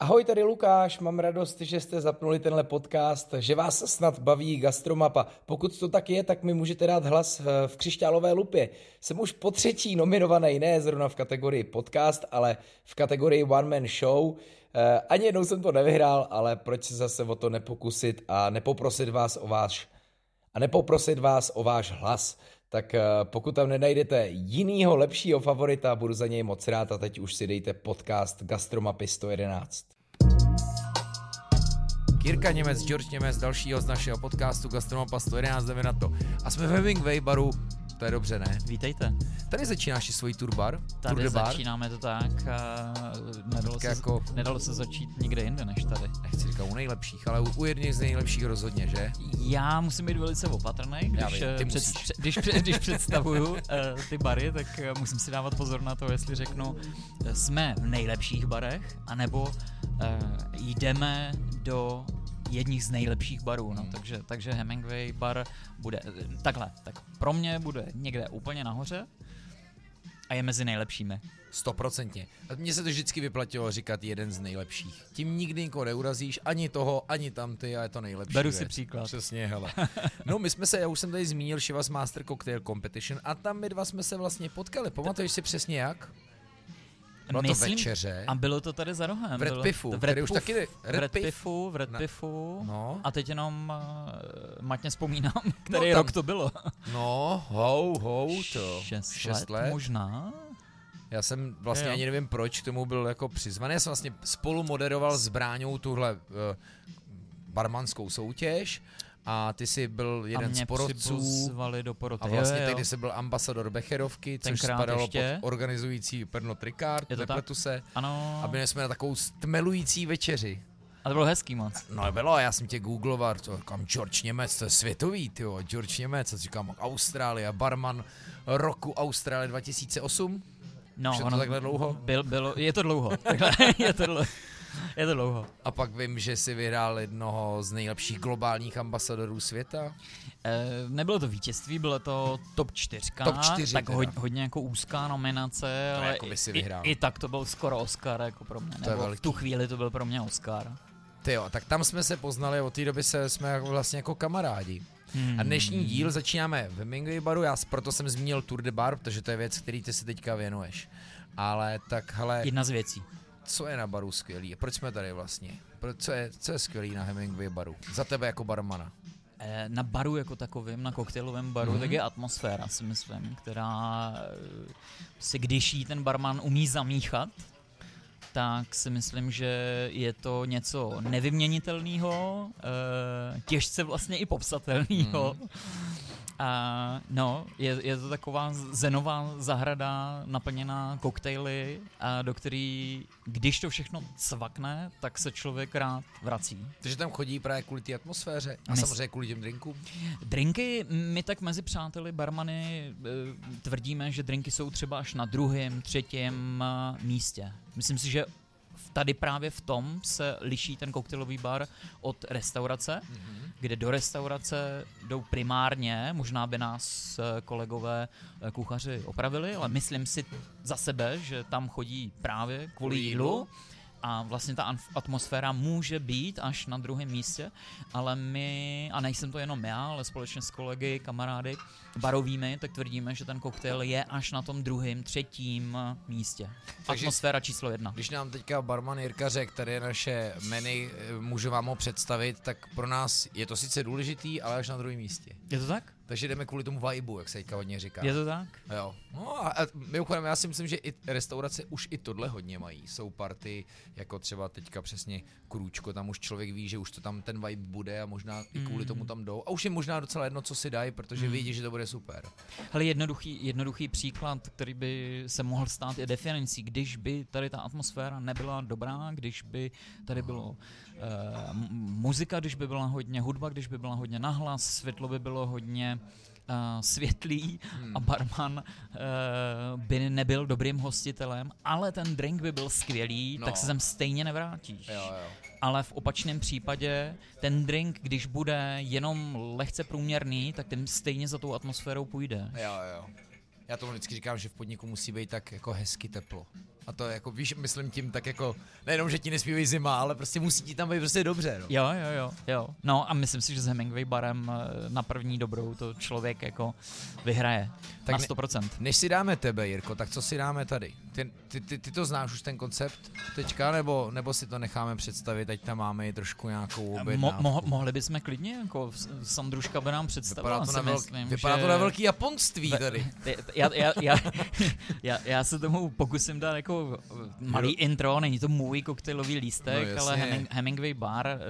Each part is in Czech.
Ahoj, tady Lukáš, mám radost, že jste zapnuli tenhle podcast, že vás snad baví Gastromapa. Pokud to tak je, tak mi můžete dát hlas v křišťálové lupě. Jsem už po třetí nominovaný, ne zrovna v kategorii podcast, ale v kategorii One Man Show. Eh, ani jednou jsem to nevyhrál, ale proč se zase o to nepokusit a nepoprosit vás o váš a nepoprosit vás o váš hlas. Tak eh, pokud tam nenajdete jinýho lepšího favorita, budu za něj moc rád a teď už si dejte podcast Gastromapy 111. Kirka Němec, George Němec, dalšího z našeho podcastu Gastromapa 111, jdeme na to. A jsme v Hemingway baru to je dobře, ne? Vítejte. Tady začínáš i svůj turbar? Tady tour začínáme to tak a nedalo, se, jako... nedalo se začít nikde jinde než tady. Nechci říkat u nejlepších, ale u, u jedných z nejlepších rozhodně, že? Já musím být velice opatrný, když, Já vím, ty před, když, když, když představuju uh, ty bary, tak uh, musím si dávat pozor na to, jestli řeknu, jsme v nejlepších barech, anebo uh, jdeme do jedních z nejlepších barů, no, takže, takže Hemingway bar bude takhle, tak pro mě bude někde úplně nahoře a je mezi nejlepšími. Stoprocentně. Mně se to vždycky vyplatilo říkat jeden z nejlepších. Tím nikdy nikoho neurazíš, ani toho, ani tamty a je to nejlepší Beru věc. si příklad. Přesně, hele. No my jsme se, já už jsem tady zmínil Shivas Master Cocktail Competition a tam my dva jsme se vlastně potkali. Pamatuješ si přesně jak? Bylo Myslím, to večeře. A bylo to tady za rohem. V Red Piffu, v Red už taky... Red, v Red Piffu, v Red Piffu. No. A teď jenom uh, matně vzpomínám, který no, tam, rok to bylo. No, hou, hou, to. Šest, šest let, let, možná. Já jsem vlastně jo. ani nevím, proč k tomu byl jako přizvaný. Já jsem vlastně spolu moderoval s Bráňou tuhle uh, barmanskou soutěž a ty jsi byl jeden z porodců. do poroty. A vlastně tehdy jsi byl ambasador Becherovky, což Tenkrát spadalo ještě. pod organizující Pernod Ricard, nepletu se. Ano. A byli jsme na takovou stmelující večeři. A to bylo hezký moc. No bylo, já jsem tě googloval, to říkám George Němec, to je světový, tyjo, George Němec, a říkám Austrálie, barman roku Austrálie 2008. No, Už je to takhle dlouho? Byl, bylo, je to dlouho, je to dlouho. Je to dlouho. A pak vím, že si vyhrál jednoho z nejlepších globálních ambasadorů světa. E, nebylo to vítězství, bylo to top 4. Top 4 tak ho, hodně jako úzká nominace, to ale jako by si vyhrál. I, i, tak to byl skoro Oscar jako pro mě. To nebo v tu chvíli to byl pro mě Oscar. Ty jo, tak tam jsme se poznali, od té doby se, jsme jako vlastně jako kamarádi. Hmm. A dnešní díl začínáme v Hemingway baru, já proto jsem zmínil Tour de Bar, protože to je věc, který ty se teďka věnuješ. Ale tak hele... Jedna z věcí co je na baru skvělý a proč jsme tady vlastně? Co je, co je skvělý na Hemingway baru? Za tebe jako barmana. Eh, na baru jako takovém, na koktejlovém baru, mm-hmm. tak je atmosféra, si myslím, která eh, si když jí ten barman umí zamíchat, tak si myslím, že je to něco nevyměnitelného, eh, těžce vlastně i popsatelného. Mm. A no, je, je to taková zenová zahrada naplněná koktejly, a do který, když to všechno cvakne, tak se člověk rád vrací. Takže tam chodí právě kvůli té atmosféře a My samozřejmě kvůli těm drinkům? Drinky, my tak mezi přáteli barmany e, tvrdíme, že drinky jsou třeba až na druhém, třetím e, místě. Myslím si, že tady právě v tom se liší ten koktejlový bar od restaurace, mm-hmm. kde do restaurace jdou primárně, možná by nás eh, kolegové eh, kuchaři opravili, ale myslím si za sebe, že tam chodí právě kvůli jídlu a vlastně ta atmosféra může být až na druhém místě, ale my, a nejsem to jenom já, ale společně s kolegy, kamarády, barovými, tak tvrdíme, že ten koktejl je až na tom druhém, třetím místě. Takže, Atmosféra číslo jedna. Když nám teďka barman Jirka řekl, tady je naše menu, eh, můžu vám ho představit, tak pro nás je to sice důležitý, ale až na druhém místě. Je to tak? Takže jdeme kvůli tomu vibu, jak se teďka hodně říká. Je to tak? Jo. No a, a mimochodem, já si myslím, že i restaurace už i tohle hodně mají. Jsou party, jako třeba teďka přesně Krůčko, tam už člověk ví, že už to tam ten vibe bude a možná i kvůli mm. tomu tam jdou. A už je možná docela jedno, co si dají, protože mm. vědí, že to bude super. Ale jednoduchý, jednoduchý příklad, který by se mohl stát, je definicí. Když by tady ta atmosféra nebyla dobrá, když by tady bylo uh, muzika, když by byla hodně hudba, když by byla hodně nahlas, světlo by bylo hodně uh, světlý hmm. a barman uh, by nebyl dobrým hostitelem, ale ten drink by byl skvělý, no. tak se sem stejně nevrátíš. Jo, jo. Ale v opačném případě ten drink, když bude jenom lehce průměrný, tak ten stejně za tou atmosférou půjde. Jo, jo. Já tomu vždycky říkám, že v podniku musí být tak jako hezky teplo A to jako, víš, myslím tím tak jako, nejenom, že ti nespívají zima, ale prostě musí ti tam být prostě dobře. No. Jo, jo, jo, jo. No a myslím si, že s Hemingway barem eh, na první dobrou to člověk jako vyhraje. Tak na 100%. Ne, než si dáme tebe, Jirko, tak co si dáme tady? Ty, ty, ty, ty to znáš už ten koncept teďka, nebo, nebo si to necháme představit, teď tam máme i trošku nějakou objednávku? Mo, mo, mohli bychom klidně, jako Sandruška by nám představila, vypadá to, na, velk, myslím, vypadá že... to na velký japonství tady. Já, já, já, já, já se tomu pokusím dát jako malý intro, není to můj koktejlový lístek, no, ale Heming, Hemingway bar uh,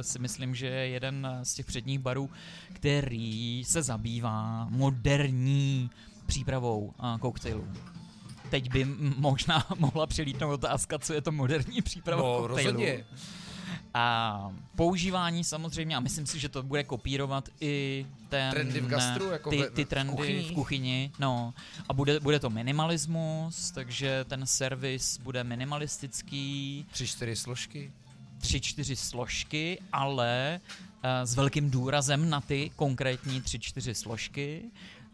si myslím, že je jeden z těch předních barů, který se zabývá moderní přípravou uh, koktejlů teď by možná mohla přilítnout otázka, co je to moderní příprava no, koktejlu. Rozhodně. A používání samozřejmě, a myslím si, že to bude kopírovat i ten, trendy v gastru, jako ty, ty trendy v kuchyni. v kuchyni. No. A bude, bude to minimalismus, takže ten servis bude minimalistický. Tři, čtyři složky? Tři, čtyři složky, ale uh, s velkým důrazem na ty konkrétní tři, čtyři složky.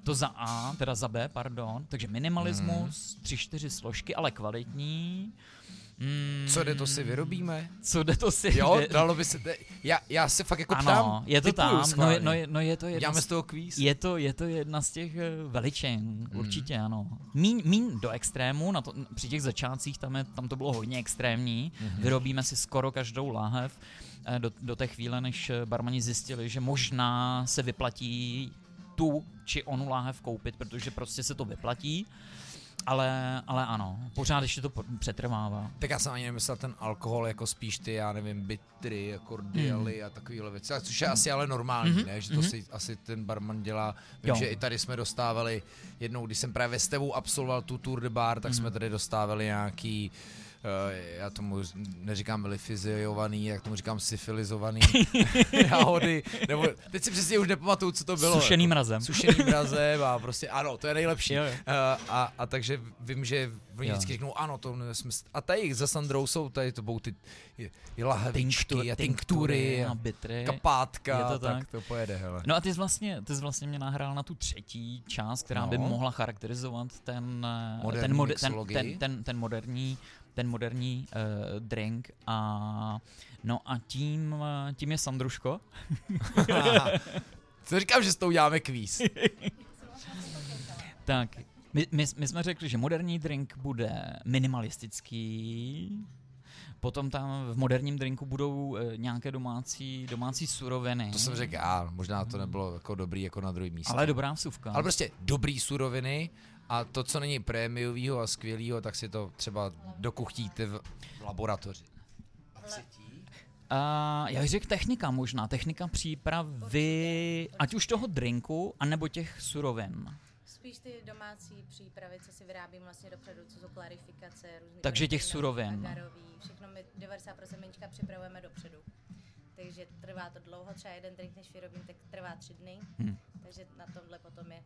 To za A, teda za B, pardon. Takže minimalismus, hmm. tři, čtyři složky, ale kvalitní. Mm, co jde to si vyrobíme? Co jde to si? Jo, dalo by se, de, já, já se fakt jako ano, ptám. je to tam, no, je, no, je, no je to jedna Děláme z toho kvíz. Je to, je to jedna z těch eh, veličin, hmm. určitě ano. Mín, mín do extrému, na to, při těch začátcích tam, je, tam to bylo hodně extrémní, hmm. vyrobíme si skoro každou láhev eh, do, do té chvíle, než eh, barmani zjistili, že možná se vyplatí tu či onu láhev koupit, protože prostě se to vyplatí. Ale, ale ano, pořád ještě to přetrvává. Tak já jsem ani nemyslel ten alkohol jako spíš ty, já nevím, bitry, kordialy mm. a takovéhle věci, což je mm. asi ale normální, mm-hmm. ne? Že to mm-hmm. si asi ten barman dělá. Vím, jo. že i tady jsme dostávali jednou, když jsem právě ve Stevu absolvoval tu Tour de Bar, tak mm. jsme tady dostávali nějaký uh, já tomu neříkám lifizijovaný, jak tomu říkám syfilizovaný náhody, nebo teď si přesně už nepamatuju, co to bylo. Sušeným mrazem. Sušeným mrazem a prostě ano, to je nejlepší. Jo, jo. A, eh, a, a takže vím, že oni vždycky řeknou, ano, to jsme, a tady za Sandrou jsou, tady to budou ty lahvičky a tinktury a bitry. kapátka, je to tak? tak to pojede, hele. No a ty jsi vlastně, ty jsi vlastně mě nahrál na tu třetí část, která no. by mohla charakterizovat ten, eh, ten, mod, ten, ten, ten, ten moderní ten moderní uh, drink a no a tím, uh, tím je Sandruško. Co říkám, že s tou děláme kvíz? tak, my, my, my jsme řekli, že moderní drink bude minimalistický, Potom tam v moderním drinku budou e, nějaké domácí, domácí suroviny. To jsem řekl já, možná to nebylo jako dobrý jako na druhý místě. Ale dobrá vsuvka. Ale prostě dobrý suroviny a to, co není prémiového a skvělého, tak si to třeba dokuchtíte v laboratoři. A třetí? Uh, já bych řekl technika možná, technika přípravy, ať už toho drinku, anebo těch surovin. Spíš ty domácí přípravy, co si vyrábím vlastně dopředu, co jsou klarifikace, různé. Takže těch surovin. Agarový, všechno my 90% menčka připravujeme dopředu. Takže trvá to dlouho, třeba jeden drink, než vyrobím, tak trvá tři dny. Hmm. Takže na tomhle potom je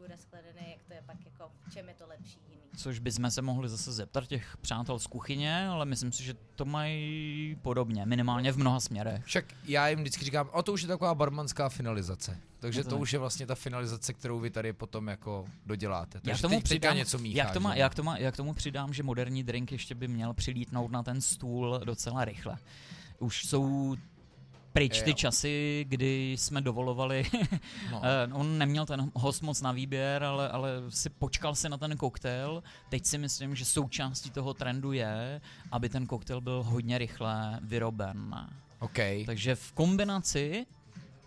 důraz kladený, jak to je pak jako, v čem je to lepší jiný. Což bychom se mohli zase zeptat těch přátel z kuchyně, ale myslím si, že to mají podobně, minimálně v mnoha směrech. Však já jim vždycky říkám, o to už je taková barmanská finalizace. Takže to, to už je vlastně ta finalizace, kterou vy tady potom jako doděláte. Takže já tomu přidám, něco mícháš, jak, to má, jak, to má, jak tomu přidám, že moderní drink ještě by měl přilítnout na ten stůl docela rychle. Už jsou pryč ty časy, kdy jsme dovolovali, no. Eh, on neměl ten host moc na výběr, ale, ale si počkal si na ten koktejl. Teď si myslím, že součástí toho trendu je, aby ten koktejl byl hodně rychle vyroben. Okay. Takže v kombinaci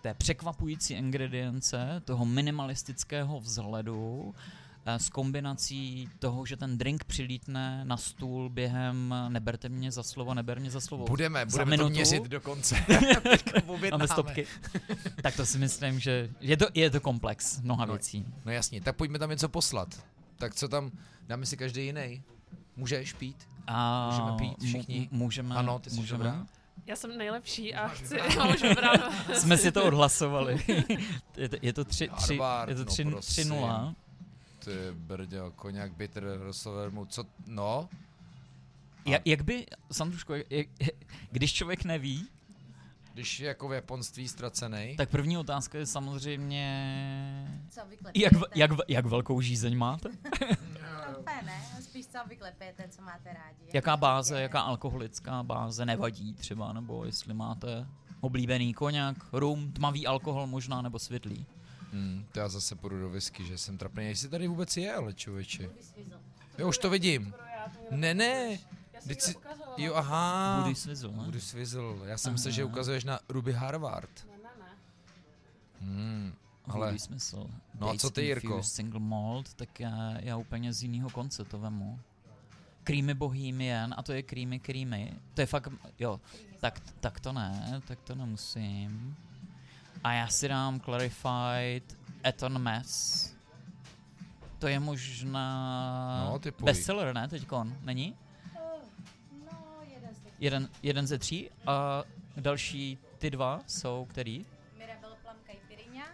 té překvapující ingredience, toho minimalistického vzhledu, s kombinací toho, že ten drink přilítne na stůl během neberte mě za slovo, neber mě za slovo. Budeme, za budeme minutu. to měřit dokonce. Máme stopky. tak to si myslím, že je to, je to komplex mnoha no, věcí. No jasně, tak pojďme tam něco poslat. Tak co tam, dáme si každý jiný. Můžeš pít? A můžeme pít všichni? můžeme. Ano, ty jsi můžeme. Dobrá? Já jsem nejlepší a chci, já už Jsme si to odhlasovali. je, to, je to 3 je to 3 no, 0 ty brďo, koněk, bitter, rosovermu, co, no? Jak, jak by, Sandruško, jak, jak, když člověk neví, když je jako v japonství ztracený. Tak první otázka je samozřejmě... Co jak, jak, jak velkou žízeň máte? úplně ne, spíš co obvykle pijete, co máte rádi. Jaká báze, jaká alkoholická báze nevadí třeba, nebo jestli máte oblíbený koněk, rum, tmavý alkohol možná, nebo světlý. Hmm, to já zase půjdu do whisky, že jsem trapný. Jestli tady vůbec je, ale člověče. Jo, už to vidím. Ne, ne. Vždyť si... Jo, aha. Budy Swizzle, ne? Budu Swizzle. Já jsem myslel, že ukazuješ na Ruby Harvard. Ne, ne, ne. Hmm, ale smysl. No a co ty, Jirko? Single malt, tak já, já úplně z jiného konce to vemu. Creamy Bohemian, a to je Creamy Creamy. To je fakt, jo, tak, tak to ne, tak to nemusím. A já si dám Clarified Eton Mess. To je možná No, bestseller, ne, teďkon, není? No, jeden z těch. Jeden, jeden ze tří a další ty dva jsou který? Mirabelle Plum Caipirinha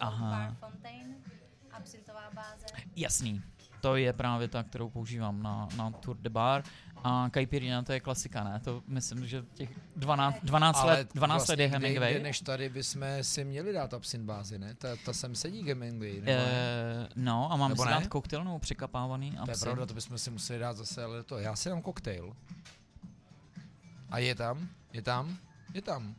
a Aha. Bar Fontaine, absintová báze. Jasný. To je právě ta, kterou používám na, na Tour de Bar. A Caipirinha to je klasika, ne? To myslím, že těch 12, 12 ale let, 12 vlastně let je jinde Hemingway. než tady bychom si měli dát absint bázi, ne? Ta, ta sem sedí Hemingway, nebo ne? Eh, no a mám Nebo si ne? dát koktejl nebo překapávaný To je pravda, to bychom si museli dát zase, ale to. Já si dám koktejl. A je tam? Je tam? Je tam.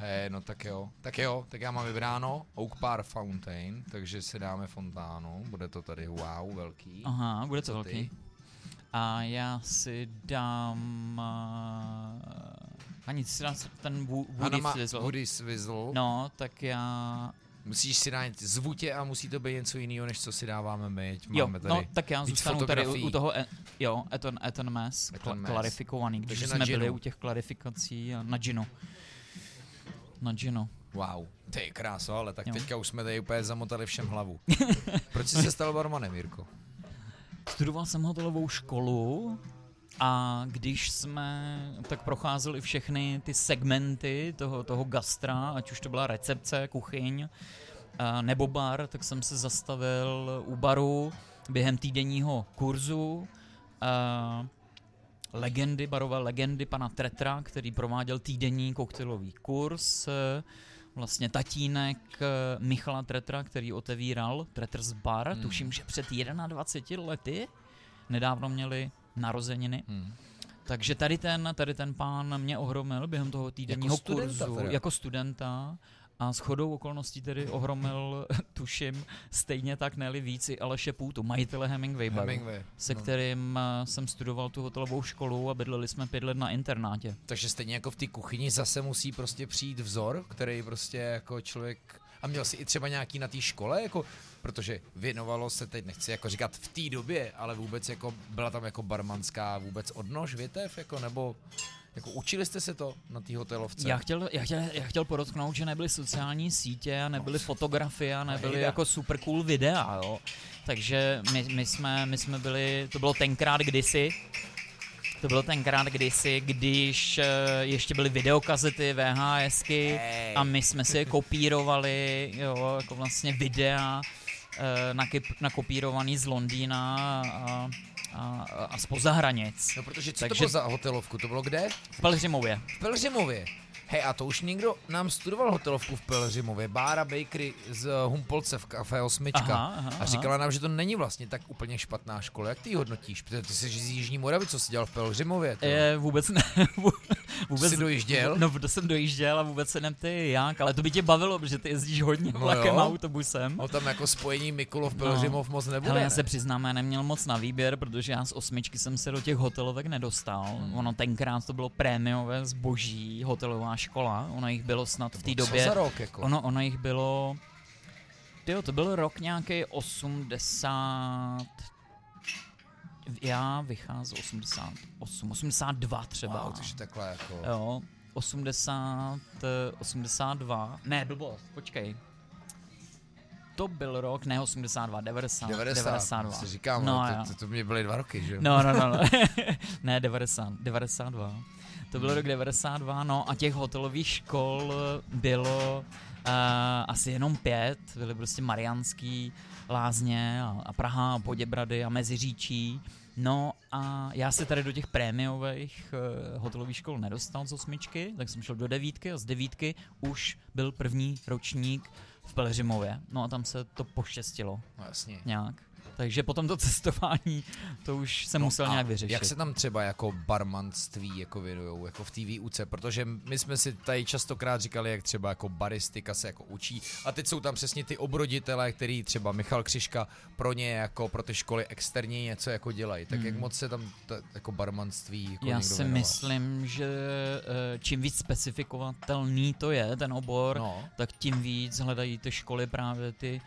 Fontaine. Hej, no tak jo. Tak jo, tak já mám vybráno Oak Park Fountain, takže si dáme fontánu. Bude to tady wow, velký. Aha, bude to velký. ty? A já si dám... Uh, a nic, si dám ten Woody má Swizzle. Woody Swizzle. No, tak já... Musíš si dát zvutě a musí to být něco jiného, než co si dáváme my. Ať Jo, máme tady. no, tak já zůstanu tady u, u toho, e, jo, Eton, Eton Mass, Eton kla- Mass. klarifikovaný, když Takže jsme byli u těch klarifikací a na ginu. Na ginu. Wow, ty kráso, ale tak Jo. teďka už jsme tady úplně zamotali všem hlavu. Proč jsi se stal barmanem, Jirko? Studoval jsem hotelovou školu a když jsme tak procházeli všechny ty segmenty toho, toho gastra, ať už to byla recepce, kuchyň a nebo bar, tak jsem se zastavil u baru během týdenního kurzu. Legendy, barové legendy pana Tretra, který prováděl týdenní koktejlový kurz. eh, Vlastně tatínek eh, Michala Tretra, který otevíral Tretr's Bar, Hmm. tuším, že před 21 lety nedávno měli narozeniny. Hmm. Takže tady ten, tady ten pán mě ohromil během toho týdenního studenta kurzu teda? jako studenta a s chodou okolností tedy ohromil, tuším, stejně tak ne víc i Aleše Půtu, majitele Hemingway baru, Hemingway. se no. kterým eh, jsem studoval tu hotelovou školu a bydleli jsme pět let na internátě. Takže stejně jako v té kuchyni zase musí prostě přijít vzor, který prostě jako člověk... A měl jsi i třeba nějaký na té škole, jako, protože věnovalo se, teď nechci jako říkat v té době, ale vůbec jako byla tam jako barmanská vůbec odnož, větev, jako, nebo jako učili jste se to na té hotelovce? Já chtěl, já, chtěl, já chtěl podotknout, že nebyly sociální sítě a nebyly fotografie a nebyly hejda. jako super cool videa, jo. Takže my, my, jsme, my jsme byli, to bylo tenkrát kdysi, to bylo tenkrát kdysi, když uh, ještě byly videokazety, VHSky Ej. a my jsme si je kopírovali, jo, jako vlastně videa uh, nakyp- nakopírovaný z Londýna a, a, a spoza hranic. No protože co Takže- to bylo za hotelovku? To bylo kde? V Pelhřimově. V Pelřimově. Hej, a to už někdo nám studoval hotelovku v Pelřimově. Bára Bakery z Humpolce v Café Osmička. Aha, aha, a říkala nám, že to není vlastně tak úplně špatná škola. Jak ty ji hodnotíš? Protože ty jsi z Jižní Moravy, co jsi dělal v Pelřimově? ty jo? Je, vůbec ne. vůbec, Jsi dojížděl? No, to jsem dojížděl a vůbec se neptej jak, ale to by tě bavilo, protože ty jezdíš hodně No vlakem jo. a autobusem. No tam jako spojení Mikulov Pelřimov moc nebude. Ale já ne? se přiznám, já neměl moc na výběr, protože já z osmičky jsem se do těch hotelovek nedostal. Hmm. Ono tenkrát to bylo prémiové zboží, hotelová škola. Ono jich bylo snad v té Co době. za rok jako? Ono, ono jich bylo... Tyjo, to byl rok nějaký 80... Já vycházím 88, 82 třeba. Wow, takže takhle jako... Jo, 80, eh, 82, ne, blbost, počkej. To byl rok, ne 82, 90, 90, 92. si říkám, no, to, to, to mě byly dva roky, že jo? No, no, no, no. ne, 90, 92. To byl rok 92, no a těch hotelových škol bylo uh, asi jenom pět, byly prostě Mariánský lázně a, a Praha a Poděbrady a Meziříčí. No a já se tady do těch prémiových uh, hotelových škol nedostal z osmičky, tak jsem šel do devítky a z devítky už byl první ročník v Pelřimově. No a tam se to poštěstilo No jasně. nějak. Takže potom to cestování, to už jsem No musel nějak vyřešit. Jak se tam třeba jako barmanství jako věnujou, jako v té výuce, protože my jsme si tady častokrát říkali, jak třeba jako baristika se jako učí a teď jsou tam přesně ty obroditelé, který třeba Michal Křiška pro ně jako pro ty školy externě něco jako dělají. Tak jak Hmm. moc se tam ta, jako barmanství jako Já si věnoval? myslím, že eh, čím víc specifikovatelný to je, ten obor, No, tak tím víc hledají ty školy právě ty,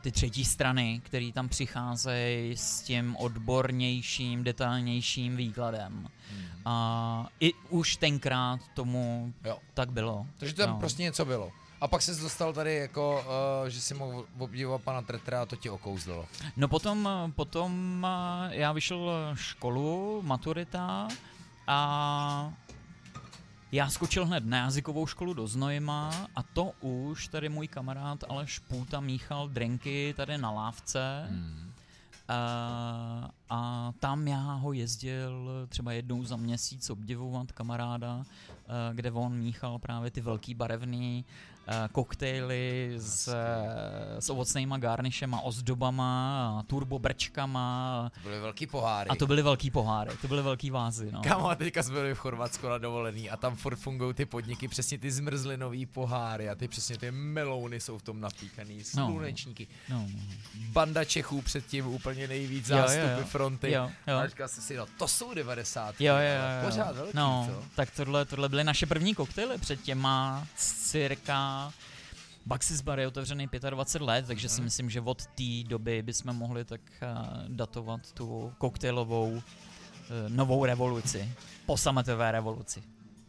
ty třetí strany, které tam přicházejí s tím odbornějším, detailnějším výkladem. hmm. A i už tenkrát tomu jo. tak bylo. Takže tam No. prostě něco bylo. A pak se dostal tady jako, uh, že si mohl obdivovat pana Tretra a to tě okouzlilo. No potom, potom eh, já vyšel školu, maturita a já skočil hned na jazykovou školu do Znojma a to už tady můj kamarád Aleš Půta míchal drinky tady na lávce Hmm. a, a tam já ho jezdil třeba jednou za měsíc obdivovat kamaráda, eh, kde on míchal právě ty velký barevný eh, koktejly s, eh, s ovocnýma garnišema, ozdobama, turbobrčkama To byly velký poháry. a to byly velký poháry, to byly velký vázy. No. Kámo, a teďka jsme byli v Chorvatsku na dovolený a tam furt fungují ty podniky, přesně ty zmrzlinový poháry a ty přesně ty melouny jsou v tom napíkaný, No. slunečníky. No. Banda Čechů předtím úplně nejvíc Jo, jo, zástupy jo. Fronty. Jo, jo. A říkal jsi si, no to jsou 90. Jo, jo, jo, jo. Pořád velký, no, co? tak tohle, tohle byly naše první koktejly před těma cirka Baxis Bar je otevřený 25 let, takže si Mhm. myslím, že od té doby bychom mohli tak eh, datovat tu koktejlovou eh, novou revoluci, po sametové revoluci.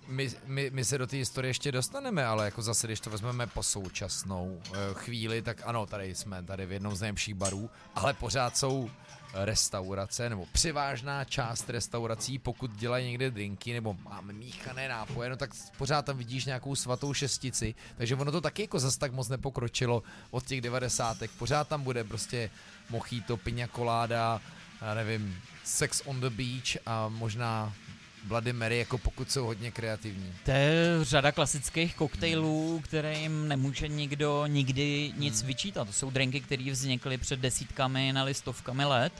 My, my, my se do té historie ještě dostaneme, ale jako zase, když to vezmeme po současnou eh, chvíli, tak ano, tady jsme tady v jednom z nejlepších barů, ale pořád jsou restaurace, nebo převážná část restaurací, pokud dělají někde drinky, nebo máme míchané nápoje, no tak pořád tam vidíš nějakou svatou šestici, takže ono to taky jako zas tak moc nepokročilo od těch devadesátek, pořád tam bude prostě mojito, piña colada, já nevím, sex on the beach a možná Bloody Mary, jako pokud jsou hodně kreativní. To je řada klasických koktejlů, kterým nemůže nikdo nikdy nic Hmm. vyčítat. To jsou drinky, které vznikly před desítkami nebo stovkami let.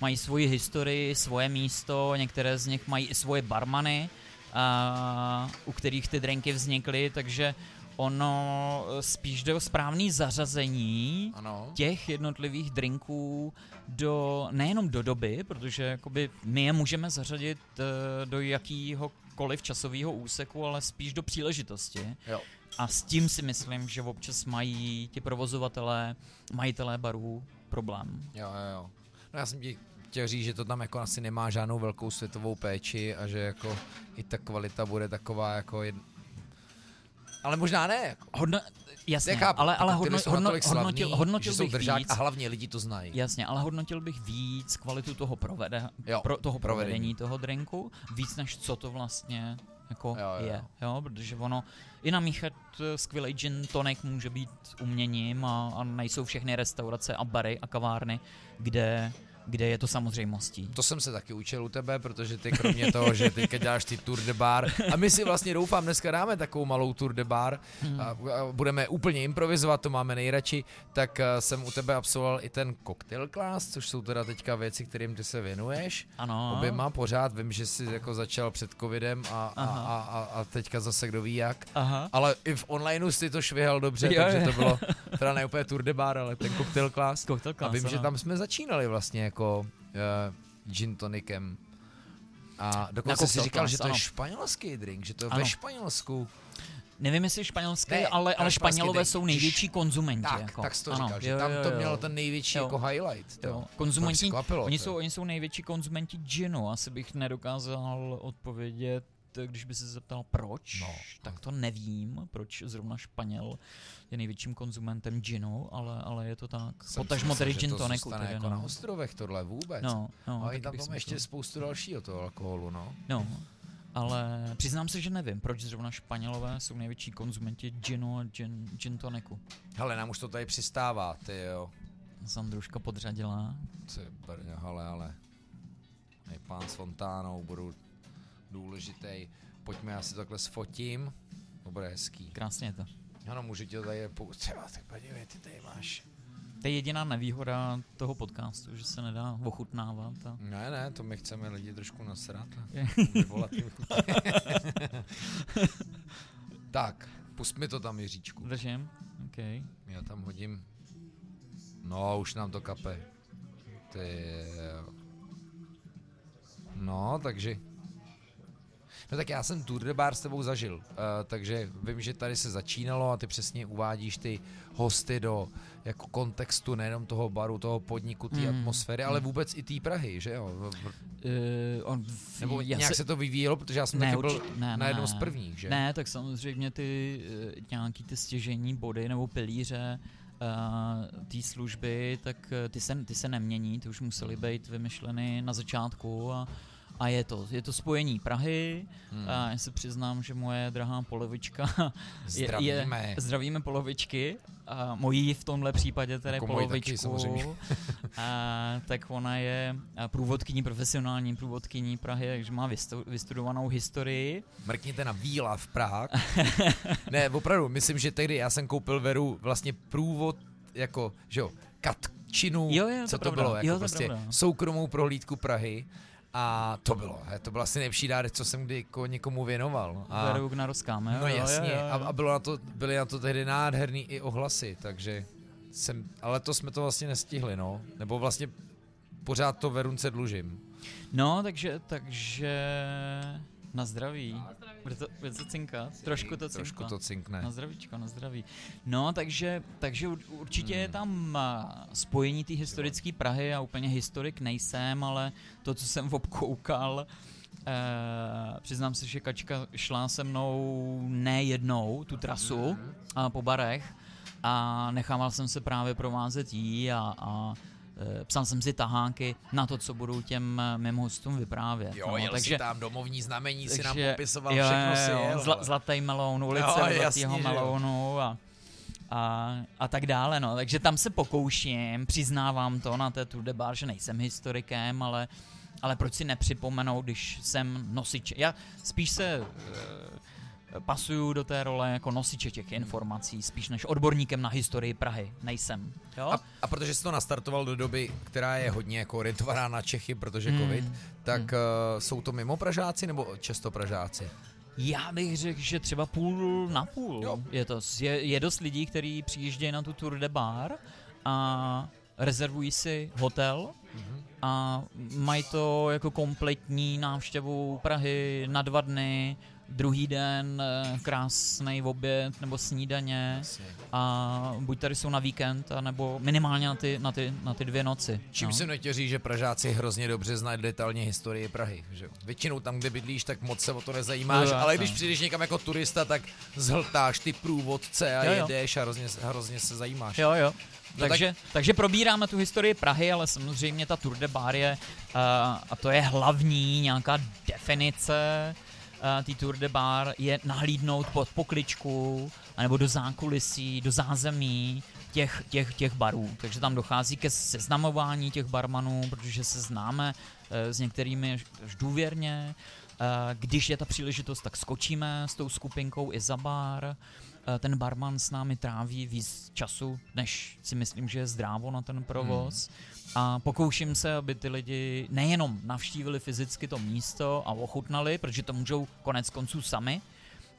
Mají svoji historii, svoje místo, některé z nich mají i svoje barmany, a, u kterých ty drinky vznikly, takže ono spíš jde o správný zařazení Ano. těch jednotlivých drinků do, nejenom do doby, protože jakoby my je můžeme zařadit eh, do jakýhokoliv časového úseku, ale spíš do příležitosti. Jo. A s tím si myslím, že občas mají ti provozovatelé, majitelé barů problém. Jo, jo, jo. No já jsem ti chtěl říct, že to tam jako asi nemá žádnou velkou světovou péči a že jako i ta kvalita bude taková jako jed... Ale možná ne. Jako. Hodno, jasně, Nechápu, ale, ale hodno, hodno, slavný, hodnotil, hodnotil že jsou bych držák víc, a hlavně lidi to znají. Jasně, ale hodnotil bych víc kvalitu toho, provede, Jo, pro, toho provedení. provedení toho drinku, víc než co to vlastně jako Jo, jo, je. jo. Jo, protože ono i namíchat eh, skvělý gin tonic může být uměním a, a nejsou všechny restaurace a bary a kavárny, kde, kde je to samozřejmostí. To jsem se taky učil u tebe, protože ty kromě toho, že teďka děláš ty tour de bar a my si vlastně doufám dneska dáme takovou malou tour de bar Hmm. a, a budeme úplně improvizovat, to máme nejradši, tak a, jsem u tebe absolvoval i ten cocktail class, což jsou teda teďka věci, kterým ty se věnuješ. Ano. Oběma pořád, vím, že jsi jako začal před covidem a, a, a, a, a teďka zase kdo ví jak. Aha. Ale i v onlineu si to švihal dobře, Jo, takže to bylo teda ne úplně tour de bar, ale ten cocktail class. Cocktail A class, vím, že ano. tam jsme začínali vlastně jako uh, gin tonicem. A dokonce si cocktail říkal, že to je ano. španělský drink, že to je ve Ano. Španělsku. Nevím, jestli španělský, Ne, ale, ale Španělové drink. jsou největší konzumenti. Tak, jako. tak jsi to ano, říkal, že jo, tam jo, to jo. mělo ten největší Jo. jako highlight. To. Jo. To Konzumenti, překvapilo, oni to. jsou, oni jsou největší konzumenti ginu. Asi bych nedokázal odpovědět, když by se zeptal proč, No. tak to nevím, proč zrovna Španěl je největším konzumentem ginu, ale, ale je to tak. Jsem Potažmo tedy gin to zůstane Tedy, jako na no. ostrovech tohle vůbec. No, no, a taky i tam tam ještě myslel. spoustu dalšího toho alkoholu, no. No, ale přiznám se, že nevím, proč zrovna Španělové jsou největší konzumenti ginu a gin, gin toniku. Hele, nám už to tady přistává, ty jo. Sandruška podřadila. Ty brňo, ale, ale. Nej, pán s fontánou budu důležitý. Pojďme, já si takhle sfotím. To bude hezký. Krásně je to. Ano, můžu ti to tady. Třeba, tak podívej, ty tady máš. To je jediná nevýhoda toho podcastu, že se nedá ochutnávat. A... Ne, ne, to my chceme lidi trošku nasrat. Vyvolat jim tak, pust mi to tam, Jiříčku. Držím? OK. Já tam hodím. No, už nám to kape. Ty. No, takže... No tak já jsem Tour de Bar s tebou zažil, uh, takže vím, že tady se začínalo a ty přesně uvádíš ty hosty do jako kontextu nejenom toho baru, toho podniku, té Mm. atmosféry, ale vůbec i té Prahy, že jo? V- v- Uh, on, Nebo já nějak se... to vyvíjelo, protože já jsem Ne, taky byl určitě- ne, na ne, jednom z ne. prvních, že? Ne, tak samozřejmě ty eh, nějaký ty stěžení body nebo pilíře uh, té služby, tak ty se, ty se nemění, ty už musely být vymyšleny na začátku a, a je to, je to spojení Prahy Hmm. a já se přiznám, že moje drahá polovička je, Zdravíme. je, zdravíme polovičky a mojí v tomhle případě tedy Jako taky, polovičku, samozřejmě. a, tak ona je průvodkyní, profesionální průvodkyní Prahy, takže má vystu, vystudovanou historii. Mrkněte na Víla v Prah. ne, opravdu, myslím, že tehdy já jsem koupil Veru vlastně průvod jako, že jo, Katčinu, Jo, jo, to co to pravda. bylo, jako Jo, to prostě pravda. soukromou prohlídku Prahy. A to bylo, he, to byl asi nejlepší dárek, co jsem kdy jako někomu věnoval. A, na rozkáme, jo, no jo, jasně, jo, jo, A, a bylo na to, byly na to tehdy nádherný i ohlasy, takže jsem, ale to jsme to vlastně nestihli, no. Nebo vlastně pořád to Verunce dlužím. No, takže, takže na zdraví. Bude to, bude to cinkat? Trošku to cinká. Trošku to cinkne. Na zdravíčko, na zdraví. No, takže, takže ur- určitě Hmm. je tam a, spojení té historické Prahy, já úplně historik nejsem, ale to, co jsem obkoukal, eh, přiznám se, že Kačka šla se mnou ne jednou tu trasu a po barech a nechával jsem se právě provázet jí a, a eh, psal jsem si tahánky na to, co budu těm eh, mým hostům vyprávět. Jo, no, jel takže, si tam domovní znamení, si nám popisoval, jo, všechno si jel. Zla, zlatý meloun, ulice Jo, zlatého melounu a, a, a tak dále, no. Takže tam se pokouším, přiznávám to na té Tour de Bar, že nejsem historikem, ale, ale proč si nepřipomenout, když jsem nosič. Já spíš se e, pasuju do té role jako nosiče těch informací, spíš než odborníkem na historii Prahy. Nejsem. Jo? A, a protože jsi to nastartoval do doby, která je hodně jako orientovaná na Čechy, protože Hmm. covid, tak uh, jsou to mimo Pražáci nebo často Pražáci? Já bych řekl, že třeba půl na půl. Jo. Je, to, je, je dost lidí, kteří přijíždějí na tu Tour de Bar a rezervují si hotel a mají to jako kompletní návštěvu Prahy na dva dny, druhý den eh, krásný oběd nebo snídaně a buď tady jsou na víkend, nebo minimálně na ty, na ty, na ty dvě noci. Čím no. nechtěl říct, že Pražáci hrozně dobře znají detailně historii Prahy. Že? Většinou tam, kde bydlíš, tak moc se o to nezajímáš, Jo, ale když přijdeš někam jako turista, tak zhltáš ty průvodce a Jo, jo. jedeš a hrozně, hrozně se zajímáš. Jo, jo. No takže, tak... takže probíráme tu historii Prahy, ale samozřejmě ta Tour de Bar je, uh, a to je hlavní nějaká definice té Tour de Bar, je nahlídnout pod pokličku, anebo do zákulisí, do zázemí těch, těch, těch barů. Takže tam dochází ke seznamování těch barmanů, protože se známe uh, s některými až důvěrně. Uh, když je ta příležitost, tak skočíme s tou skupinkou i za bar. Eh, ten barman s námi tráví víc času, než si myslím, že je zdrávo na ten provoz. A pokouším se, aby ty lidi nejenom navštívili fyzicky to místo a ochutnali, protože to můžou konec konců sami,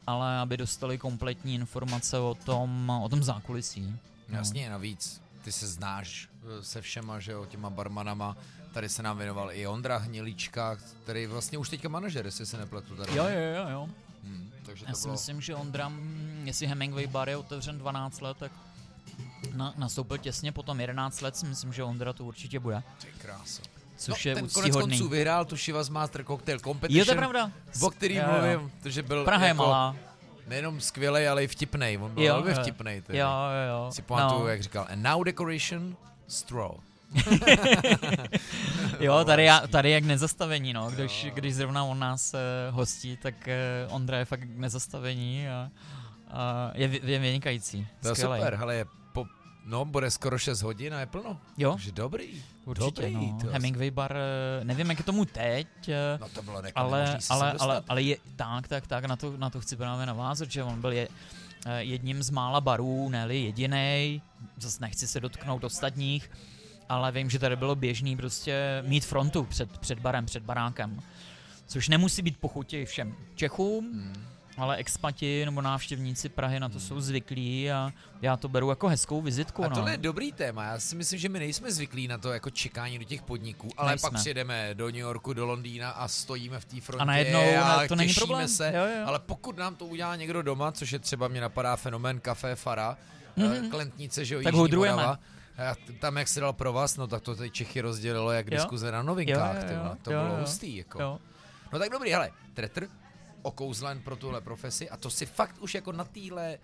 ale aby dostali kompletní informace o tom, o tom zákulisí. No. Jasně, navíc ty se znáš eh, se všema, že jo, těma barmanama. Tady se nám věnoval i Ondra Hnilička, který vlastně už teďka manažer, jestli se nepletu tady. Jo, jo, jo, jo. Hmm, takže Já to si bylo... myslím, že Ondra, mm, jestli Hemingway bar je otevřen 12 let, tak na, nastoupil těsně potom 11 let, si myslím, že Ondra to určitě bude. Ty krása. Což no, je ten konec konců vyhrál tu Shivas Master Cocktail Competition, Jo, to je pravda. o který Jo, jo. mluvím, protože byl Praha je jako malá. nejenom skvělej, ale i vtipnej. On byl Jo, velmi vtipnej. Tedy. Jo, jo, jo. Si pamatuju, no. jak říkal, and now decoration, straw. Jo, tady, tady jak nezastavení, no. Když, když zrovna on nás uh, hostí, tak uh, Ondra je fakt nezastavení a, a je, je vynikající. To je Skvělej. super, hele, je po, no, bude skoro 6 hodin a je plno. Jo, Takže dobrý. určitě, dobrý, no. to Hemingway bar, eh, nevím, jak je tomu teď, eh, No to bylo ale, ale, ale, ale je, tak, tak, tak, na to, na to chci právě navázat, že on byl je, eh, jedním z mála barů, ne jediný. Zase nechci se dotknout ostatních, ale vím, že tady bylo běžný prostě mít frontu před, před barem, před barákem. Což nemusí být pochutí všem Čechům, Hmm. Ale expati nebo návštěvníci Prahy na to jsou zvyklí a já to beru jako hezkou vizitku. A no. tohle je dobrý téma. Já si myslím, že my nejsme zvyklí na to jako čekání do těch podniků, ale Nejsme. pak přijedeme do New Yorku, do Londýna a stojíme v té frontě A najednou a ne, to není problém. se. Jo, jo. Ale pokud nám to udělá někdo doma, což je třeba mě napadá fenomén Café Fara, Mhm. mm-hmm. klentnice, že jo, Tak Jižní hudrujeme. Morava, tam, jak se dal pro vás, no tak to tady Čechy rozdělilo jak Jo. diskuze na novinkách. Jo, jo, jo. To Jo, bylo jo. hustý. Jako. Jo. No tak dobrý, hele, tretr, okouzlen pro tuhle profesi a to si fakt už jako na téhle eh,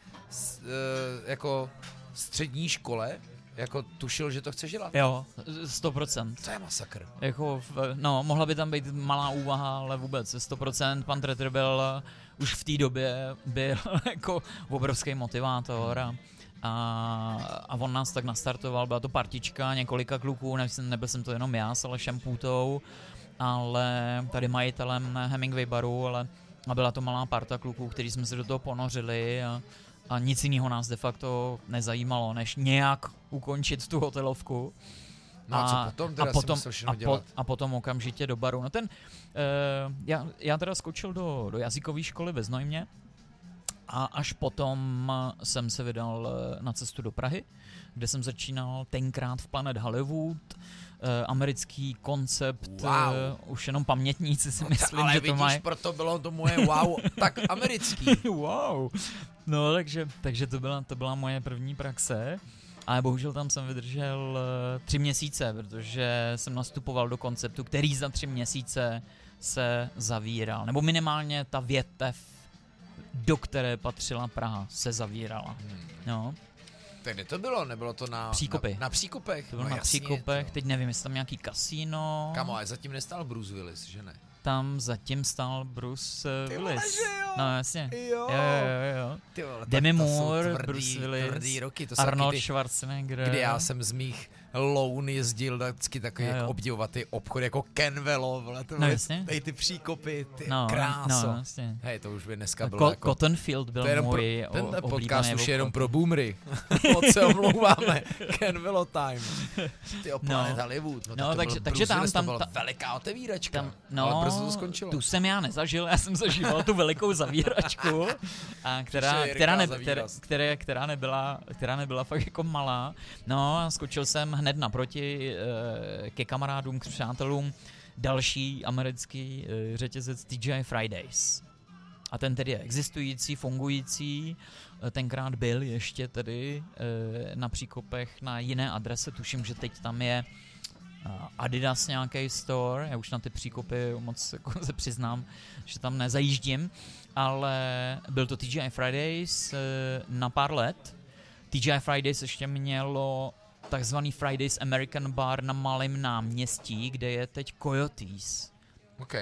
jako střední škole jako tušil, že to chceš dělat. Jo, 100%. To je masakr. Jako, no, mohla by tam být malá úvaha, ale vůbec 100%. Pan Tretter byl uh, už v té době byl jako obrovský motivátor a, a, a on nás tak nastartoval, byla to partička několika kluků, ne, nebyl jsem to jenom já s Alešem Půtou, ale tady majitelem Hemingway baru, ale a byla to malá parta kluků, kteří jsme se do toho ponořili a, a nic jiného nás de facto nezajímalo, než nějak ukončit tu hotelovku. No a, co potom teda a potom, a, dělat? a potom okamžitě do baru. No ten, uh, já, já teda skočil do, do jazykové školy ve Znojmě a až potom jsem se vydal eh, na cestu do Prahy, kde jsem začínal tenkrát v Planet Hollywood, americký koncept, Wow. eh, už jenom pamětníci si myslím, ale že vidíš, to mají. proto bylo to moje wow, tak americký. wow. No, takže, takže to, byla, to byla moje první praxe. Ale bohužel tam jsem vydržel eh, tři měsíce, protože jsem nastupoval do konceptu, který za tři měsíce se zavíral. Nebo minimálně ta větev, do které patřila Praha, se zavírala. Hmm. No, Tak kde to bylo? Nebylo to na... Příkopy. Na, na Příkopech? to bylo no, na jasně, Příkopech, to. teď nevím, jestli tam nějaký kasíno. Kamo, ale zatím nestál Bruce Willis, že ne? Tam zatím stál Bruce eh, Ty vole, Willis. že jo? No jasně. Jo. Jo, jo, jo. Ty vole, Demi Moore, tvrdý, Bruce Willis, tvrdý roky, to Arnold ty, Schwarzenegger. kdy já jsem z mých loun jezdil vždycky takový Jo, jako obdivovat ty obchody jako Kenvelo, vole, to No, jasně. tady ty příkopy, ty no, kráso. No, jasně. Hej, to už by dneska bylo Ko- jako... Cottonfield byl to pro, můj o- tenhle podcast už je jenom pro boomery. Moc se omlouváme. Kenvelo time. Ty No. Planet Hollywood. No, No, tak takže- takže tam- tam- ta- veliká otevíračka. Tam, no, ale brzo to skončilo. tu jsem já nezažil, já jsem zažíval tu velikou zavíračku, a která, která, ne, která, která, nebyla, která nebyla fakt jako malá. No a skočil jsem hned naproti eh, ke kamarádům, k přátelům, další americký eh, řetězec TGI Fridays. A ten tedy je existující, fungující, eh, tenkrát byl ještě tedy na příkopech na jiné adrese, tuším, že teď tam je Adidas nějaký store, já už na ty příkopy moc jako se přiznám, že tam nezajíždím, ale byl to TGI Fridays na pár let. TGI Fridays ještě mělo takzvaný Fridays American Bar na malém náměstí, kde je teď Coyotes. OK.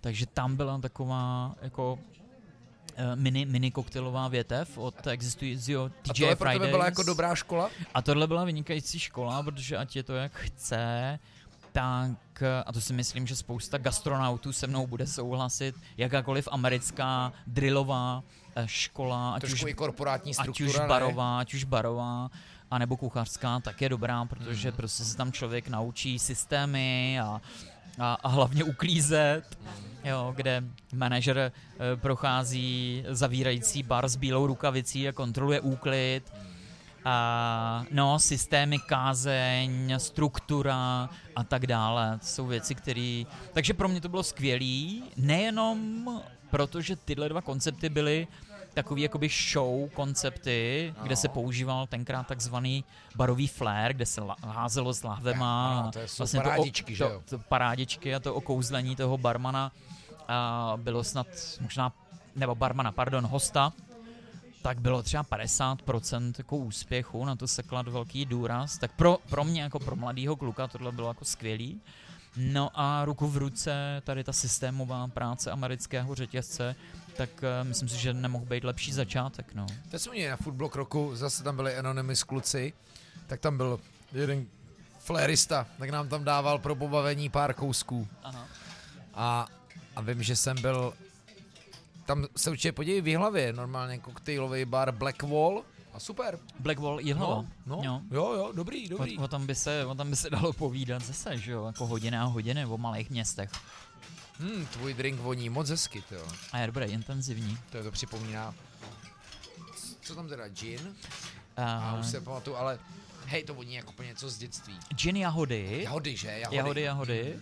Takže tam byla taková jako eh, mini, mini koktejlová větev od existujícího A TGI tohle pro tebe byla jako dobrá škola? A tohle byla vynikající škola, protože ať je to jak chce, tak, a to si myslím, že spousta gastronautů se mnou bude souhlasit, jakákoliv americká drillová eh, škola, ať už, i korporátní ať struktura, už ne? barová, ať už barová, a nebo kuchařská, tak je dobrá, protože Mhm. prostě se tam člověk naučí systémy a, a, a hlavně uklízet, jo, kde manažer eh, prochází zavírající bar s bílou rukavicí a kontroluje úklid. A, no, systémy, kázeň, struktura a tak dále. To jsou věci, které... Takže pro mě to bylo skvělý, nejenom protože tyhle dva koncepty byly takový jakoby show koncepty, kde se Ano. používal tenkrát takzvaný barový flair, kde se házelo s lahvema. Ano, a to vlastně parádičky, to, jo? to, to parádičky a to okouzlení toho barmana a bylo snad možná, nebo barmana, pardon, hosta, tak bylo třeba 50% jako úspěchu, na to se klad velký důraz, tak pro, pro mě jako pro mladýho kluka tohle bylo jako skvělý. No a ruku v ruce tady ta systémová práce amerického řetězce, tak uh, myslím si, že nemohl být lepší začátek, no. Teď jsme měli na Footblock roku, zase tam byli Anonymous kluci, tak tam byl jeden flairista, tak nám tam dával pro pobavení pár kousků. Aha. A, a vím, že jsem byl tam se určitě podívej v hlavě, normálně koktejlový bar Black Wall a super. Black Wall Jihlava. no, Jo. jo, jo, dobrý, dobrý. O, o, tom by se, o tom by se dalo povídat zase, že jo, jako hodiny a hodiny o malých městech. Hmm, tvůj drink voní moc hezky, jo. A je dobré, intenzivní. To je to připomíná. Co tam teda, gin? A Uh, už se pamatuju, ale hej, to voní jako úplně něco z dětství. gin jahody, Jahody, že? Jahody. jahody, jahody.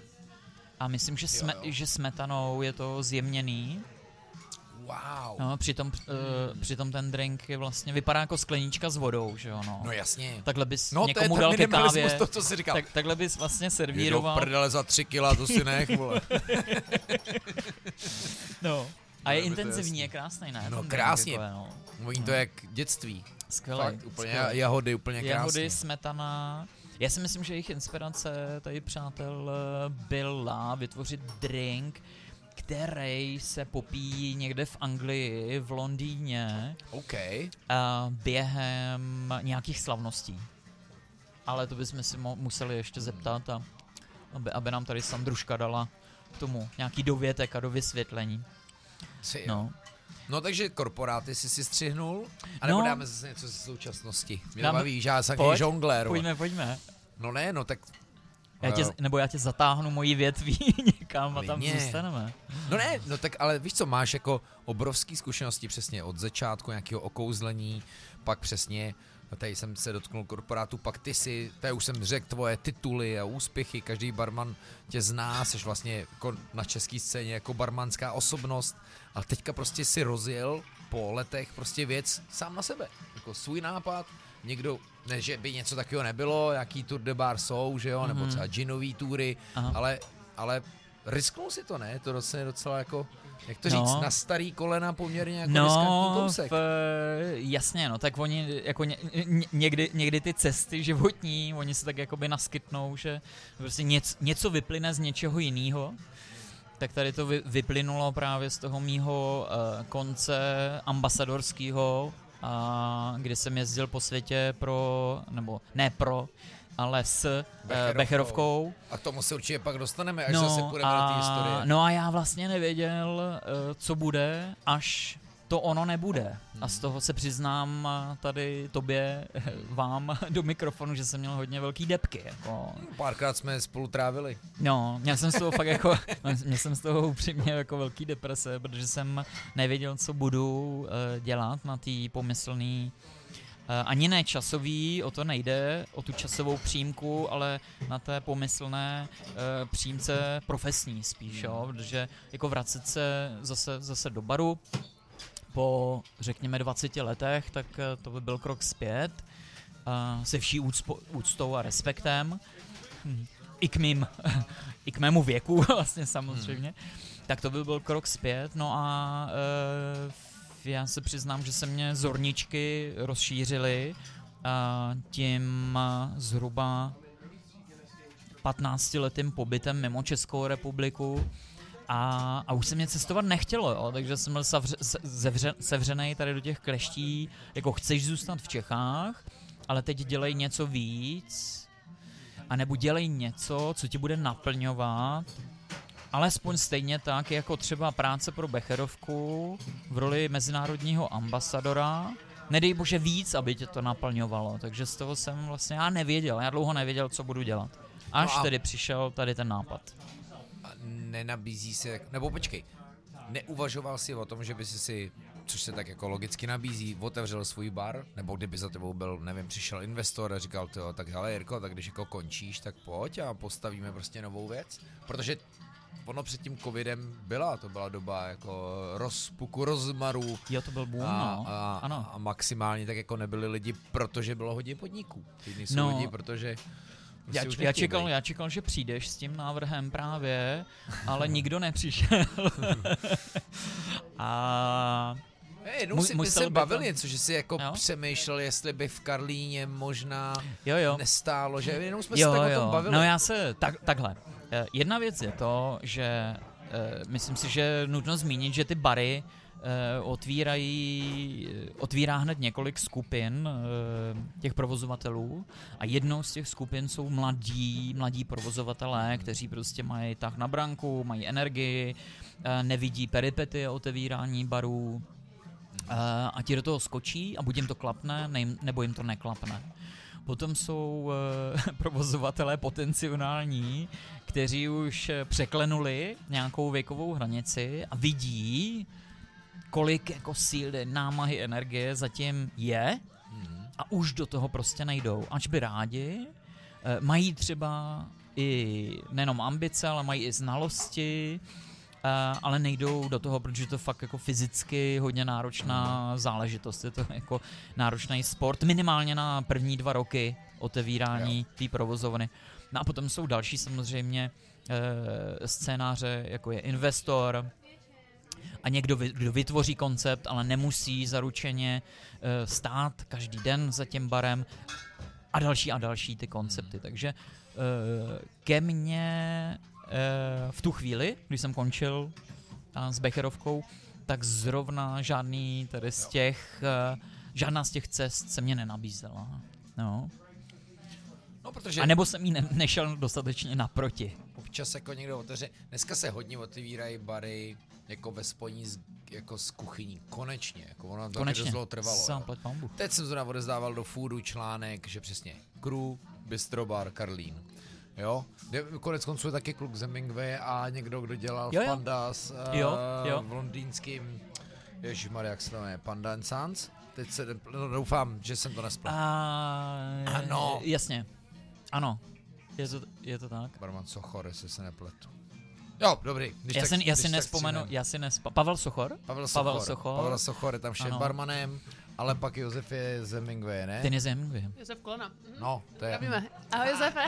A myslím, že, Jo, jo. že smetanou je to zjemněný. Wow. No, přitom, uh, přitom ten drink je vlastně, vypadá jako sklenička s vodou, že jo, no. No jasně. Takhle bys No to je někomu dal ke kávě, to, co jsi říkal. tak, takhle bys vlastně servíroval. prdele za tři kila, to si nech, vole. No. A je No, intenzivní, je krásný, ne? No, krásně. Jako je, no. Voní to jak dětství. Skvělý. Fakt, úplně skvělý. jahody, úplně krásně. Jahody, smetana. Já si myslím, že jejich inspirace tady, přátel, eh, byla vytvořit drink, který se popíjí někde v Anglii, v Londýně, OK. a během nějakých slavností. Ale to bychom si mo- museli ještě zeptat, a aby, aby nám tady Sandruška dala k tomu nějaký dovětek a do vysvětlení. Si, No. no. takže korporáty si si střihnul? A nebo No. dáme zase něco ze současnosti? Mě Dáme- baví, že já jsem žonglér. Pojďme, pojďme. No ne, no tak... Já tě, nebo já tě zatáhnu mojí větví někam a tam zůstaneme. No ne, no tak ale víš co, máš jako obrovský zkušenosti přesně od začátku nějakého okouzlení, pak přesně, tady jsem se dotknul korporátu, pak ty si, tady už jsem řekl tvoje tituly a úspěchy, každý barman tě zná, jsi vlastně jako na české scéně jako barmanská osobnost, ale teďka prostě si rozjel po letech prostě věc sám na sebe, jako svůj nápad, někdo, ne, že by něco takového nebylo, jaký tour de bar jsou, že jo, nebo Mhm. třeba ginový tury, Aha. ale, ale risknul si to, ne? To docela, docela jako, jak to No. říct, na starý kolena poměrně jako No, kousek. v, jasně, no, tak oni jako ně, ně, někdy, někdy ty cesty životní, oni se tak jakoby naskytnou, že prostě něco, něco vyplyne z něčeho jiného. Tak tady to vy, vyplynulo právě z toho mýho uh, konce ambasadorského, uh, kdy jsem jezdil po světě pro, nebo ne pro, ale s uh, Becherovkou. Becherovkou. A k tomu se určitě pak dostaneme, až zase půjdeme do té historie. No a já vlastně nevěděl, eh, co bude, až to ono nebude. A z toho se přiznám tady tobě, vám do mikrofonu, že jsem měl hodně velký depky. Jako. Párkrát jsme spolu trávili. No, měl jsem z toho fakt jako, měl jsem z toho upřímně jako velký deprese, protože jsem nevěděl, co budu eh, dělat na té pomyslný eh, ani ne časový, o to nejde, o tu časovou přímku, ale na té pomyslné eh, přímce profesní spíš, jo, protože jako vracet se zase, zase do baru po, řekněme, 20 letech, tak eh, to by byl krok zpět, eh, se vší úcpo, úctou a respektem. Hm. I k mým, i k mému věku vlastně samozřejmě, tak to by byl krok zpět. No a e, já se přiznám, že se mě zorničky rozšířily a tím a, zhruba 15 letým pobytem mimo Českou republiku a, a už se mě cestovat nechtělo, jo, takže jsem byl savře, se- zevře, sevřenej tady do těch kleští, jako chceš zůstat v Čechách, ale teď dělej něco víc, a nebo dělej něco, co ti bude naplňovat, alespoň stejně tak, jako třeba práce pro Becherovku v roli mezinárodního ambasadora, nedej bože víc, aby tě to naplňovalo, takže z toho jsem vlastně, já nevěděl, já dlouho nevěděl, co budu dělat. Až No a- tedy přišel tady ten nápad. Nenabízí se, nebo počkej, neuvažoval si o tom, že by si si, což se tak jako logicky nabízí, otevřel svůj bar, nebo kdyby za tebou byl, nevím, přišel investor a říkal, to, tak hele Jirko, tak když jako končíš, tak pojď a postavíme prostě novou věc, protože ono před tím covidem byla, to byla doba jako rozpuku rozmaru Jo, to byl boom, a, no. a, ano. a maximálně tak jako nebyli lidi, protože bylo hodně podniků. Teď nejsou No. lidi, protože Já, už já, čekal, já čekal, že přijdeš s tím návrhem právě, ale nikdo nepřišel. a Hey, jednou si se bavil to- něco, že si jako Jo? přemýšlel, jestli by v Karlíně možná jo, jo. nestálo, že jenom jsme jo, se tak jo. o tom bavili. No já se, tak, takhle. Eh, Jedna věc je to, že eh, myslím si, že je nutno zmínit, že ty bary otvírají, otvírá hned několik skupin eh, těch provozovatelů a jednou z těch skupin jsou mladí, mladí provozovatelé, kteří prostě mají tak na branku, mají energii, eh, nevidí peripety otevírání barů eh, a ti do toho skočí a buď jim to klapne, ne, nebo jim to neklapne. Potom jsou eh, provozovatelé potenciální, kteří už eh, překlenuli nějakou věkovou hranici a vidí, kolik jako síly, námahy, energie zatím je a už do toho prostě nejdou. Ač by rádi, eh, mají třeba i nejenom ambice, ale mají i znalosti, eh, ale nejdou do toho, protože to fakt jako fyzicky hodně náročná záležitost. Je to jako náročný sport, minimálně na první dva roky otevírání té provozovny. No a potom jsou další samozřejmě eh, scénáře, jako je investor, a někdo, kdo vytvoří koncept, ale nemusí zaručeně eh, stát každý den za tím barem a další a další ty koncepty. Takže eh, ke mně eh, v tu chvíli, když jsem končil s Becherovkou, tak zrovna žádný tady z těch, žádná z těch cest se mě nenabízela. No. No, protože A nebo jsem jí ne- nešel dostatečně naproti. občas jako někdo otevře, dneska se hodně otevírají bary jako ve spojení s, jako s kuchyní, konečně, jako ono to Konečně. dlouho trvalo. pambu. Teď jsem zrovna odezdával do foodu článek, že přesně Crew, Bistrobar, Karlín. Jo, konec konců je taky kluk z Hemingway a někdo, kdo dělal Jo, v jo. Pandas Jo, eh, jo. v londýnským, ježišmarja, jak se to jmenuje, Panda and Sons? Teď se, no, doufám, že jsem to nespletl. A, Ano. Jasně. Ano. Je to, je to tak? Barman Sochor, jestli se nepletu. Jo, dobrý. Když Já tak- si, já si nespomenu, já si nespa... Pavel Sochor? Pavel Sochor. Pavel Sochor. Pavel Sochor je tam šéf Ano. barmanem, ale pak Josef je z Hemingway, ne? Ten je z Hemingway. Josef Kolena. Mhm. No, to je... Víme. Ahoj Josefe.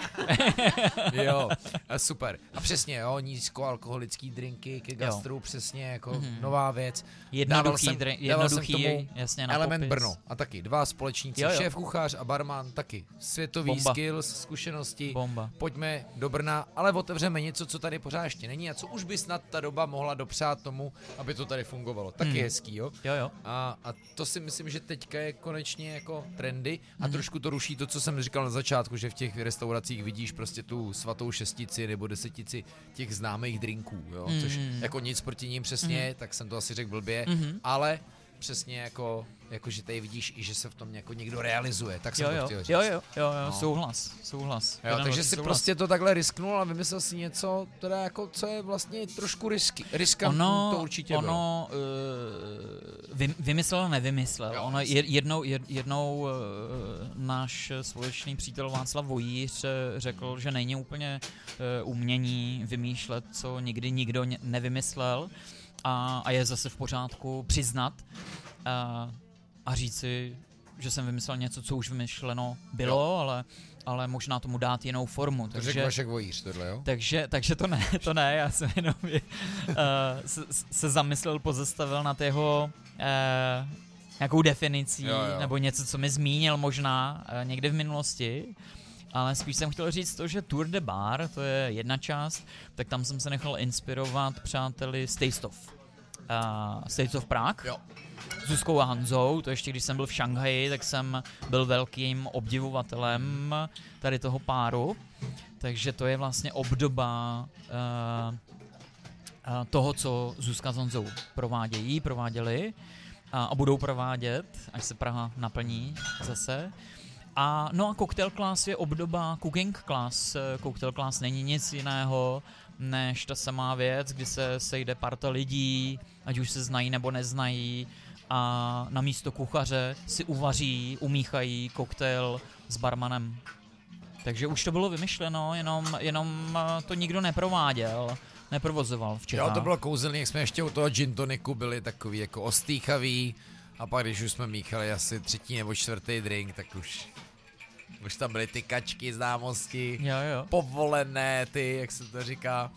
jo, a super. A přesně, jo, nízkoalkoholický drinky ke gastru, přesně jako Mhm. nová věc. Jednoduchý, Dával jsem- dri- dával jsem jednoduchý tomu jasně na Element popis. Brno a taky dva společníci, Jo, jo. šéf kuchař a barman taky. Světový Bomba. skills, zkušenosti. Bomba. Pojďme do Brna, ale otevřeme něco, co tady pořád ještě není a co už by snad ta doba mohla dopřát tomu, aby to tady fungovalo. Taky Hmm. hezký, jo? Jo, jo. A, a to si myslím, že teďka je konečně jako trendy a Mhm. trošku to ruší to, co jsem říkal na začátku, že v těch restauracích vidíš prostě tu svatou šestici nebo desetici těch známých drinků, jo? což Mhm. jako nic proti ním přesně, tak jsem to asi řekl blbě, Mhm. ale přesně jako, jako, že tady vidíš i, že se v tom jako někdo realizuje, tak jsem Jo, to jo, chtěl říct. jo, jo, jo, jo, No. souhlas, souhlas. Jo, takže si souhlas. prostě to takhle risknul a vymyslel si něco, teda jako, co je vlastně trošku risky, riskantní, ono, to určitě bylo. ono uh, vy, vymyslel a nevymyslel. Jo, ono jednou, jed, jednou uh, náš společný přítel Václav Vojíř eh, řekl, že není úplně uh, umění vymýšlet, co nikdy nikdo nevymyslel a, a je zase v pořádku přiznat uh, a říci, že jsem vymyslel něco, co už vymyšleno bylo, ale, ale možná tomu dát jinou formu. To řekl Vašek Vojíř, tohle, jo? Takže, takže to ne, to ne, já jsem jenom uh, se, se zamyslel, pozastavil nad jeho uh, nějakou definicí, Jo, jo. nebo něco, co mi zmínil možná uh, někde v minulosti, ale spíš jsem chtěl říct to, že Tour de Bar, to je jedna část, tak tam jsem se nechal inspirovat přáteli z Taste of. Uh, States of Prague, Jo. Zuzkou a Hanzou, to ještě když jsem byl v Šanghaji, tak jsem byl velkým obdivovatelem tady toho páru. Takže to je vlastně obdoba uh, uh, toho, co Zuzka s Honzou provádějí, prováděli a, a budou provádět, až se Praha naplní zase. A no a Cocktail Class je obdoba Cooking Class. Cocktail Class není nic jiného než ta samá věc, kdy se sejde parta lidí, ať už se znají nebo neznají a na místo kuchaře si uvaří, umíchají koktejl s barmanem. Takže už to bylo vymyšleno, jenom, jenom eh, to nikdo neprováděl, neprovozoval v Čechách. Jo, to bylo kouzelný, jak jsme ještě u toho gin toniku byli takový jako ostýchaví a pak když už jsme míchali asi třetí nebo čtvrtý drink, tak už, už tam byly ty kačky známosti, Jo, jo. povolené ty, jak se to říká.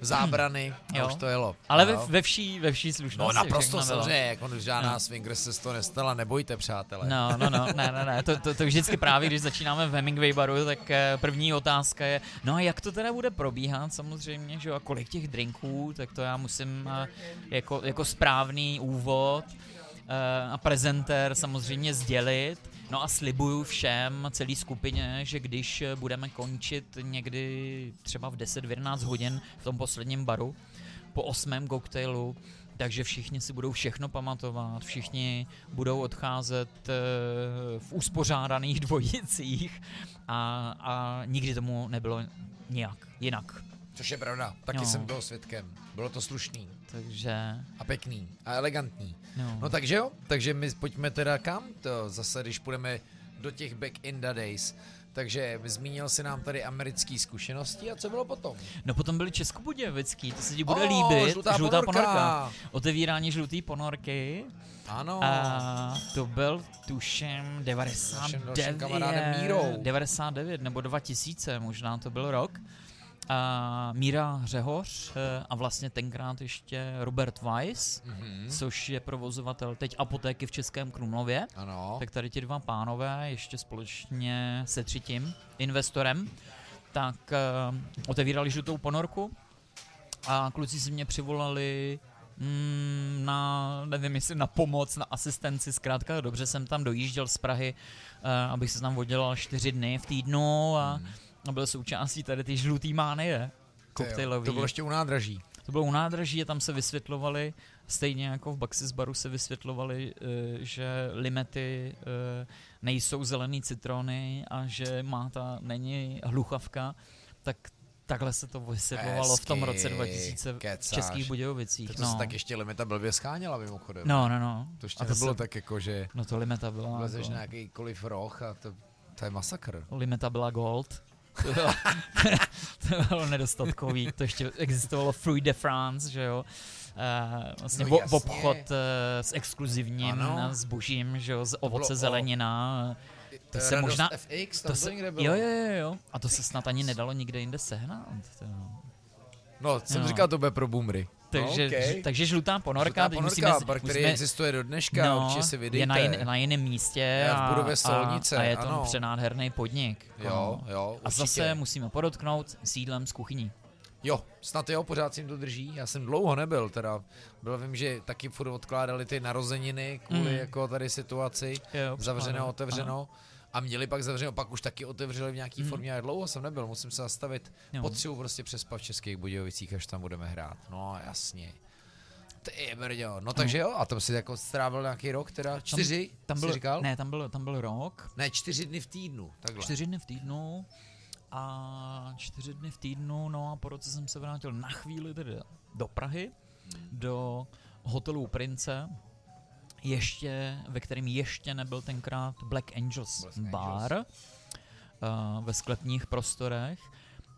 zábrany a Jo. už to jelo. Ale ve, Jo. ve vší, ve vší No slušnosti. naprosto všechno bylo. samozřejmě, jako žádná No. swinger se z toho nestala, nebojte přátelé. No, no, no, ne, ne, ne, to, to, to vždycky právě, když začínáme v Hemingway baru, tak eh, první otázka je, no a jak to teda bude probíhat samozřejmě, že jo, a kolik těch drinků, tak to já musím eh, jako, jako správný úvod eh, a prezentér samozřejmě sdělit. No a slibuju všem, celý skupině, že když budeme končit někdy třeba v 10-11 hodin v tom posledním baru, po osmém koktejlu, takže všichni si budou všechno pamatovat, všichni budou odcházet eh, v uspořádaných dvojicích a, a nikdy tomu nebylo nějak jinak. Což je pravda, taky No. jsem byl svědkem. Bylo to slušný Takže, a pěkný a elegantní. no. No takže jo, takže my pojďme teda kam to zase, když půjdeme do těch back in the days. Takže zmínil si nám tady americké zkušenosti a co bylo potom? no potom byli Českobudějovický, to se ti bude O, líbit, žlutá žlutá ponorka. ponorka. Otevírání žlutý ponorky Ano. a to byl tuším Naším dalším 99, kamarádem Mírou. 99 nebo 2000, možná to byl rok. A Míra Hřehoř eh, a vlastně tenkrát ještě Robert Weiss, Mhm. což je provozovatel teď apotéky v Českém Krumlově. Ano. Tak tady ti dva pánové ještě společně se třetím investorem, tak uh, otevírali žlutou ponorku a kluci si mě přivolali mm, na, nevím jestli na pomoc, na asistenci, zkrátka dobře jsem tam dojížděl z Prahy, uh, abych se tam oddělal čtyři dny v týdnu a, a byl součástí tady ty žlutý mánie koktejlový. To bylo ještě u nádraží. To bylo u nádraží a tam se vysvětlovali, stejně jako v Baxis baru se vysvětlovali, eh, že limety eh, nejsou zelený citrony a že máta není hluchavka, tak takhle se to vysvětlovalo v tom roce Hezky, 2000 v kecáš. Českých Budějovicích. To, to No. se tak ještě limita blbě scháněla mimochodem. no, no, no. To ještě a to nebylo se, tak jako, že No to limeta byla, vlezeš jako, na jakýkoliv roh a to, to je masakr. limeta byla gold. To bylo, to bylo nedostatkový, to ještě existovalo Fruit de France, že jo. Uh, vlastně No no, jasně. obchod uh, s exkluzivním Ano. zbožím, že jo, z ovoce, zelenina. To se Radost možná- FX, tam To to, se, někde bylo. jo, jo, jo. A to se snad ani nedalo nikde jinde sehnat. To, No, jsem Jo. říkal, to bude pro boomery. Takže, no, okay. takže žlutá ponorka, Žlutá teď ponorka, musíme, bar, který musíme existuje do dneška, no, určitě si vydejte. je na, jin, na jiném místě Je v a, budově Solnice, a, a je to ano. přenádherný podnik. Jo, ano. jo, A určitě. zase musíme podotknout sídlem z kuchyní. Jo, snad jo, pořád si jim to drží. Já jsem dlouho nebyl, teda byl vím, že taky furt odkládali ty narozeniny kvůli Mm. jako tady situaci. Jo, Zavřeno, ano, otevřeno. A měli pak zavřeno, pak už taky otevřeli v nějaký Mm. formě, ale dlouho jsem nebyl, musím se zastavit. Jo. Potřebuji prostě přespat v Českých Budějovicích, až tam budeme hrát. No jasně. Ty brďo, no takže jo, a tam si jako strávil nějaký rok, teda čtyři, Tam jsi byl, říkal? Ne, tam byl, tam byl rok, ne, čtyři dny v týdnu, takhle. čtyři dny v týdnu a čtyři dny v týdnu, no a po roce jsem se vrátil na chvíli tedy do Prahy, do hotelu Prince, ještě, ve kterém ještě nebyl tenkrát Black Angels Black Angels. bar uh, ve sklepních prostorech.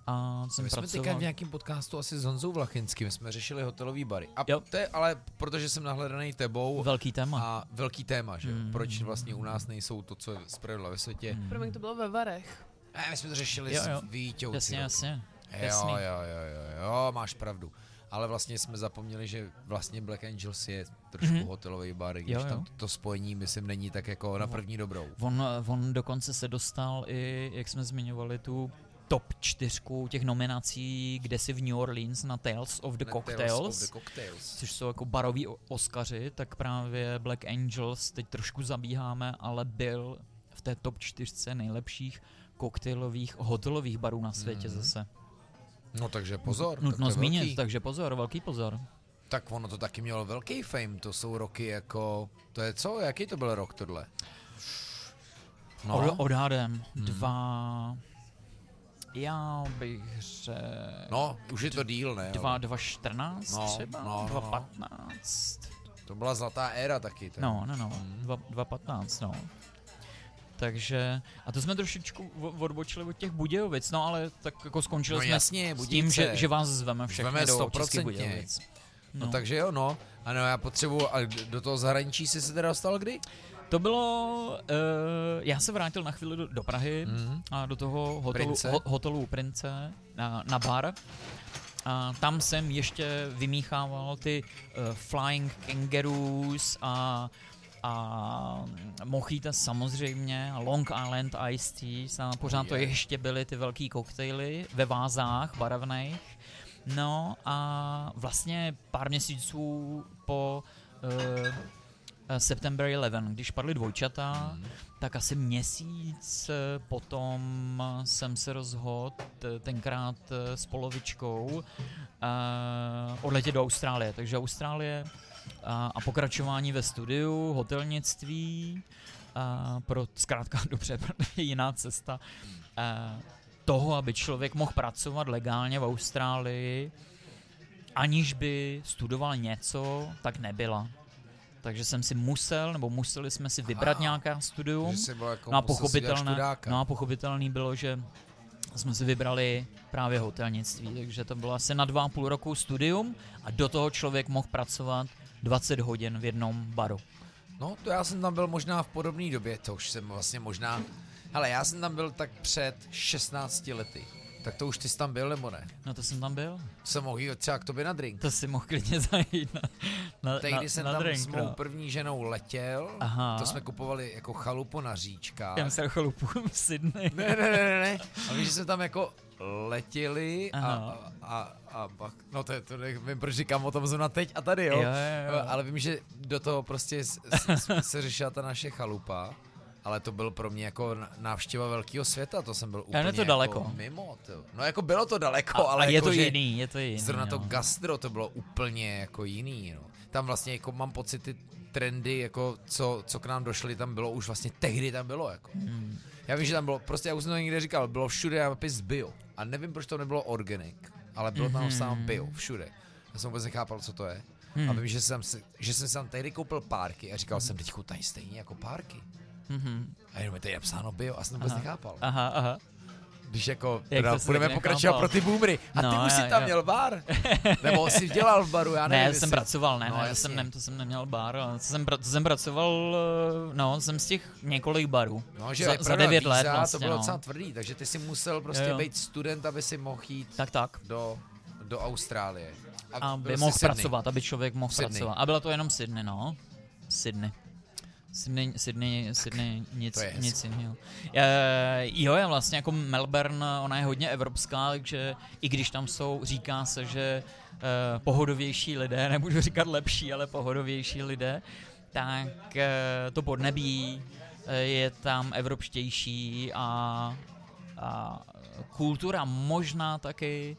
A jsem My jsme teďka pracoval... v nějakém podcastu asi s Honzou Vlachinským, jsme řešili hotelový bary. A Jo. to je, ale protože jsem nahledaný tebou Velký téma. a velký téma, že? Mm. Proč vlastně u nás nejsou to, co je zpravidla ve světě. Hmm. Promiň, to bylo ve Varech. A my jsme to řešili Jo, s jo. Vítěou. Jasně, jasně. Jo, jo, jo, jo, jo, máš pravdu. Ale vlastně jsme zapomněli, že vlastně Black Angels je trošku Mhm. hotelový bar, když Jo, jo. tam to spojení, myslím, není tak jako na první dobrou. On, on dokonce se dostal i, jak jsme zmiňovali, tu top čtyřku těch nominací, kde si v New Orleans na Tales of the Na Cocktails, Tales of the Cocktails. což jsou jako baroví o- Oscaři, tak právě Black Angels, teď trošku zabíháme, ale byl v té top čtyřce nejlepších koktejlových hotelových barů na světě Mhm. zase. No takže pozor. tak Nutno to je zmínit, velký. takže pozor, velký pozor. Tak ono to taky mělo velký fame, to jsou roky jako, to je co, jaký to byl rok tohle? No. Od, odhadem Hmm. dva, já bych řekl... No, už je to díl, ne? Dva, dva 14 No, třeba? no, no, dva no. 15? To byla zlatá éra taky. Tak. No, no, no. Mm. Dva, dva 15, no. Takže, a to jsme trošičku odbočili od těch Budějovic, no ale tak jako skončili No jsme jasně, s tím, že, že vás zveme všechny Zveme do Českých. Budějovic. No. takže jo, no. Ano, já potřebuji, a do toho zahraničí jsi se teda dostal kdy? To bylo, uh, já se vrátil na chvíli do, do Prahy Mhm. a do toho hotelu, Prince. ho, hotelu Prince na, na bar. A tam jsem ještě vymíchával ty uh, Flying Kangaroos a a Mojita samozřejmě, Long Island Iced Teas a pořád to Je. ještě byly ty velký koktejly ve vázách barevných. No a vlastně pár měsíců po uh, September 11, když padly dvojčata, Mhm. tak asi měsíc eh, potom jsem se rozhodl tenkrát eh, s polovičkou eh, odletět do Austrálie. Takže Austrálie a, a pokračování ve studiu, hotelnictví, a pro zkrátka dobře, protože jiná cesta eh, toho, aby člověk mohl pracovat legálně v Austrálii, aniž by studoval něco, tak nebyla. Takže jsem si musel, nebo museli jsme si vybrat nějaká studium. Jako No a, pochopitelné, no a pochopitelný bylo, že jsme si vybrali právě hotelnictví, takže to bylo asi na dva a půl roku studium a do toho člověk mohl pracovat 20 hodin v jednom baru. No, to já jsem tam byl možná v podobné době, to už jsem vlastně možná... Hele, já jsem tam byl tak před 16 lety. Tak to už ty jsi tam byl, nebo ne? No to jsem tam byl. To jsem mohl jít třeba k tobě na drink. To si mohl klidně zajít na, na, Tehdy na, jsem na tam drink, s mou no. první ženou letěl. Aha. To jsme kupovali jako chalupu na říčkách. Já myslel chalupu v Sydney. Ne, ne, ne, ne, ne. A víš, že jsme tam jako letěli a, Aha. a, a, a pak, no to, je- to nevím, proč říkám o tom zrovna teď a tady, jo. Jo, jo, jo. Ale vím, že do toho prostě s, s, se řešila ta naše chalupa, ale to byl pro mě jako návštěva velkého světa, to jsem byl úplně je to jako daleko. mimo. To. No jako bylo to daleko, A, ale a je jako, to jiný, je to jiný. Zrovna to no. gastro, to bylo úplně jako jiný, no. Tam vlastně jako mám pocit, ty trendy, jako co, co k nám došly, tam bylo už vlastně tehdy tam bylo, jako. Hmm. Já vím, že tam bylo, prostě já už jsem to někde říkal, bylo všude nápis bio. A nevím, proč to nebylo organic, ale bylo tam Mhm. sám bio, všude. Já jsem vůbec nechápal, co to je. Hmm. A vím, že jsem, si, že jsem si tam tehdy koupil párky a říkal jsem, teď chutají stejně jako párky. Mhm. A jenom je tady napsáno bio a jsem vůbec Aha. nechápal. Aha, aha. Když jako Jak teda to jsi budeme pokračovat pro ty boomery. A ty No, už já- jsi tam já- měl bar. Nebo jsi dělal v baru, já nevím. Ne, jestli- jsem pracoval, ne, No, ne to, jasně. jsem, ne, to jsem neměl bar, ale to jsem, pra- to jsem pracoval, eh, no, jsem z těch několik barů. No, že za, za pravda, devět víza, let to vlastně, bylo no. docela tvrdý, takže ty si musel prostě Jo, jo. být student, aby si mohl jít Tak, tak. do, do Austrálie. Aby byl jsi mohl Sydney. pracovat, aby člověk mohl Sydney. pracovat. A byla to jenom Sydney, no. Sydney. Sydney, Sydney, Sydney nic, nic jiného. E, jo, je vlastně jako Melbourne, ona je hodně evropská, takže i když tam jsou, říká se, že e, pohodovější lidé, nebudu říkat lepší, ale pohodovější lidé, tak e, to podnebí e, je tam evropštější a, a kultura možná taky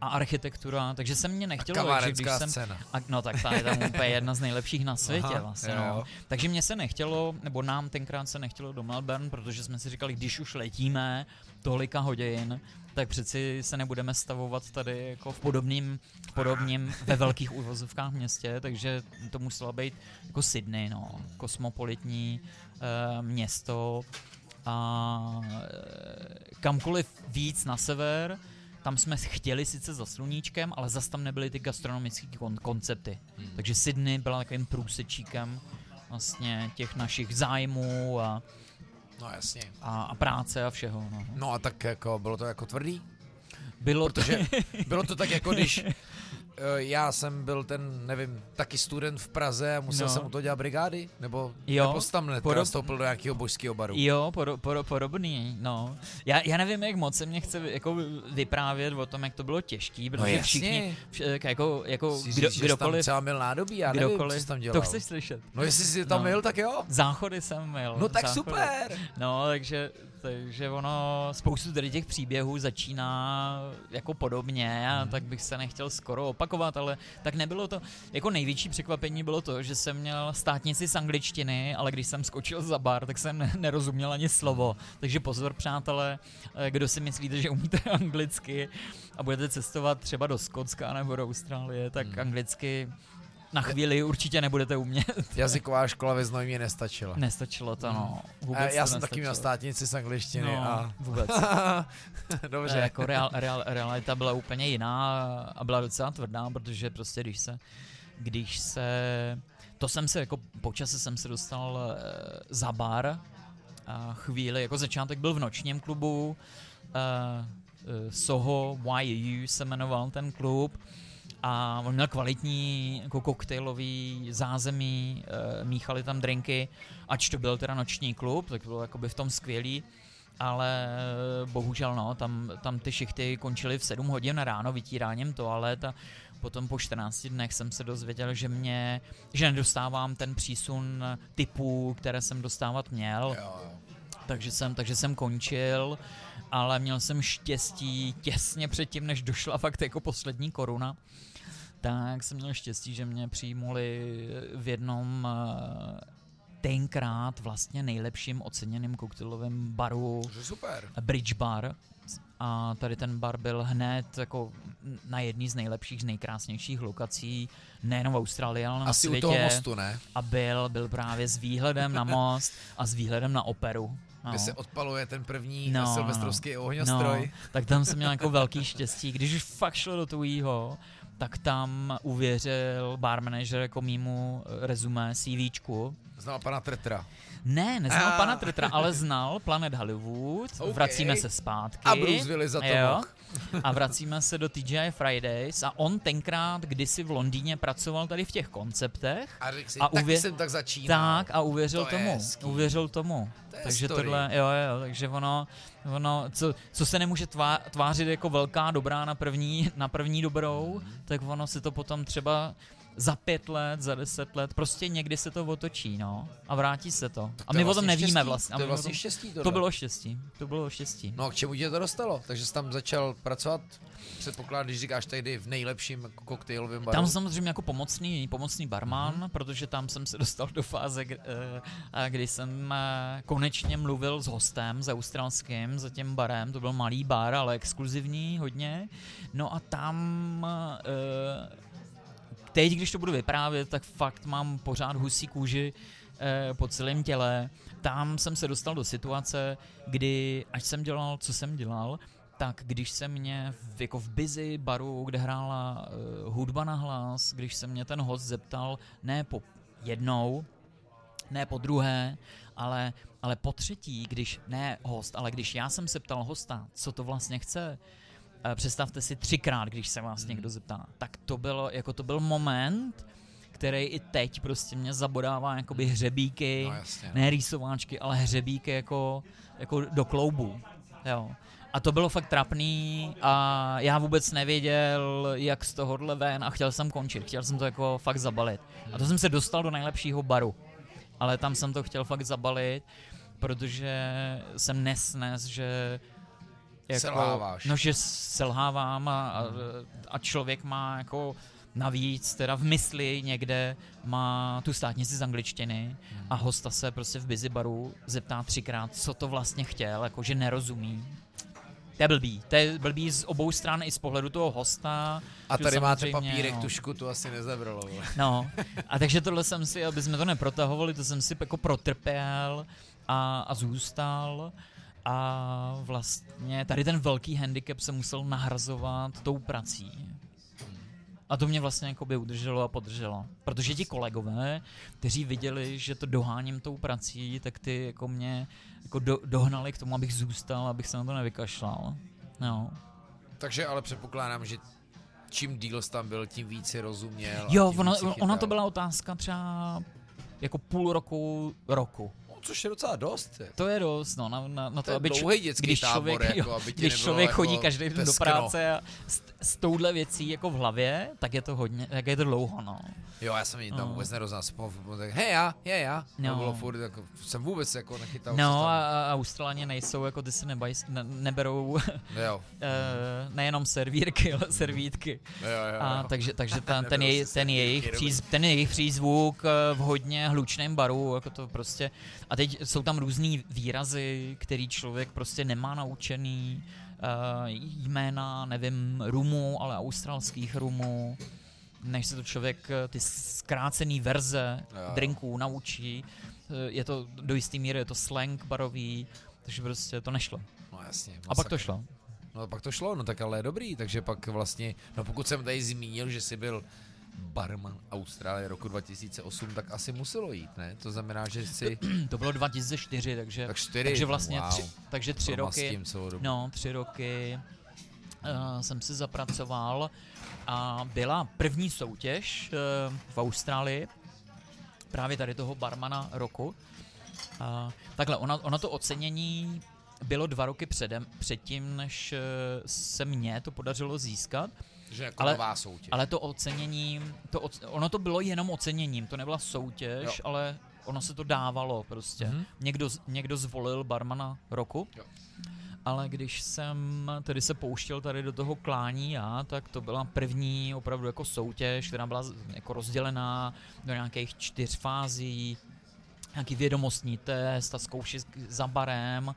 a architektura, takže se mě A nechtělo, že když kavárenská jsem, scéna. a, no tak ta je tam úplně jedna z nejlepších na světě Aha, vlastně, jo, no. Takže mě se nechtělo, nebo nám tenkrát se nechtělo do Melbourne, protože jsme si říkali, když už letíme tolika hodin, tak přeci se nebudeme stavovat tady jako v podobným, v podobním ve velkých uvozovkách městě, takže to muselo být jako Sydney, no, kosmopolitní e, město a e, kamkoliv víc na sever, tam jsme chtěli sice za sluníčkem, ale zas tam nebyly ty gastronomické kon- koncepty. Hmm. Takže Sydney byla takovým průsečíkem vlastně těch našich zájmů a, No jasně. a, a práce a všeho. No. No a tak jako bylo to jako tvrdý? Bylo Protože bylo to tak jako když já jsem byl ten, nevím, taky student v Praze a musel No. jsem u toho dělat brigády? Nebo, Jo, nebo tam hned podob- nastoupil do nějakého božského baru? Jo, poro, poro, podobný, no. Já, já nevím, jak moc se mě chce jako vyprávět o tom, jak to bylo těžký, protože No jasně. všichni, vš, jako, jako Chci kdo, říct, že jsi tam kdokoliv, třeba měl nádobí, já nevím, co kdokoliv, jsi tam dělal. to chceš slyšet. No jestli jsi tam No. byl, tak jo. Záchody jsem měl. No tak záchody. super. No, takže, takže ono, spoustu tady těch příběhů začíná jako podobně a Mhm. tak bych se nechtěl skoro opakovat, ale tak nebylo to, jako největší překvapení bylo to, že jsem měl státnici z angličtiny, ale když jsem skočil za bar, tak jsem ne- nerozuměl ani slovo. Takže pozor, přátelé, eh, kdo si myslíte, že umíte anglicky a budete cestovat třeba do Skotska nebo do Austrálie, tak Mhm. anglicky na chvíli určitě nebudete umět. Jazyková škola ve Znojmě nestačila. Nestačilo to, no. A Vůbec já to jsem taky měl nestačilo. státnici z angličtiny No, a... vůbec. Dobře. Eh, Jako real, real, realita byla úplně jiná a byla docela tvrdá, protože prostě když se, když se, to jsem se jako po čase jsem se dostal eh, za bar a chvíli, jako začátek byl v nočním klubu, eh, eh, Soho YU se jmenoval ten klub a on měl kvalitní jako koktejlový zázemí, e, míchali tam drinky, ač to byl teda noční klub, tak bylo jakoby v tom skvělý, ale bohužel no, tam, tam ty šichty končily v 7 hodin na ráno vytíráním toalet a potom po 14 dnech jsem se dozvěděl, že mě, že nedostávám ten přísun typů, které jsem dostávat měl. Takže jsem, takže jsem končil, ale měl jsem štěstí těsně předtím, než došla fakt jako poslední koruna. Tak jsem měl štěstí, že mě přijmuli v jednom eh, tenkrát vlastně nejlepším oceněným koktejlovém baru super. Bridge Bar. A tady ten bar byl hned jako na jedný z nejlepších, z nejkrásnějších lokací, nejenom v Austrálii, ale na Asi světě. u toho mostu, ne? A byl, byl právě s výhledem na most a s výhledem na operu. No. Kde se odpaluje ten první No, silvestrovský ohňostroj. No, tak tam jsem měl jako velký štěstí. Když už fakt šlo do tujího, tak tam uvěřil bar manager jako mýmu eh, rezumé CVčku. Znal pana Tretra. Ne, neznal Ah. pana Tretra, ale znal Planet Hollywood. OK. Vracíme se zpátky. A Bruce Willis za to Jo. A vracíme se do TGI Fridays a on tenkrát kdysi v Londýně pracoval tady v těch konceptech. A řekl si, A a uvě- jsem tak začínal. Tak a uvěřil To tomu. Uvěřil tomu. To takže story. tohle, jo, jo, takže ono, ono co, co se nemůže tvá, tvářit jako velká dobrá na první, na první dobrou, Mhm. tak ono si to potom třeba za pět let, za deset let, prostě někdy se to otočí, no, a vrátí se to. Tak a my je o tom vlastně nevíme štěstí. vlastně. To je vlastně tom- štěstí. to bylo štěstí, to bylo štěstí. No a k čemu tě to dostalo? Takže jsi tam začal pracovat, předpokládám, když říkáš tady v nejlepším koktejlovém baru. Tam samozřejmě jako pomocný, pomocný barman, Mhm. mm-hmm. protože tam jsem se dostal do fáze, kdy, eh, jsem eh, konečně mluvil s hostem, s australským, za tím barem, to byl malý bar, ale exkluzivní hodně. No a tam eh, teď, když to budu vyprávět, tak fakt mám pořád husí kůži eh, po celém těle. Tam jsem se dostal do situace, kdy, až jsem dělal, co jsem dělal, tak když se mě v, jako v busy baru, kde hrála uh, hudba na hlas, když se mě ten host zeptal, ne po jednou, ne po druhé, ale, ale po třetí, když ne host, ale když já jsem se ptal hosta, co to vlastně chce, eh, představte si třikrát, když se vás někdo zeptá, tak to bylo, jako to byl moment, který i teď prostě mě zabodává jakoby hřebíky, No jasně. ne rýsováčky, ale hřebíky jako, jako do kloubu. Jo. A to bylo fakt trapný a já vůbec nevěděl, jak z tohohle ven a chtěl jsem končit. Chtěl jsem to jako fakt zabalit. A to jsem se dostal do nejlepšího baru. Ale tam jsem to chtěl fakt zabalit, protože jsem nesnes, že jako, Selháváš. No, že selhávám a, a, a člověk má jako navíc teda v mysli někde má tu státnici z angličtiny a hosta se prostě v busy baru zeptá třikrát, co to vlastně chtěl, jako že nerozumí. To je blbý. To je blbý z obou stran i z pohledu toho hosta. A tady máte papírek, no. tušku, to asi nezabralo. No, a takže tohle jsem si, aby jsme to neprotahovali, to jsem si jako protrpěl a, a zůstal. A vlastně tady ten velký handicap se musel nahrazovat tou prací. A to mě vlastně jakoby udrželo a podrželo. Protože ti kolegové, kteří viděli, že to doháním tou prací, tak ty jako mě jako do, dohnali k tomu, abych zůstal, abych se na to nevykašlal. No. Takže ale předpokládám, že čím díl tam byl, tím víc si rozuměl. Jo, ona chytal. to byla otázka třeba jako půl roku, roku. No, což je docela dost. To je dost, no, na, na, na to, To aby dlouhej dětský když tábor, člověk, jako, aby když člověk jako chodí každý den do teskno. práce a s, s touhle věcí jako v hlavě, tak je to hodně, tak je to dlouho, no. Jo, já jsem ji tam No. vůbec neroznal. Jsem tak hej já, je já. No. No. Bylo furt, jako, jsem vůbec jako nechytal. No a, a Australaně nejsou, jako ty si nebaj, ne, neberou Jo, eh, nejenom servírky, ale servítky. jo, jo. A jo. takže, takže ta, ten, Neberou jej, ten, jejich příz, ten jejich přízvuk eh, v hodně hlučném baru, jako to prostě, a teď jsou tam různý výrazy, který člověk prostě nemá naučený, uh, jména, nevím, rumů, ale australských rumů, než se to člověk eh, ty zkrácený verze Jo. drinků naučí, eh, je to do jisté míry, je to slang barový, takže prostě to nešlo. No jasně. A pak to šlo. No pak to šlo, no tak ale dobrý, takže pak vlastně, no pokud jsem tady zmínil, že jsi byl barman Austrálie roku 2008, tak asi muselo jít, ne? To znamená, že jsi To bylo 2004, takže, tak čtyři, takže vlastně wow. tři, takže tři roky, no tři roky uh, jsem si zapracoval a byla první soutěž uh, v Austrálii, právě tady toho barmana roku. Uh, takhle, ona, ona to ocenění bylo dva roky předem, předtím, než eh, se mně to podařilo získat. Že jako Ale- nová soutěž. Ale to ocenění, to oc, ono to bylo jenom oceněním, to nebyla soutěž, Jo. ale ono se to dávalo prostě. Mm-hmm. Někdo, někdo zvolil barmana roku, Jo. Ale když jsem tedy se pouštěl tady do toho klání já, tak to byla první opravdu jako soutěž, která byla jako rozdělená do nějakých čtyř fází, nějaký vědomostní test a zkoušet za barem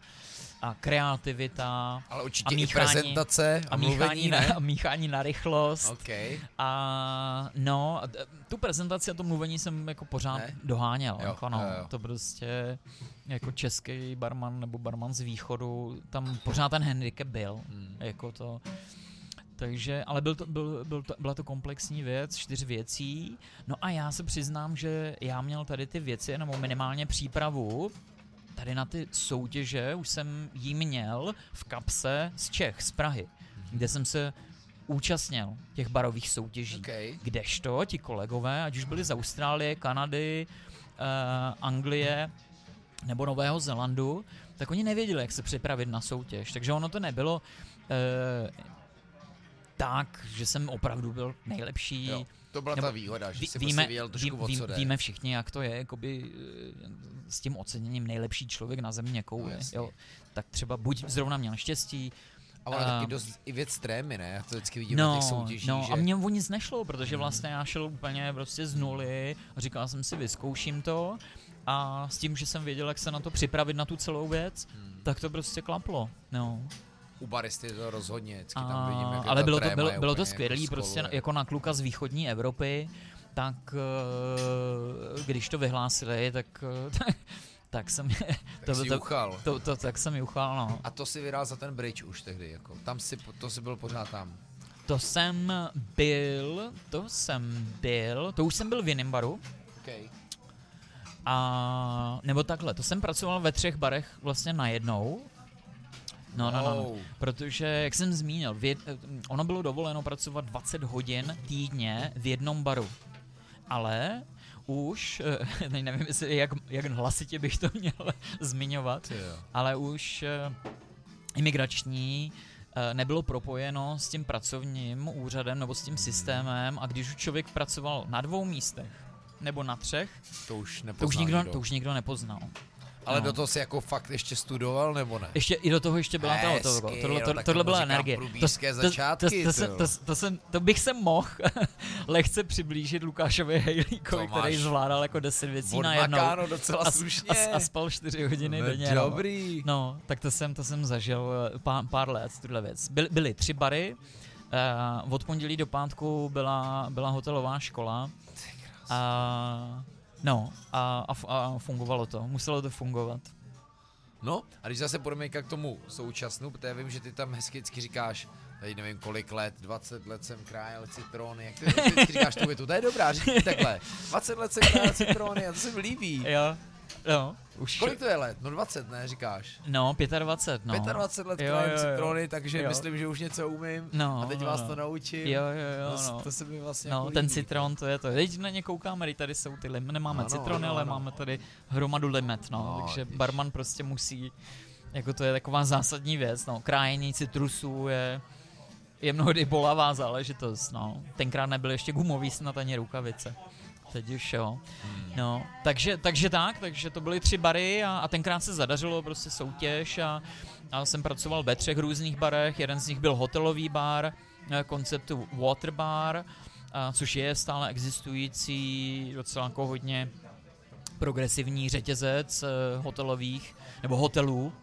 a kreativita Ale a určitě i míchání- prezentace a, a míchání, mluvení, na, ne? a míchání na rychlost. OK. A no, a tu prezentaci a to mluvení jsem jako pořád ne? doháněl. Jo, jako no, jo, jo. To prostě jako český barman nebo barman z východu, tam pořád ten handicap byl. Hmm. Jako to, takže, ale byl to, byl, byl to, byla to komplexní věc, čtyř věcí. No a já se přiznám, že já měl tady ty věci, nebo minimálně přípravu, tady na ty soutěže už jsem jí měl v kapse z Čech, z Prahy, kde jsem se účastnil těch barových soutěží. OK. Kdežto ti kolegové, ať už byli z Austrálie, Kanady, uh, Anglie nebo Nového Zelandu, tak oni nevěděli, jak se připravit na soutěž. Takže ono to nebylo uh, tak, že jsem opravdu byl nejlepší. Jo. To byla Nebo ta výhoda, že Ví- si víme, prostě trošku ví, ví, jde. víme všichni, jak to je, jakoby eh, s tím oceněním nejlepší člověk na země No, koule. jasně. jo. Tak třeba buď zrovna měl štěstí, A ono a- taky dost i věc trémy, ne? Já to vždycky vidím na no, těch soutěžích, no že... a mně o nic nešlo, protože Hmm. vlastně já šel úplně prostě z nuly a říkal jsem si, vyzkouším to a s tím, že jsem věděl, jak se na to připravit na tu celou věc, Hmm. tak to prostě klaplo. No. U baristy to rozhodně, vždycky A, tam vidím, jak je ale bylo to, bylo, je bylo to skvělý, jako prostě jako na kluka z východní Evropy, tak eh, když to vyhlásili, tak, eh, tak jsem Tak to, to, juchal. to, to, tak jsem juchal, no. A to si vydal za ten bridge už tehdy, jako. Tam si, to si byl pořád tam. To jsem byl, to jsem byl, to už jsem byl v jiném baru, Okay. A nebo takhle, to jsem pracoval ve třech barech vlastně najednou. No, no, no, no. Protože, jak jsem zmínil, v jed, ono bylo dovoleno pracovat 20 hodin týdně v jednom baru. Ale už, eh, teď nevím, jestli, jak, jak hlasitě bych to měl zmiňovat, ale už eh, imigrační eh, nebylo propojeno s tím pracovním úřadem nebo s tím systémem a když už člověk pracoval na dvou místech nebo na třech, To už to už, nikdo, nikdo. to už nikdo nepoznal. Ale no. do toho si jako fakt ještě studoval, nebo ne? Ještě i do toho ještě byla ta Hezky, hotovka. Tohle, no, to, tohle tomu byla energie. průbířské to, začátky, to, to, jo. to, to, jsem, to bych se mohl lehce přiblížit Lukášovi To Hejlíkovi, který zvládal jako 10 věcí na jednou. Docela A, slušně. a, a spal 4 hodiny No, denně. no. Dobrý. No, tak to jsem, to jsem zažil eh, pár, pár let, tuhle věc. Byly, byly tři bary, uh, od pondělí do pátku byla, byla hotelová škola. A, no, a, a, a fungovalo to, muselo to fungovat. No, a když zase půjdeme k tomu současnu, protože já vím, že ty tam hezky říkáš, tady nevím kolik let, 20 let jsem krájel citrony, jak ty říkáš tu větu, to je dobrá, říkej takhle, 20 let jsem krájel citrony a to se mi líbí. Jo, no, už... Kolik to je let? No 20, ne, říkáš? No, 25, no. 25 let Jo, jo, jo. citrony, takže Jo. myslím, že už něco umím No, a teď no, vás no. to naučím. Jo, jo, jo, to, no. to se mi vlastně No, jako ten líbí. citron, to je to. Teď na ně koukáme, tady jsou ty lim, nemáme Ano, citrony, ano, ale ano. máme tady hromadu limet, no, No, takže vidíš. barman prostě musí, jako to je taková zásadní věc, no, krájení citrusů je, je mnohdy bolavá záležitost, no. Tenkrát nebyly ještě gumový snad ani rukavice. Teď už jo. Hmm. No, takže, takže tak, takže to byly tři bary a, a tenkrát se zadařilo prostě soutěž a, a jsem pracoval ve třech různých barech, jeden z nich byl hotelový bar, eh, konceptu water bar, a, což je stále existující docela jako hodně progresivní řetězec eh, hotelových, nebo hotelů.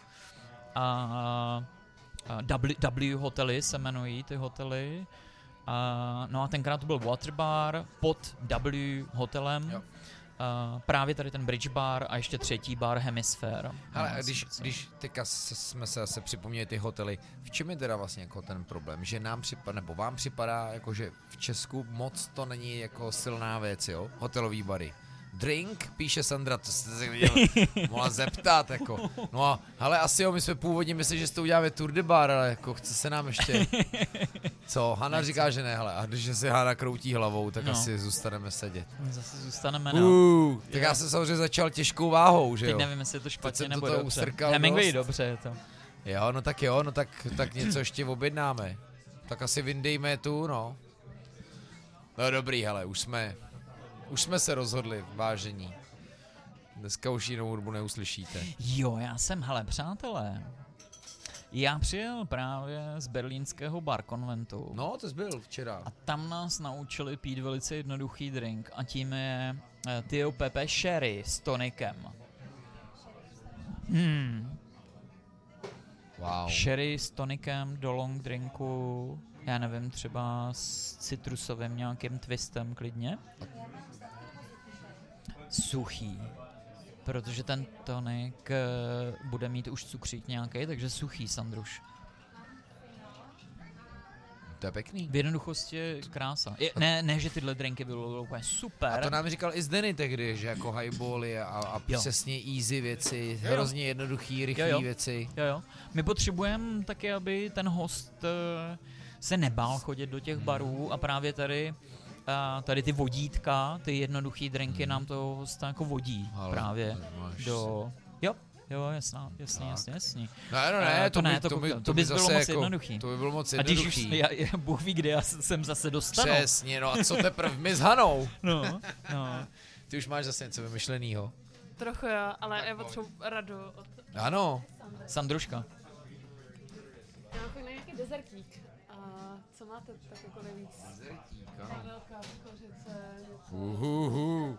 A, a w, w hotely se jmenují ty hotely. A, no a tenkrát to byl water bar pod W hotelem. Jo. A, právě tady ten bridge bar a ještě třetí bar Hemisphere. Ale No, když, co- když teďka jsme se zase připomněli ty hotely, v čem je teda vlastně jako ten problém? Že nám připadá, nebo vám připadá, jako že v Česku moc to není jako silná věc, jo? Hotelový bary. Drink, píše Sandra, to jste se mohla zeptat, jako. No a, hele, asi jo, my jsme původně mysleli, že s to uděláme Tour de Bar, ale jako chce se nám ještě, co, Hana říká, že ne, hele, a když se Hana kroutí hlavou, tak No. asi zůstaneme sedět. Zase zůstaneme na... Uh, tak Jo. já jsem samozřejmě začal těžkou váhou, že Teď jo. nevím, jestli je to špatně nebo toho dobře. Hemingway dobře je to. Jo, no tak jo, no tak, tak něco ještě objednáme. Tak asi vyndejme tu, no. No dobrý, hele, už jsme, už jsme se rozhodli, vážení. Dneska už jinou hudbu neuslyšíte. Jo, já jsem, hele, přátelé, já přijel právě z berlínského bar konventu. No, to jsi byl včera. A tam nás naučili pít velice jednoduchý drink a tím je eh, Tio Pepe Sherry s tonikem. Hmm. Wow. Sherry s tonikem do long drinku, já nevím, třeba s citrusovým nějakým twistem klidně. Suchý. Protože ten tonik eh, bude mít už cukřík nějaký, takže suchý, Sandruš. To je pěkný. V jednoduchosti je krása. Je, ne, ne, že tyhle drinky byly úplně super. A to nám říkal i Zdeny tehdy, že jako highbally a, a Jo. přesně easy věci, Jo, jo. hrozně jednoduchý, jo. věci. Jo, jo. My potřebujeme taky, aby ten host eh, se nebál chodit do těch barů a právě tady a tady ty vodítka, ty jednoduchý drinky nám to hosta jako vodí Ale právě do... Jo, jo, jasná, jasný, Tak. jasný, jasný. Ne, no Eh, ne, to to, by, ne, to to, by, to, To by bylo moc jako, jednoduchý. To by bylo moc A když už, jednoduchý. já, já, Bůh ví, kde já se- sem zase dostanu. Přesně, no a co teprve my s Hanou? No, no. Ty už máš zase něco vymyšlenýho. Trochu jo, ale já potřebuji radu od Ano, Sandruška. Já mám fakt nějaký dezertík. A co máte tak jako nejvíc? Velká kořice, něco. Uhuhu.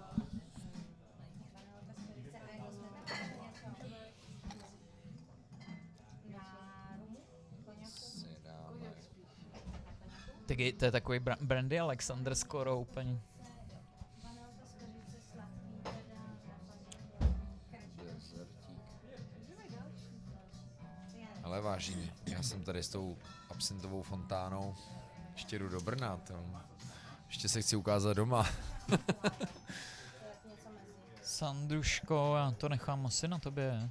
Tak je, to je takový bra- brandy Alexander skoro úplně. Ale vážně, já jsem tady s tou absintovou fontánou. Ještě jdu do Brna, to. Ještě se chci ukázat doma. Sandruško, já to nechám asi na tobě.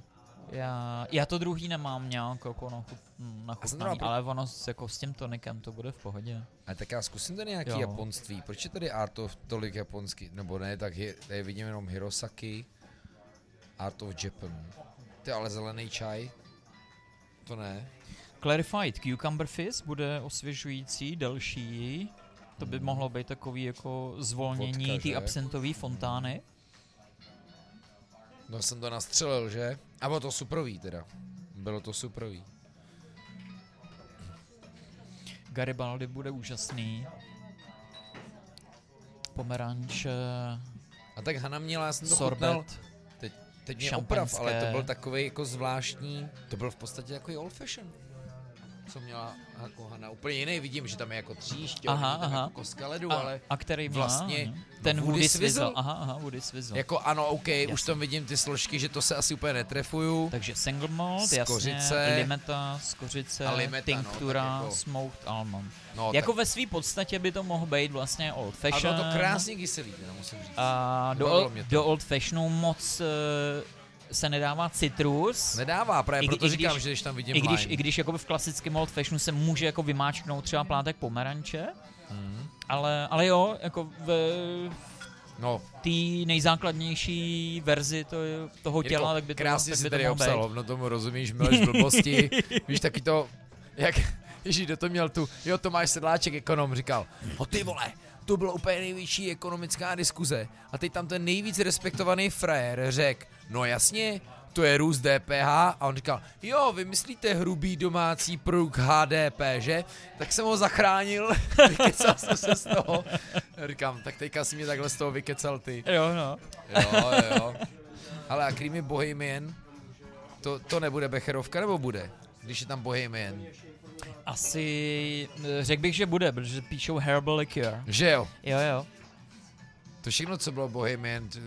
Já, já to druhý nemám nějak jako na, chut, na chutnání, pro- ale ono s, jako s tím tonikem to bude v pohodě. Ale tak já zkusím tady nějaký Jo. japonství. Proč je tady Art of tolik japonský? Nebo ne, tak hi, tady vidím jenom Hirosaki. Art of Japan. Ty ale zelený čaj? To ne. Clarified Cucumber Fizz bude osvěžující, delší. To by mohlo být takový jako zvolnění že? absintové fontány. No jsem to nastřelil, že? A bylo to suprový teda. Bylo to suprový. Garibaldi bude úžasný. Pomeranč, A tak Hana měla, já jsem to chutnal, sorbet. teď, teď mě oprav, ale to byl takový jako zvláštní, to byl v podstatě takový old fashion. Co měla jako Hana, úplně jiný, vidím, že tam je jako tříšť, Aha, tam aha. jako koska ledu, A, ale a který měla? vlastně no, Ten Woody Woody Swizzle. Swizzle. Aha, aha, Woody Swizzle. jako ano, OK, už tam vidím ty složky, že to se asi úplně netrefuju. Takže single malt, Z jasně, kořice. limeta z kořice, A limeta, no, tinktura, tak jako- smoked almond. No, jako tak, ve své podstatě by to mohl být vlastně old a fashion. bylo to krásně kyselý, musím říct. A do, do old fashionu moc uh, se nedává citrus. Nedává, právě I- proto i říkám, když- že když tam vidím I když, lime. I když jakoby v klasickém old fashionu se může jako vymáčknout třeba plátek pomeranče, Mhm. ale, ale jo, jako v No, té nejzákladnější verzi to, toho těla, Jirko, tak by to, krásně tak si tady obsal, no tomu rozumíš, mileš blbosti, víš taky to, jak, ježíš, kdo to měl tu, jo Tomáš Sedláček, ekonom, říkal, no ty vole, to byla úplně největší ekonomická diskuze a teď tam ten nejvíc respektovaný frajer řekl, no jasně, to je růst DPH a on říkal, jo, vy myslíte hrubý domácí produkt HDP, že? Tak jsem ho zachránil, vykecal jsem se z toho. Říkám, tak teďka si mě takhle z toho vykecal ty. Jo, no. Jo, jo. Ale a Creamy Bohemian, to, to nebude Becherovka, nebo bude? Když je tam Bohemian. Asi řekl bych, že bude, protože píšou herbal liqueur. Že jo? Jo, jo. To všechno, co bylo Bohemian, t-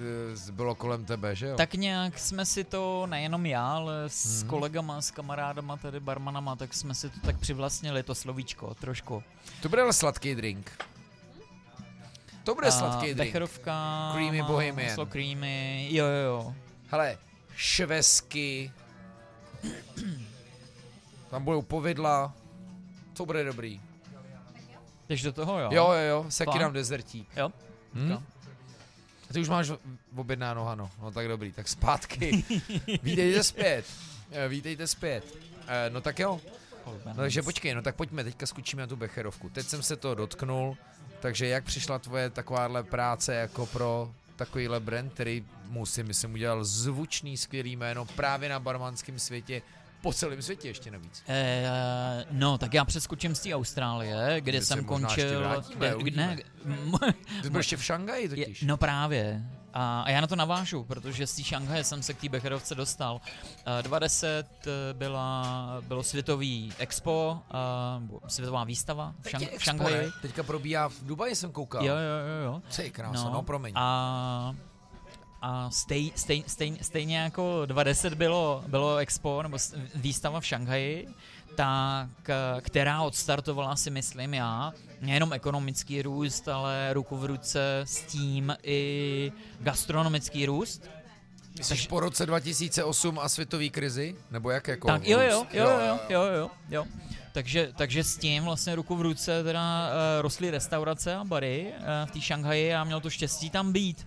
bylo kolem tebe, že jo? Tak nějak jsme si to, nejenom já, ale s Mhm. kolegama, s kamarádama, tady barmanama, tak jsme si to tak přivlastnili, to slovíčko, trošku. To bude ale sladký drink. To bude A sladký drink. Becherovka, Creamy Bohemian. Maslo creamy, jo, jo, jo. Hele, švesky. Tam budou povidla. To bude dobrý. Jdeš do toho, jo? Jo, jo, jo, seky Fakt? dám dezertík. Jo? Hm? A ty už máš objednáno, ano. No tak dobrý, tak zpátky. Vítejte zpět. Eh, Vítejte zpět. Eh, No tak jo, no, takže počkej, no tak pojďme, teďka skočíme na tu Becherovku. Teď jsem se to dotknul, takže jak přišla tvoje takováhle práce jako pro takovýhle brand, který mu si myslím udělal zvučný, skvělý jméno právě na barmanském světě, po celém světě ještě navíc. Eh, no, tak já přeskočím z té Austrálie, kde se jsem končil... vrátíme, uvidíme. ne, Ty byl ještě v Šangaji je, totiž. no právě. A, a já na to navážu, protože z té Šanghaje jsem se k té Becherovce dostal. Eh, 20 eh, byla, bylo světový expo, nebo světová výstava v, Šang, je v Šanghaji. Teďka probíhá v Dubaji jsem koukal. Jo, jo, jo, jo. Co je krása, no, no promiň. A, a stej, stej, stej, stejně jako 20 bylo, bylo expo nebo výstava v Šanghaji, tak která odstartovala si myslím já nejenom ekonomický růst, ale ruku v ruce s tím i gastronomický růst. Myslíš po roce 2008 a světový krizi? Nebo jak jako? Tak jo, jo, růst? jo, jo, jo, jo, jo, jo. Takže, takže s tím vlastně ruku v ruce teda uh, rostly restaurace a bary uh, v té Šanghaji a měl to štěstí tam být.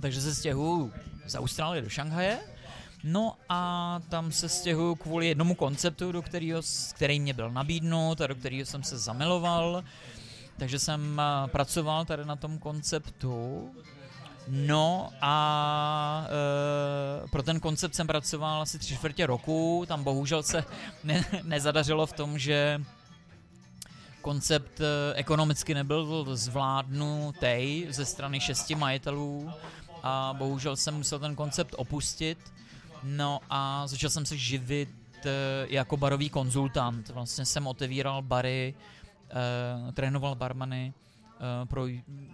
Takže se stěhuju z Austrálie do Šanghaje. No a tam se stěhuju kvůli jednomu konceptu, do kterého, který mě byl nabídnut a do kterého jsem se zamiloval. Takže jsem eh, pracoval tady na tom konceptu. No a e, pro ten koncept jsem pracoval asi tři čtvrtě roku, tam bohužel se ne, nezadařilo v tom, že koncept e, ekonomicky nebyl zvládnutý ze strany šesti majitelů a bohužel jsem musel ten koncept opustit. No a začal jsem se živit e, jako barový konzultant. Vlastně jsem otevíral bary, e, trénoval barmany e, pro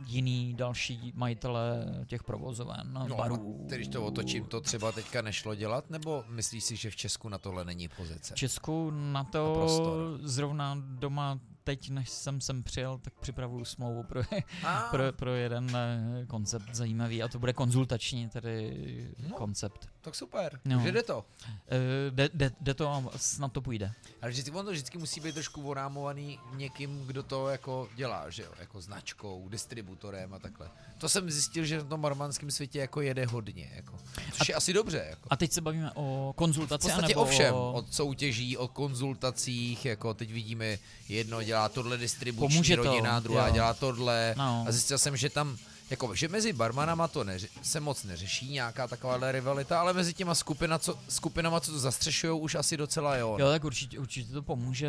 jiný další majitele těch provozoven, No, barů. když to otočím, to třeba teďka nešlo dělat, nebo myslíš si, že v Česku na tohle není pozice? V Česku na to prostor. zrovna doma teď, než jsem sem přijel, tak připravuju smlouvu pro, pro, pro jeden eh, koncept zajímavý a to bude konzultační tedy No. koncept. Tak super, No. že jde to. Eh, Jde, jde, jde to a snad to půjde. Ale vždycky, on to vždycky musí být trošku orámovaný někým, kdo to jako dělá, že jo, jako značkou, distributorem a takhle. To jsem zjistil, že na tom barmanském světě jako jede hodně, jako. Což je asi dobře, jako. A teď se bavíme o V konzultaci podstatě anebo o všem, o... od soutěží, o konzultacích, jako teď vidíme, jedno dělá tohle distribuční Pomůže to, rodina, druhá jo. dělá tohle No. a zjistil jsem, že tam, jako, že mezi barmanama to neři- se moc neřeší, nějaká takováhle rivalita, ale mezi těma skupina, co, skupinama, co to zastřešují, už asi docela jo. Jo, tak určitě, určitě to pomůže,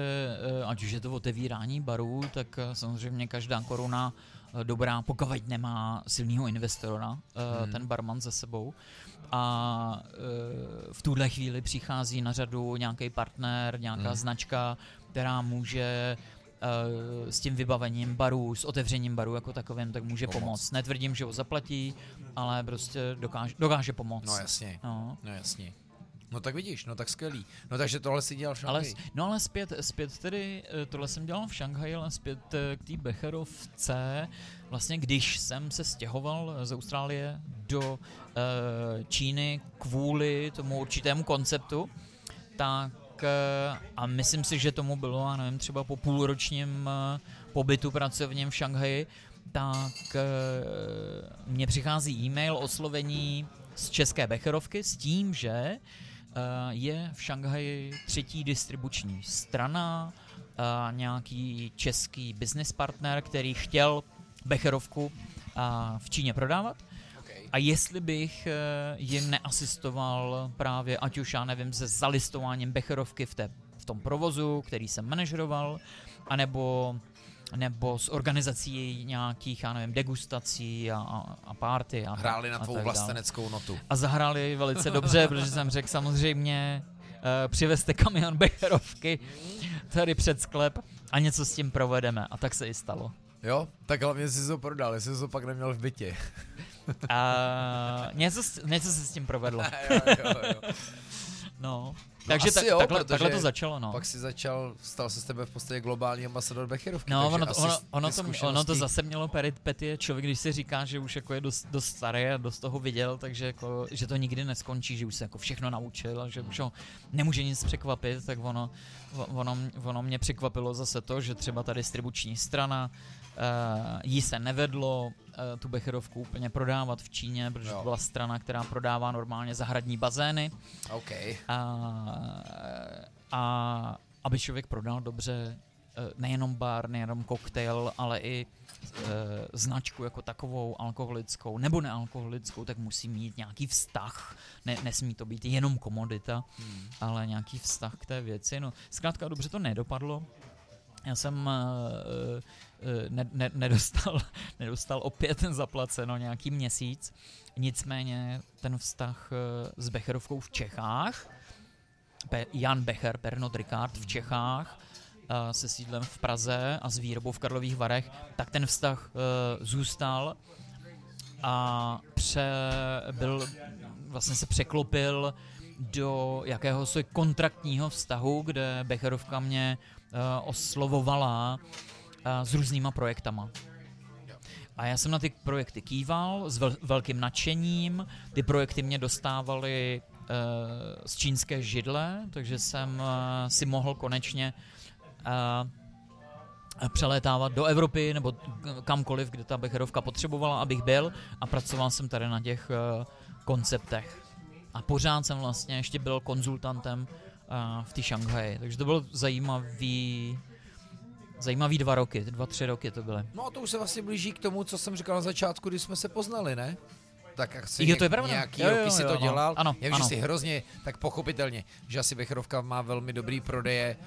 eh, ať už je to otevírání barů, tak eh, samozřejmě každá koruna eh, dobrá, pokud nemá silného investora, Hmm. ten barman za sebou. A v tuhle chvíli přichází na řadu nějaký partner, nějaká Hmm. značka, která může eh, s tím vybavením baru, s otevřením baru jako takovým, tak může Pomoct. pomoct. Netvrdím, že ho zaplatí, ale prostě dokáže, dokáže pomoct. No jasně, No. no jasně. No tak vidíš, no tak skvělý. No takže tohle si dělal v Ale, Šanghaji. s- no ale zpět, zpět tedy, eh, tohle jsem dělal v Šanghaji, ale zpět eh, k té Becherovce, vlastně když jsem se stěhoval z Austrálie do eh, Číny kvůli tomu určitému konceptu, tak a myslím si, že tomu bylo, já nevím, třeba po půlročním eh, pobytu pracovním v Šanghaji, tak eh, mně přichází e-mail oslovení z České Becherovky s tím, že eh, je v Šanghaji třetí distribuční strana, eh, nějaký český business partner, který chtěl Becherovku eh, v Číně prodávat. A jestli bych eh, jim neasistoval právě, ať už já nevím, se zalistováním Becherovky v, té, v tom provozu, který jsem manažeroval, anebo nebo s organizací nějakých, já nevím, degustací a, a, a party. A, Hráli na a tvou vlasteneckou notu. A zahráli velice dobře, protože jsem řekl samozřejmě, uh, přivezte kamion Becherovky tady před sklep a něco s tím provedeme. A tak se i stalo. Jo? Tak hlavně jsi to prodal, jestli jsi to pak neměl v bytě. A něco, s- něco se s tím provedlo. jo, jo, jo. No, Takže ta, jo, takhle, takhle to začalo, no. Pak si začal, stal se z tebe v podstatě globální ambasador Becherovky. No, ono, to, ono, ono, to, ono to zase mělo peripetie. Člověk, když si říká, že už jako je dost, dost starý a dost toho viděl, takže jako, že to nikdy neskončí, že už se jako všechno naučil a že už ho nemůže nic překvapit, tak ono, ono, ono mě překvapilo zase to, že třeba ta distribuční strana jí se nevedlo uh, tu Becherovku úplně prodávat v Číně, protože Jo. to byla strana, která prodává normálně zahradní bazény. OK. A, a aby člověk prodal dobře eh, nejenom bar, nejenom koktejl, ale i e, značku jako takovou alkoholickou nebo nealkoholickou, tak musí mít nějaký vztah. Ne, nesmí to být jenom komodita, Hmm. ale nějaký vztah k té věci. No, zkrátka dobře to nedopadlo. Já jsem uh, ne, ne, nedostal, nedostal opět zaplaceno nějaký měsíc. Nicméně ten vztah uh, s Becherovkou v Čechách, Pe- Jan Becher, Pernod Ricard v Čechách, uh, se sídlem v Praze a s výrobou v Karlových Varech, tak ten vztah zůstal a pře, byl, vlastně se překlopil do jakéhosi kontraktního vztahu, kde Becherovka mě oslovovala s různýma projektama. A já jsem na ty projekty kýval s vel- velkým nadšením. Ty projekty mě dostávaly uh, z čínské židle, takže jsem uh, si mohl konečně uh, přelétávat do Evropy nebo kamkoliv, kde ta Becherovka potřebovala, abych byl a pracoval jsem tady na těch uh, konceptech. A pořád jsem vlastně ještě byl konzultantem uh, v té Šanghaji, takže to bylo zajímavý, zajímavý dva roky, dva, tři roky to byly. No a to už se vlastně blíží k tomu, co jsem říkal na začátku, když jsme se poznali, ne? Tak asi Jo, to je pravda. nějaký Jo, jo, roky si jo, to ano. dělal. Ano, Já vím, ano. že si hrozně, tak pochopitelně, že asi Becherovka má velmi dobrý prodeje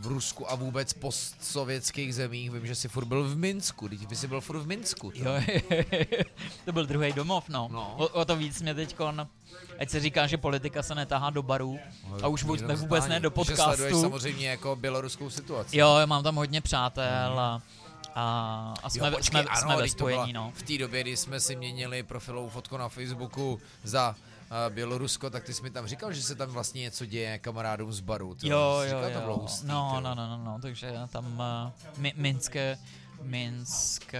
v Rusku a vůbec postsovětských zemích. Vím, že jsi furt byl v Minsku, teď by jsi byl furt v Minsku. To. Jo, to byl druhý domov, no. No. O, o to víc mě teďkon, ať se říká, že politika se netahá do barů a už vůbec, Jenom vůbec ne do Že sleduješ podcastu. samozřejmě jako běloruskou situaci. Jo, já mám tam hodně přátel a, a, a jsme, jo, počkej, jsme, ano, jsme ve spojení, no. V té době, kdy jsme si měnili profilovou fotku na Facebooku za Bělorusko, tak ty jsi mi tam říkal, že se tam vlastně něco děje kamarádům z baru. ty Jo, jo, říkal, to bylo jo. hustý, No, no, jo. no, no, no, takže tam uh, mi, Minské, Minsk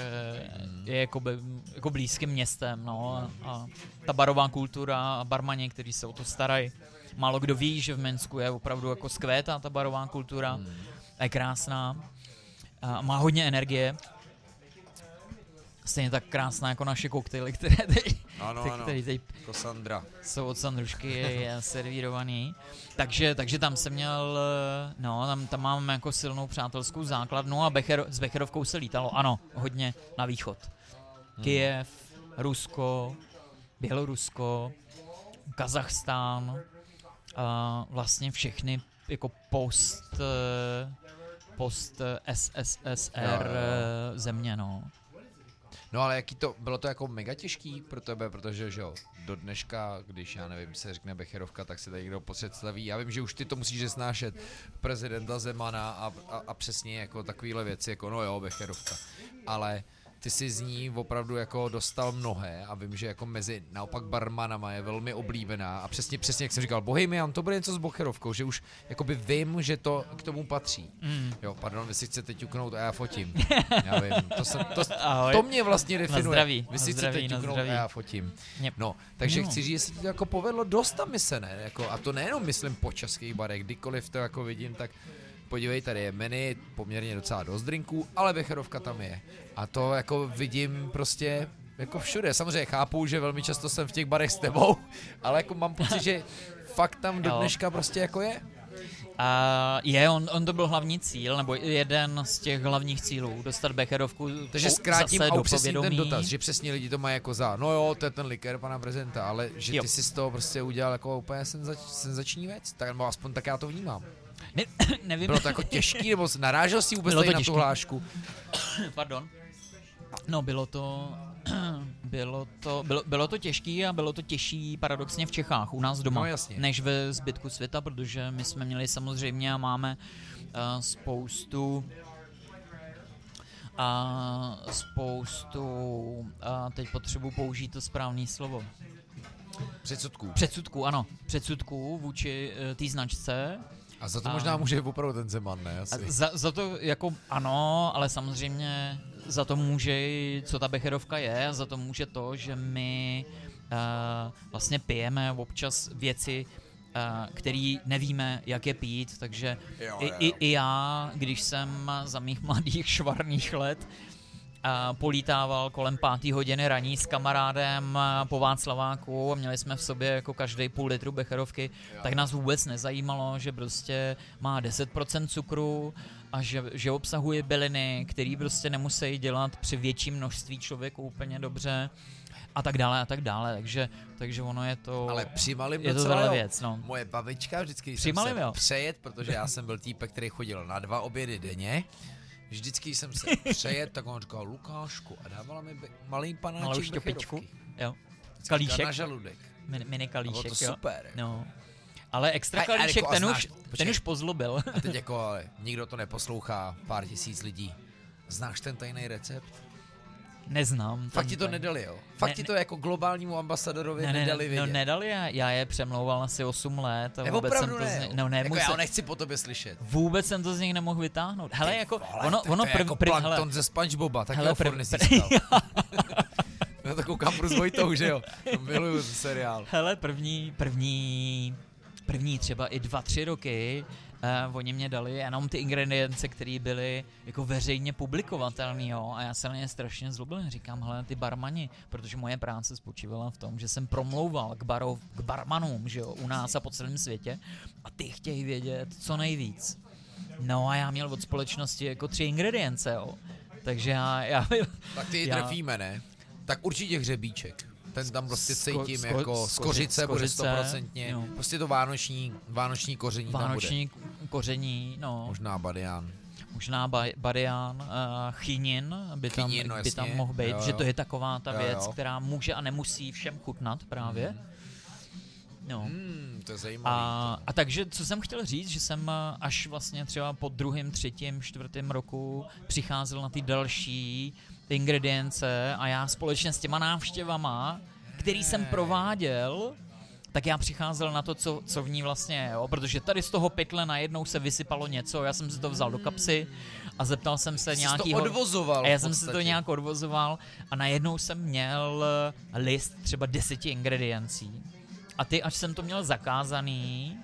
je jako, by, jako blízkým městem, no, a, a ta barová kultura a barmani, kteří se o to starají. Málo kdo ví, že v Minsku je opravdu jako skvétá ta barová kultura, Hmm. je krásná, a má hodně energie. Stejně tak krásná jako naše koktejly, které teď, Ano, teď, ano, které teď jako Sandra. jsou od Sandrušky servírovaný. Takže, takže tam jsem měl, eh, no, tam, tam mám jako silnou přátelskou základnu a Becher, s Becherovkou se lítalo, ano, hodně na východ. Kyjev, Rusko, Bělorusko, Kazachstán, a vlastně všechny jako post, eh, post eh, SSSR Jo, jo, země, no. No ale jaký to, bylo to jako mega těžký pro tebe, protože že jo, do dneška, když já nevím, se řekne Becherovka, tak se tady někdo představí. Já vím, že už ty to musíš snášet prezidenta Zemana a, a, a přesně jako takovýhle věci, jako no jo, Becherovka. Ale ty si z ní opravdu jako dostal mnohé a vím, že jako mezi naopak barmanama je velmi oblíbená a přesně, přesně jak jsem říkal, Bohemian, to bude něco s Becherovkou, že už jakoby vím, že to k tomu patří. Mm. Jo, pardon, vy si chcete ťuknout a já fotím. Já vím, to, jsem, to, Ahoj. to mě vlastně definuje. zdraví, Vy na si zdraví, chcete na ťuknout a já fotím. Yep. No, takže No. chci říct, jestli ti to jako povedlo dost ta mise, ne? Jako, a to nejenom myslím po českých barech, kdykoliv to jako vidím, tak podívej, tady je menu, poměrně docela dost drinků, ale Becherovka tam je. A to jako vidím prostě jako všude. Samozřejmě chápu, že velmi často jsem v těch barech s tebou, ale jako mám pocit, že fakt tam do dneška prostě jako je. A je, on, on to byl hlavní cíl, nebo jeden z těch hlavních cílů, dostat Becherovku Takže zkrátím a do upřesním ten dotaz, že přesně lidi to mají jako za, no jo, to je ten likér pana prezidenta, ale že Jo. ty si z toho prostě udělal jako úplně senzač, senzační věc, tak, nebo aspoň tak já to vnímám. Ne, nevím, Bylo to jako těžký, nebo narážel si vůbec na tu hlášku? pardon. No, bylo to, bylo to, bylo, bylo to těžký a bylo to těžší paradoxně v Čechách, u nás doma, No, jasně. než ve zbytku světa, protože my jsme měli samozřejmě a máme uh, spoustu a spoustu, a teď potřebuji použít to správné slovo. Předsudků. předsudků, ano, předsudků vůči uh, té značce. A za to A- možná může opravdu ten Zeman, ne? A Asi. za, za to jako ano, ale samozřejmě za to může, i, co ta becherovka je, za to může to, že my uh, vlastně pijeme občas věci, uh, který nevíme, jak je pít, takže Jo, i, jo, i, jo. i já, když jsem za mých mladých švarných let polítával kolem páté hodiny raní s kamarádem po Václaváku a měli jsme v sobě jako každý půl litru becherovky, tak nás vůbec nezajímalo, že prostě má 10% cukru a že, že obsahuje byliny, který prostě nemusí dělat při větším množství člověku úplně dobře a tak dále a tak dále, takže, takže ono je to, Ale přimalím je to jo. věc, no. Moje babička vždycky, když Přimalím, jsem se jo. přejet, protože já jsem byl týpek, který chodil na dva obědy denně, vždycky jsem se přejet, tak on říkal Lukášku a dávala mi be- malý panáček Malou jo. Kalíšek. Na žaludek. Mini, mini A bylo kalíšek, to jo. super. No. Ale extra kalíšek, jako, ten, už, ten už pozlobil. A teď jako, ale nikdo to neposlouchá, pár tisíc lidí. Znáš ten tajný recept? Neznám. Fakt ten ti to taj- nedali, jo? Fakt Ne- ti to jako globálnímu ambasadorovi ne, ne, nedali ne, vědět. no nedali, já, já je přemlouval asi 8 let a Ne, vůbec jsem to ne. z nich, no, ne, jako já musel, ho nechci po tobě slyšet. vůbec jsem to z nich nemohl vytáhnout. Hele, jako, vole, ono, ono prv, jako prv, hele, ze Spongeboba, tak hele, prv- furt nezískal. Já to koukám s Vojtou, že jo? Miluju ten seriál. hele, první, první, první třeba i dva, tři roky Uh, oni mě dali jenom ty ingredience, které byly jako veřejně publikovatelné, jo, a já se na ně strašně zlobil. Říkám, hele, ty barmani, protože moje práce spočívala v tom, že jsem promlouval k, barov, k barmanům, že jo, u nás a po celém světě, a ty chtějí vědět co nejvíc. No a já měl od společnosti jako tři ingredience, jo. Takže já, já Tak ty Já- trefíme, ne? Tak určitě hřebíček. Ten tam prostě cítím sko- jako z skoři- kořice bude skořice, stoprocentně. jo. Prostě to vánoční, vánoční koření tam bude. vánoční koření, no. Možná badian. Možná ba- badian, uh, chynin by tam, Chynin, no by tam mohl být, jo, že jo. to je taková ta Jo, věc, jo. která může a nemusí všem chutnat právě. No. Hmm, to je zajímavé. A, a takže, co jsem chtěl říct, že jsem eh, až vlastně třeba po druhém, třetím, čtvrtém roku přicházel na ty další ingredience a já společně s těma návštěvama, který jsem prováděl, tak já přicházel na to, co, co v ní vlastně je, jo? protože tady z toho pytle najednou se vysypalo něco, já jsem si to vzal do kapsy a zeptal jsem se Jsi to nějakýho... odvozoval A já jsem si to nějak odvozoval a najednou jsem měl eh, list třeba deseti ingrediencí. A ty, až jsem to měl zakázaný,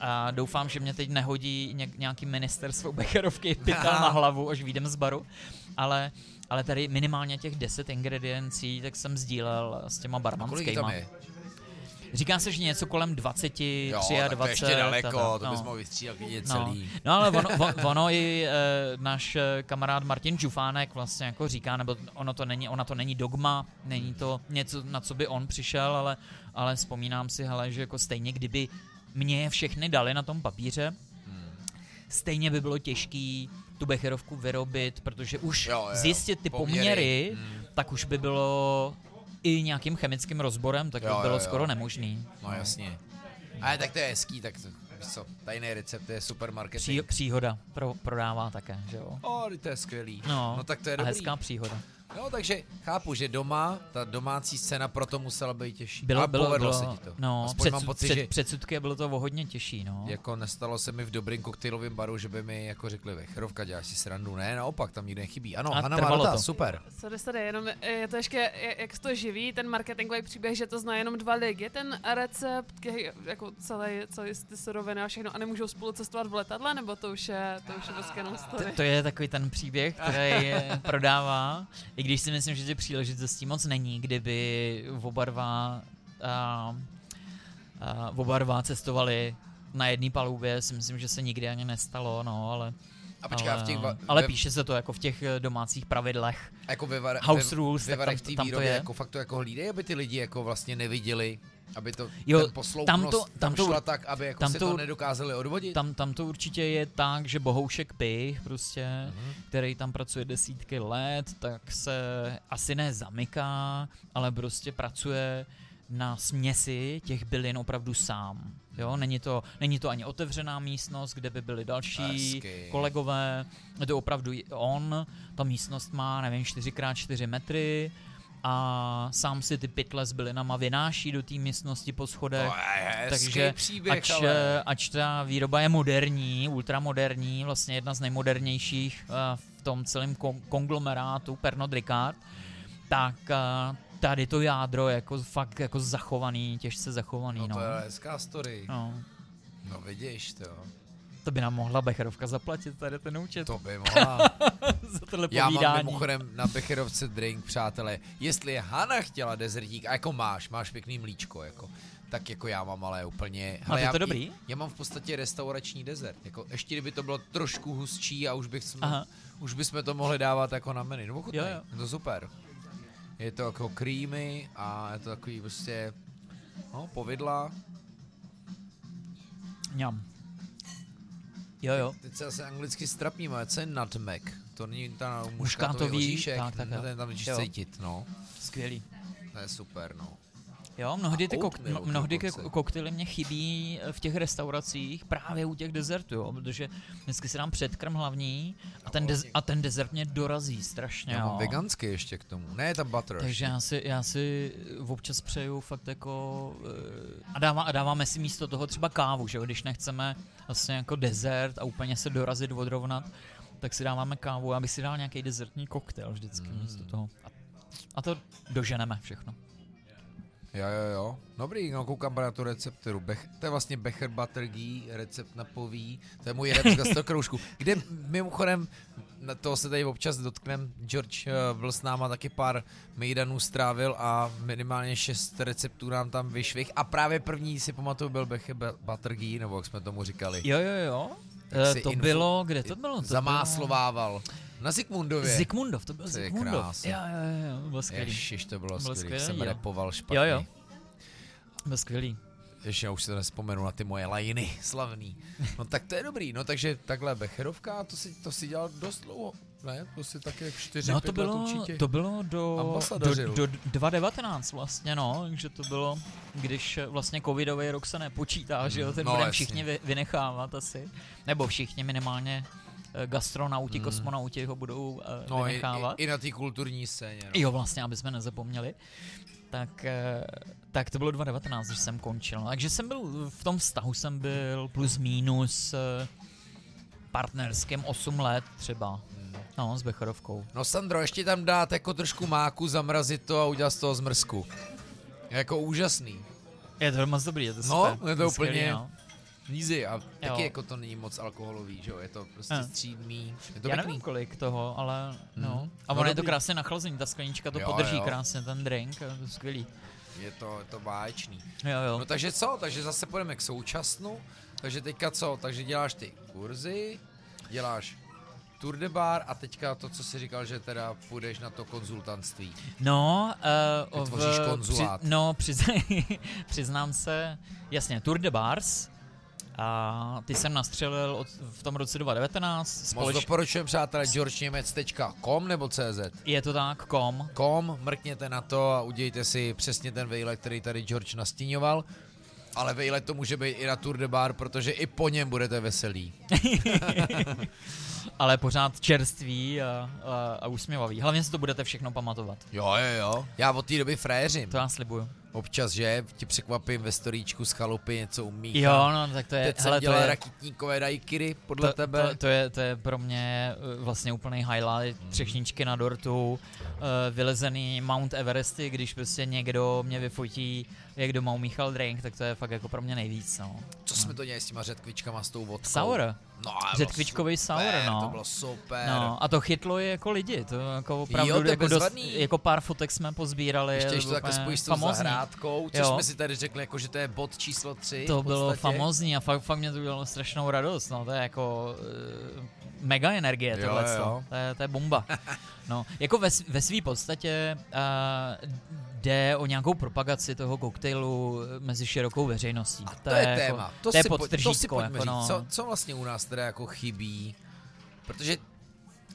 a doufám, že mě teď nehodí ně, nějaký ministerstvo Becherovky pytel na hlavu, až vyjdem z baru, ale, ale tady minimálně těch 10 ingrediencí, tak jsem sdílel s těma barmanskýma. Říká se, že něco kolem 20, Jo, 23. tak to je ještě daleko, tada, to bys mohl vystřídat klidně No. celý. no ale ono, on- ono i e, náš e, kamarád Martin Žufánek vlastně jako říká, nebo ono to není, ona to není dogma, není to něco, na co by on přišel, ale, ale vzpomínám si, hele, že jako stejně kdyby mě je všechny dali na tom papíře, stejně by bylo těžký tu becherovku vyrobit, protože už Jo, jo, zjistit ty poměry. poměry, Mm. tak už by bylo i nějakým chemickým rozborem, tak Jo, by jo, bylo jo. skoro nemožný. No jasně. Ale tak to je hezký, tak to, co, tajný recept je supermarketing. Pří, příhoda pro, prodává také, že jo? O, to je skvělý. No, no tak to je a dobrý. hezká příhoda. No, takže chápu, že doma, ta domácí scéna proto musela být těžší. Bylo, a bylo, povedlo bylo, se ti to. No, Aspoň před, mám pocit, před, že předsudky bylo to o hodně těžší, no. jako nestalo se mi v dobrým koktejlovém baru, že by mi jako řekli, vecherovka, děláš si srandu. Ne, naopak, tam nikde nechybí. Ano, A Hana má trvalo dotaz, to. super. Co jde tady, jenom je to ještě, je- jak se to živí, ten marketingový příběh, že to zná jenom dva lidi, ten recept, jako celý, celý ty suroviny a všechno, a nemůžou spolu cestovat v letadle, nebo to už je, to už je. To, to je takový ten příběh, který eh, prodává, když si myslím, že těch příležitostí moc není, kdyby oba dva, uh, uh, oba dva cestovali na jedné palubě, si myslím, že se nikdy ani nestalo, no, ale, A počkej, a ale, v těch, va- ale ve, píše se to jako v těch eh, domácích pravidlech. jako ve, var, House ve, rules, ve tak varech tam- té tam to je. jako fakt to jako hlídají, aby ty lidi jako vlastně neviděli, aby to, Jo, ten posloupnost tam to- tam, to- šla tak, aby jako tam si to- to nedokázali odvodit. Tam, tam to určitě je tak, že Bohoušek Pich prostě, Mhm. který tam pracuje desítky let, tak se asi ne zamyká, ale prostě pracuje na směsi těch bylin opravdu sám. Jo, není to, není to ani otevřená místnost, kde by byli další Hezky. kolegové, je to opravdu on, ta místnost má, nevím, 4x4 metry a sám si ty pytle s bylinama vynáší do té místnosti po schodech. To je hezký Takže příběh, ač, ale... eh, ač ta výroba je moderní, ultramoderní, vlastně jedna z nejmodernějších eh, v tom celém kon- konglomerátu Pernod Ricard, tak eh, tady to jádro je jako fakt jako zachovaný, těžce zachovaný. No No, to je hezká story. no. No vidíš to. To by nám mohla Becherovka zaplatit tady ten účet To by mohla. za tohle Já mám povídání. mimochodem na Becherovce drink, přátelé. Jestli je Hana chtěla dezertík, a jako máš, máš pěkný mlíčko, jako, tak jako já mám ale úplně... A to je já, to dobrý? Já mám v podstatě restaurační dezert. Jako, ještě kdyby to bylo trošku hustší a už bych jsme, Aha. už bychom to mohli dávat jako na menu. No Jo, jo. je to super. Je to jako creamy a je to takový prostě, no, povidla. Mňam. Jo, jo. Teď se asi anglicky strapním, ale co je nutmeg? To není ta muškátový Muškátový, oříšek, tak, tak, ten tam cítit, no. Skvělý. To je super, no. Jo, mnohdy ty, kok- mnohdy ty koktejly mě chybí eh, v těch restauracích právě u těch dezertů, jo, protože vždycky si dám předkrm hlavní a ten, dez- a ten dezert mě dorazí strašně. Jo. veganský ještě k tomu. Ne, je tam butter. Takže já si, já si občas přeju fakt jako eh, a, dává, a dáváme si místo toho třeba kávu, že jo, když nechceme vlastně jako dezert a úplně se dorazit, odrovnat, tak si dáváme kávu, bych si dal nějaký dezertní koktejl vždycky mm. místo toho. A, a to doženeme všechno. Jo, jo, jo. Dobrý, no koukám na tu recepturu. Bech, to je vlastně Becher Butter Ghee, recept na poví. To je můj rep z gastrokroužku. Kde mimochodem, na toho se tady občas dotknem, George uh, byl s náma taky pár mejdanů strávil a minimálně šest receptů nám tam vyšvih. A právě první si pamatuju byl Becher Bu- Butter Ghee, nebo jak jsme tomu říkali. Jo, jo, jo. Si to info- bylo, kde to bylo? To Zamáslovával. Na Zikmundově. Zikmundov, to byl To Zikmundov. Jo, jo, jo, skvělý. Ježiš, to bylo Bylo skvělý, Jsem repoval špatně. Jo, jo. Byl skvělý. Ještě já už si to nespomenu na ty moje lajiny slavný. No tak to je dobrý, no takže takhle Becherovka, to si, to si dělal dost dlouho, ne? To si také čtyři, No to let bylo, určitě. to bylo do, do, do 2019 vlastně, no, že to bylo, když vlastně covidový rok se nepočítá, že jo, ten No, budeme všichni vy, vynechávat asi, nebo všichni minimálně eh, gastronauti, Mm. kosmonauti ho budou eh, no, i, vynechávat. i, i, na té kulturní scéně. No. Jo, vlastně, aby jsme nezapomněli. Tak, eh, tak to bylo 2019, když jsem končil. No, Takže jsem byl, v tom vztahu jsem byl plus minus eh, partnerským 8 let třeba. No, s Becherovkou. no Sandro, ještě tam dát jako trošku máku, zamrazit to a udělat z toho zmrzku. Jako úžasný. Je to moc dobrý, je to No, super. je to úplně- no. Easy a taky Jo. jako to není moc alkoholový, že jo, je to prostě Eh. střídmý, je to Já pěkný. nevím kolik toho, ale no. Mhm. A No ono je to krásně nachlazený, ta sklenička to Jo, podrží jo. krásně, ten drink, je to skvělý. Je to, je to báječný. Jo, jo. No takže co? Takže zase půjdeme k současnu. Takže teďka co? Takže děláš ty kurzy, děláš Tour de Bar a teďka to, co jsi říkal, že teda půjdeš na to konzultantství. No, uh, Vytvoříš konzulát. Při, no, přiz, přiznám se, jasně, Tour de Bars, a ty jsem nastřelil od, v tom roce 2019. Moc Společ... doporučujem, přátelé, georgeněmec.com nebo CZ. Je to tak, kom. Com, mrkněte na to a udějte si přesně ten vejlet, který tady George nastíňoval. Ale vejlet to může být i na Tour de Bar, protože i po něm budete veselí. Ale pořád čerstvý a, a, a usměvavý. Hlavně si to budete všechno pamatovat. Jo, jo, jo. Já od té doby fréřím. To já slibuju. Občas, že ti překvapím ve storíčku z chalupy něco umí. Jo, no, tak to je, Teď jsem hele, to dělal je, rakitníkové dajkiry, podle to, tebe. To, to, je, to je pro mě eh, vlastně úplný highlight. Hmm. Třešničky na dortu, eh, vylezený Mount Everesty, když prostě někdo mě vyfotí, jak doma u Michal Drink, tak to je fakt jako pro mě nejvíc. No. Co jsme to dělali s těma řetkvičkama, s tou vodkou? Sour. No, super, sour, no. To bylo super. No, a to chytlo je jako lidi, to jako opravdu Jo, to jako, dost, jako pár fotek jsme pozbírali. Ještě je když to takhle spojíš s tou zahrádkou, což Jo. jsme si tady řekli, jako, že to je bod číslo 3. To bylo famózní a fakt, fakt mě to udělalo strašnou radost, no, to je jako uh, mega energie tohle. To, je, to je bomba. No, jako ve, ve své podstatě uh, jde o nějakou propagaci toho koktejlu mezi širokou veřejností. A to, je, jako, téma. To, to je si, poj- to si pojďme jako říct. no. Co, co vlastně u nás teda jako chybí? Protože,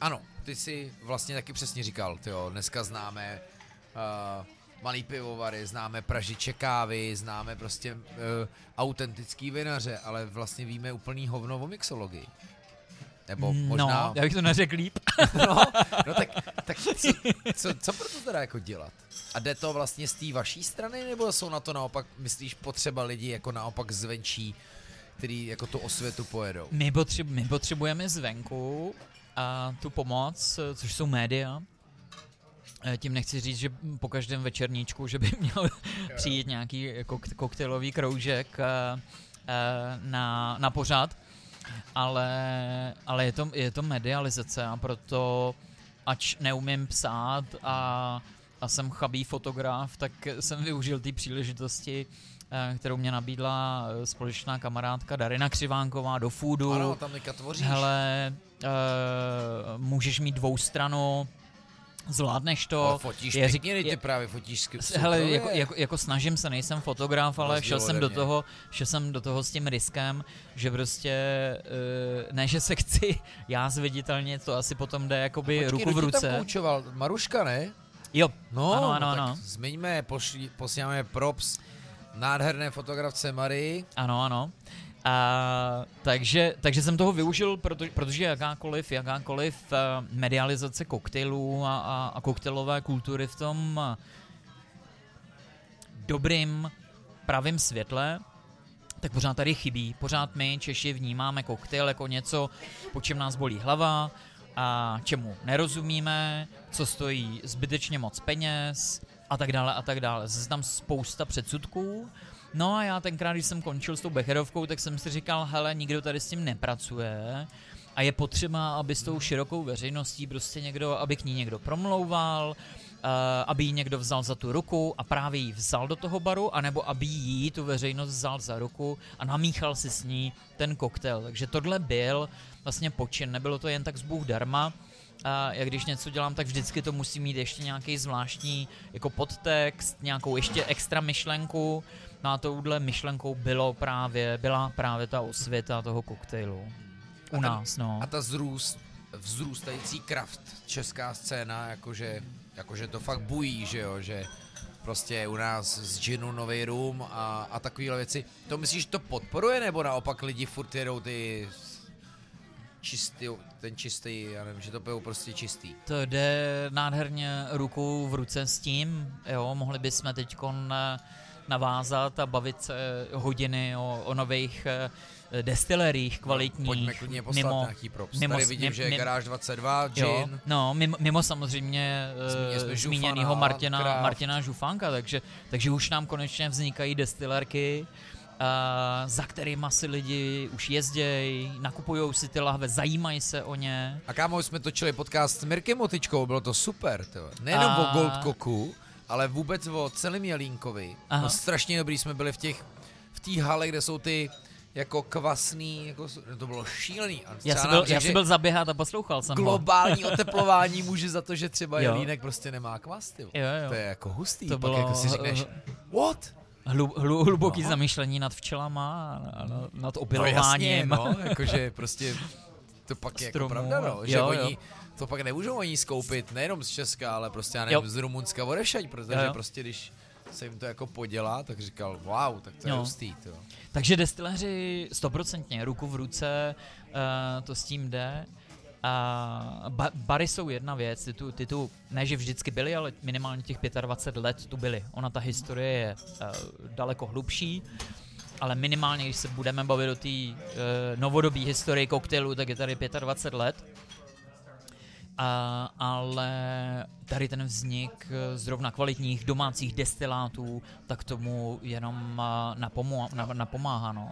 ano, ty si vlastně taky přesně říkal, tyjo, dneska známe uh, malý pivovary, známe pražiče kávy, známe prostě uh, autentický vinaře, ale vlastně víme úplný hovno o mixologii. Nebo No, možná... já bych to neřekl líp. No, no tak, tak co, co, co pro to teda jako dělat? A jde to vlastně z té vaší strany, nebo jsou na to naopak, myslíš, potřeba lidi jako naopak zvenčí, který jako tu osvětu pojedou? My, potřeb, my potřebujeme zvenku a tu pomoc, což jsou média. Eh, Tím nechci říct, že po každém večerníčku, že by měl přijít nějaký kok- koktejlový kroužek eh, eh, na, na pořád, ale, ale je, to, je to medializace a proto, ač neumím psát a, a jsem chabý fotograf, tak jsem využil té příležitosti, eh, kterou mě nabídla eh, společná kamarádka Darina Křivánková do Foodu. Ano, tam teďka tvoříš. Hele, uh, můžeš mít dvou stranu, zvládneš to. Ale fotíš je pěkně, řík- ty je- právě fotíš skvěle. S- Hele, jako, jako, jako snažím se, nejsem fotograf, ale šel jsem do toho, šel jsem do toho s tím riskem, že prostě, uh, ne, že se chci já zviditelnit, to asi potom jde jakoby Počkej, ruku v kdo ti tam ruce. poučoval? Maruška, ne? Jo, No, Ano, ano, no, tak ano. zmiňme, pošli, posíláme props nádherné fotografce Marii. Ano, ano. A, takže, takže jsem toho využil, proto, protože jakákoliv, jakákoliv uh, medializace koktejlů a, a, a koktejlové kultury v tom uh, dobrým, pravým světle, tak pořád tady chybí. Pořád my, Češi, vnímáme koktejl jako něco, po čem nás bolí hlava a čemu nerozumíme, co stojí zbytečně moc peněz a tak dále a tak dále. Zase tam spousta předsudků. No a já tenkrát, když jsem končil s tou Becherovkou, tak jsem si říkal, hele, nikdo tady s tím nepracuje a je potřeba, aby s tou širokou veřejností prostě někdo, aby k ní někdo promlouval, uh, aby ji někdo vzal za tu ruku a právě ji vzal do toho baru, anebo aby jí tu veřejnost vzal za ruku a namíchal si s ní ten koktejl. Takže tohle byl vlastně počin, nebylo to jen tak z Bůh darma, a já když něco dělám, tak vždycky to musí mít ještě nějaký zvláštní jako podtext, nějakou ještě extra myšlenku. No a touhle myšlenkou bylo právě, byla právě ta osvěta toho koktejlu. U ten- nás, no. A ta zrůst, vzrůstající kraft, česká scéna, jakože, jakože to fakt bují, že jo, že prostě u nás z džinu nový room a, a takovéhle věci. To myslíš, že to podporuje, nebo naopak lidi furt jedou ty čistý, ten čistý, já nevím, že to pijou prostě čistý. To jde nádherně ruku v ruce s tím, jo, mohli bychom teď navázat a bavit se hodiny o, o nových eh, destileriích kvalitních. Pojďme klidně poslat mimo, nějaký props. mimo- Tady vidím, mim- že je Garáž 22, Jo, gin. no, mimo, mimo samozřejmě uh, Žufana, zmíněného Martina. Martina Žufánka, takže, takže už nám konečně vznikají destilerky, uh, za kterými si lidi už jezdějí, nakupují si ty lahve, zajímají se o ně. A kámo, jsme točili podcast s Mirkem Motičkou, bylo to super. Nejenom A- o Goldcocku, ale vůbec o celém Jelínkovi. Aha. No strašně dobrý jsme byli v těch, v té hale, kde jsou ty jako kvasný, jako, to bylo šílený. A Já jsem byl, já jsem byl zaběhat a poslouchal jsem ho. globální oteplování může za to, že třeba Jo. Jelínek prostě nemá kvas, ty. Jo, jo. To je jako hustý, To pak bylo- jako si řekneš, what? Hlu, hlu, hluboký No. zamýšlení nad včelama nad No jasně, opilováním. no, jakože prostě to pak je jako Stromů. pravda, no, že Jo, oni jo. To pak nemůžou oni skoupit nejenom z Česka, ale prostě já nevím, Jo. z Rumunska odešať, protože Jo, jo. prostě když se jim to jako podělá, tak říkal, wow, tak to je Jo. hustý, to. Takže destiléři stoprocentně, ruku v ruce, uh, to s tím jde. A ba- bary jsou jedna věc, ty tu, ty tu, ne že vždycky byly, ale minimálně těch 25 let tu byly. Ona ta historie je uh, daleko hlubší, ale minimálně, když se budeme bavit o té uh, novodobé historii koktejlu, tak je tady 25 let. A, ale tady ten vznik eh, zrovna kvalitních domácích destilátů, tak tomu jenom eh, napomo- na- napomáhá. No.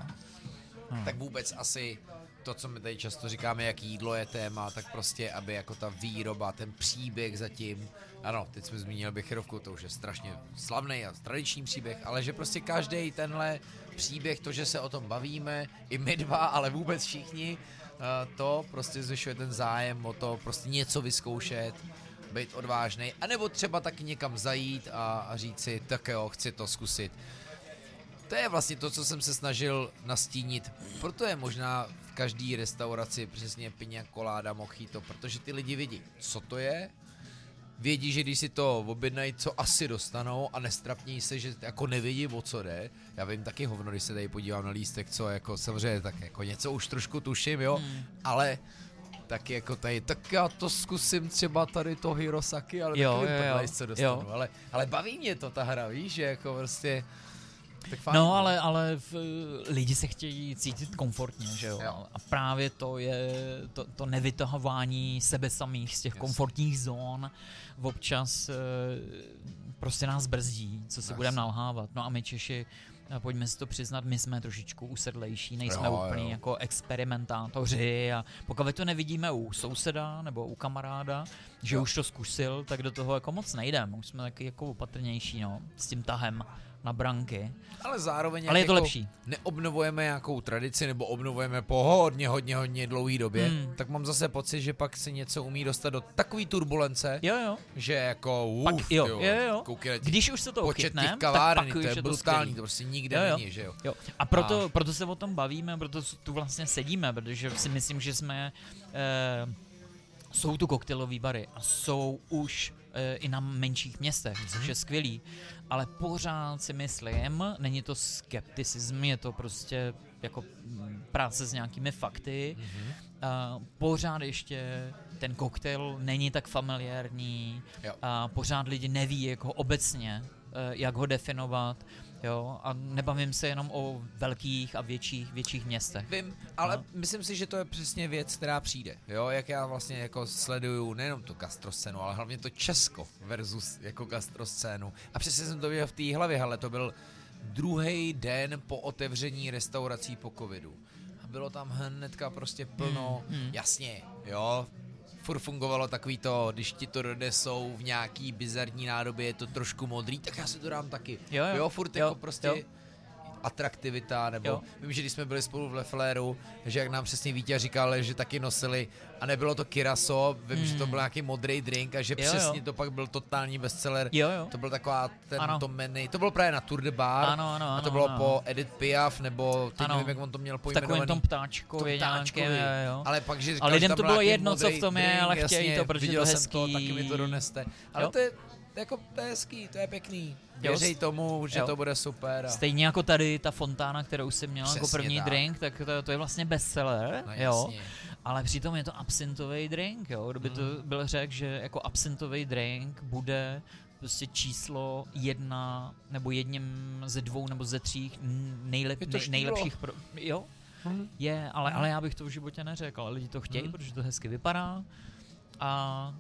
Hmm. Tak vůbec asi to, co my tady často říkáme, jak jídlo je téma, tak prostě, aby jako ta výroba, ten příběh zatím, ano, teď jsme zmínili Becherovku, to už je strašně slavný a tradiční příběh, ale že prostě každý tenhle příběh, to, že se o tom bavíme, i my dva, ale vůbec všichni, eh, to prostě zvyšuje ten zájem o to prostě něco vyzkoušet, být odvážný, anebo třeba taky někam zajít a, a říct si, tak jo, chci to zkusit. To je vlastně to, co jsem se snažil nastínit. Proto je možná v každé restauraci přesně piña colada, mojito, protože ty lidi vidí, co to je, vědí, že když si to objednají, co asi dostanou a nestrapní se, že jako nevidí, o co jde. Já vím taky hovno, když se tady podívám na lístek, co jako samozřejmě tak jako něco už trošku tuším, jo, Hmm. ale taky jako tady, tak já to zkusím třeba tady to Hirosaki, ale Jo, taky jo, jo, se dostanu. jo. Ale, ale baví mě to ta hra, víš, že jako prostě... Tak fajn. No, ale, ale v, lidi se chtějí cítit komfortně, že jo? Jo. A právě to je to, to nevytahování sebe samých z těch Jasně. komfortních zón občas eh, prostě nás brzdí, co si budeme nalhávat. No a my Češi, eh, pojďme si to přiznat, my jsme trošičku usedlejší, nejsme Jo, úplný jo. jako experimentátoři a pokud to nevidíme u souseda nebo u kamaráda, že Jo. už to zkusil, tak do toho jako moc nejdeme. Už jsme taky jako opatrnější, no, s tím tahem na branky. ale zároveň Ale je to jako lepší. neobnovujeme nějakou tradici nebo obnovujeme po hodně, hodně, hodně dlouhý době, Hmm. tak mám zase pocit, že pak se něco umí dostat do takové turbulence, Jo, jo. že jako uf, Pak, jo, jo, jo, těch Když už se to počet chytne, těch tak pak to už je je brutální, to prostě nikde Jo, jo. není, že jo. Jo. A proto, A- proto se o tom bavíme, proto tu vlastně sedíme, protože si myslím, že jsme... Eh, jsou tu koktejlové bary a jsou už eh, i na menších městech, což je skvělý, ale pořád si myslím, není to skepticism, je to prostě jako práce s nějakými fakty, Mhm. a pořád ještě ten koktejl není tak familiární, Jo. a pořád lidi neví jako obecně, eh, jak ho definovat, jo, a nebavím se jenom o velkých a větších, větších městech. Vím, ale No. myslím si, že to je přesně věc, která přijde. Jo, jak já vlastně jako sleduju nejenom tu gastroscénu, ale hlavně to Česko versus jako gastroscénu. A přesně jsem to viděl v té hlavě, ale to byl druhý den po otevření restaurací po covidu. A bylo tam hnedka prostě plno, Hmm, hmm. jasně, jo, furt fungovalo takový to, když ti to donesou v nějaký bizarní nádobě, je to trošku modrý, tak já si to dám taky. Jo, jo. jo furt Jo, jako prostě jo. Atraktivita, nebo Jo. jo. vím, že když jsme byli spolu v Lefléru, že jak nám přesně Vítě říkal, že taky nosili, a nebylo to Kiraso, vím, že to Hmm. byl nějaký modrý drink a že Jo, jo. přesně to pak byl totální bestseller. Jo, jo. To byl taková ten Ano. to menu, to bylo právě na Tour de Bar, Ano, ano, a to ano, bylo ano. po Edith Piaf, nebo teď Ano. nevím, jak on to měl V takovém pojmenovaný. tom ptáčkově tom nějakém, ptáčkovi. jo, jo. Ale pak, že říkal, Ale že lidem to byl bylo jedno, co v tom je, ale chtějí to, protože to hezký. taky mi to doneste. Ale Jo. to je, jako, to je hezký, to je pěkný. Věřej tomu, že jo. to bude super. A... Stejně jako tady ta fontána, kterou jsem měl jako Přesně první tak. drink, tak to, to je vlastně bestseller, No, jo. jasně. Ale přitom je to absintový drink, jo. Kdyby to Mm. byl řek, že jako absintový drink bude prostě číslo jedna nebo jedním ze dvou nebo ze tří nejlep, Je to nej, nejlepších pro, jo, Mhm. je, ale, ale já bych to v životě neřekl, ale lidi to chtějí, Mhm. protože to hezky vypadá a,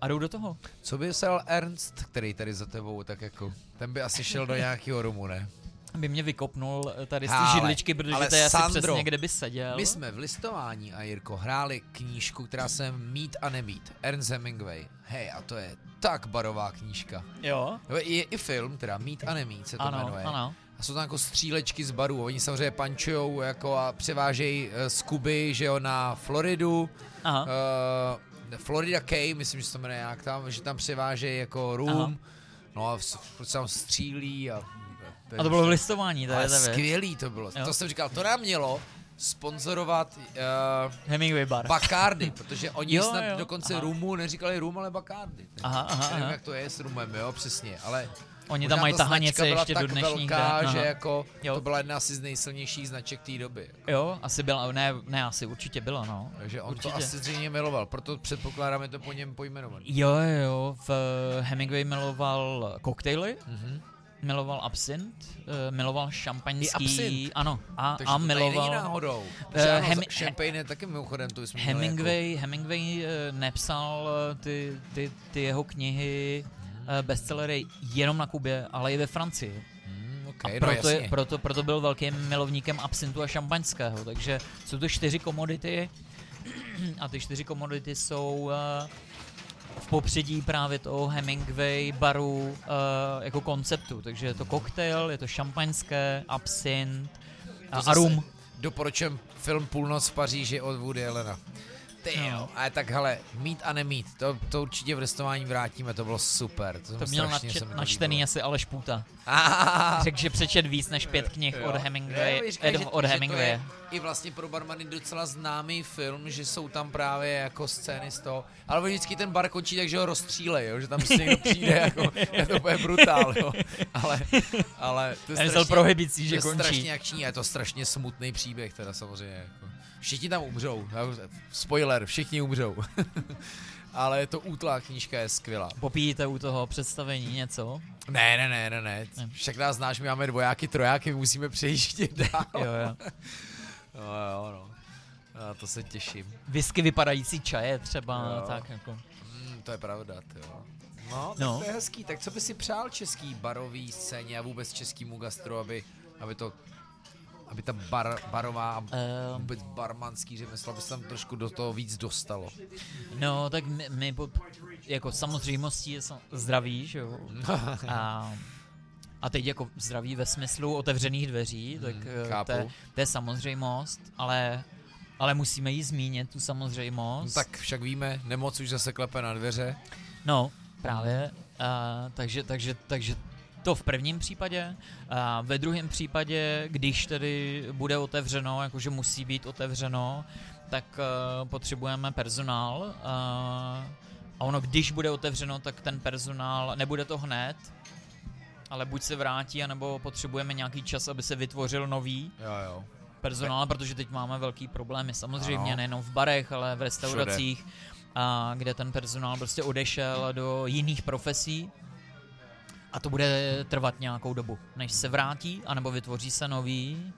a jdou do toho. Co by sel Ernst, který tady za tebou, tak jako, ten by asi šel do nějakého rumu, ne? Aby mě vykopnul eh, tady z té židličky, protože ale to je asi Sandro, přesně, kde by seděl. My jsme v listování, a Jirko, hráli knížku, která se Mít a nemít, Ernst Hemingway. Hej, a to je tak barová knížka. Jo, Jo, Je i film, teda Mít a nemít se to ano, jmenuje. ano. A jsou tam jako střílečky z barů. Oni samozřejmě pančujou jako a převážejí eh, z Kuby, že jo, na Floridu. Aha. Uh, Florida K, myslím, že se to jmenuje jak tam, že tam převážejí jako room. Aha. No a furt tam střílí a... A to bylo v listování, to je skvělý to bylo. Jo. To jsem říkal, to nám mělo sponzorovat uh, Hemingway bar. Bacardi, protože oni Jo, snad jo. dokonce Aha. rumu neříkali rum, ale Bacardi. Aha, aha, Nevím, aha. jak to je s rumem, jo, přesně, ale Oni možná tam mají ta tahanice ještě do dnešních velká, dnů. že Aha. jako Jo. to byla jedna asi z nejsilnějších značek té doby. Jo, asi byla, ne, ne, asi určitě byla, no. Takže on Určitě. to asi zřejmě miloval, proto předpokládáme to po něm pojmenovaný. Jo, jo, v eh, Hemingway miloval koktejly, Mhm. miloval absint, eh, miloval šampaňský, I absint. ano, a, Takže a miloval... náhodou. Eh, Protože ano, Hemi- champagne je taky mimochodem, to bychom měli jako... Hemingway, Hemingway eh, nepsal ty, ty, ty jeho knihy, bestsellery jenom na Kubě, ale i ve Francii. Hmm, A okay, no proto, jasně. je, proto, proto byl velkým milovníkem absintu a šampaňského, takže jsou to čtyři komodity a ty čtyři komodity jsou eh, v popředí právě toho Hemingway baru eh, jako konceptu, takže je to koktejl, je to šampaňské, absint a, a rum. Doporučujem film Půlnoc v Paříži od Woody Allena. Ty jo, No. ale tak hele, mít a nemít, to, to určitě v restování vrátíme, to bylo super. To, To měl načet, to načtený asi Aleš Půta. Řekl, že přečet víc než pět knih jo. od Hemingway, Ne, říkají, eh, že- od že to Hemingwaye. je I vlastně pro barmany docela známý film, že jsou tam právě jako scény z toho. Ale vždycky ten bar končí tak, že ho rozstřílej, jo? že tam prostě někdo přijde, jako, je to úplně brutál, jo? Ale, ale to je strašně, prohibicí, to že je končí. strašně akční a je to strašně smutný příběh teda samozřejmě. Jako. Všichni tam umřou, jo? spoiler, všichni umřou. Ale to útlá knížka je skvělá. Popíjíte u toho představení něco? Ne, ne, ne, ne, ne. Však nás znáš, my máme dvojáky, trojáky, musíme přejíždět dál. Jo, jo. No, jo, no. A to se těším. Whisky vypadající čaje třeba, Jo. tak jako. Mm, to je pravda, jo. No, tak No. to je hezký. Tak co by si přál český barový scéně a vůbec českýmu gastro, aby, aby to aby ta bar, barová a Ehm. vůbec barmanský řemeslo, aby se tam trošku do toho víc dostalo. No, tak my, my jako samozřejmostí je zdraví, že jo. A, a teď jako zdraví ve smyslu otevřených dveří, tak eh, chápu. to je, to je samozřejmost, ale, ale musíme jí zmínit, tu No, samozřejmost. tak však víme, nemoc už zase klepe na dveře. No, právě. Uh, takže, takže, takže to v prvním případě. A ve druhém případě, když tedy bude otevřeno, jakože musí být otevřeno, tak uh, potřebujeme personál. Uh, a ono, když bude otevřeno, tak ten personál, nebude to hned, ale buď se vrátí, anebo potřebujeme nějaký čas, aby se vytvořil nový Jo, jo. personál, protože teď máme velký problémy. Samozřejmě Ano. nejenom v barech, ale v restauracích, a kde ten personál prostě odešel do jiných profesí. A to bude trvat nějakou dobu, než se vrátí, anebo vytvoří se nový.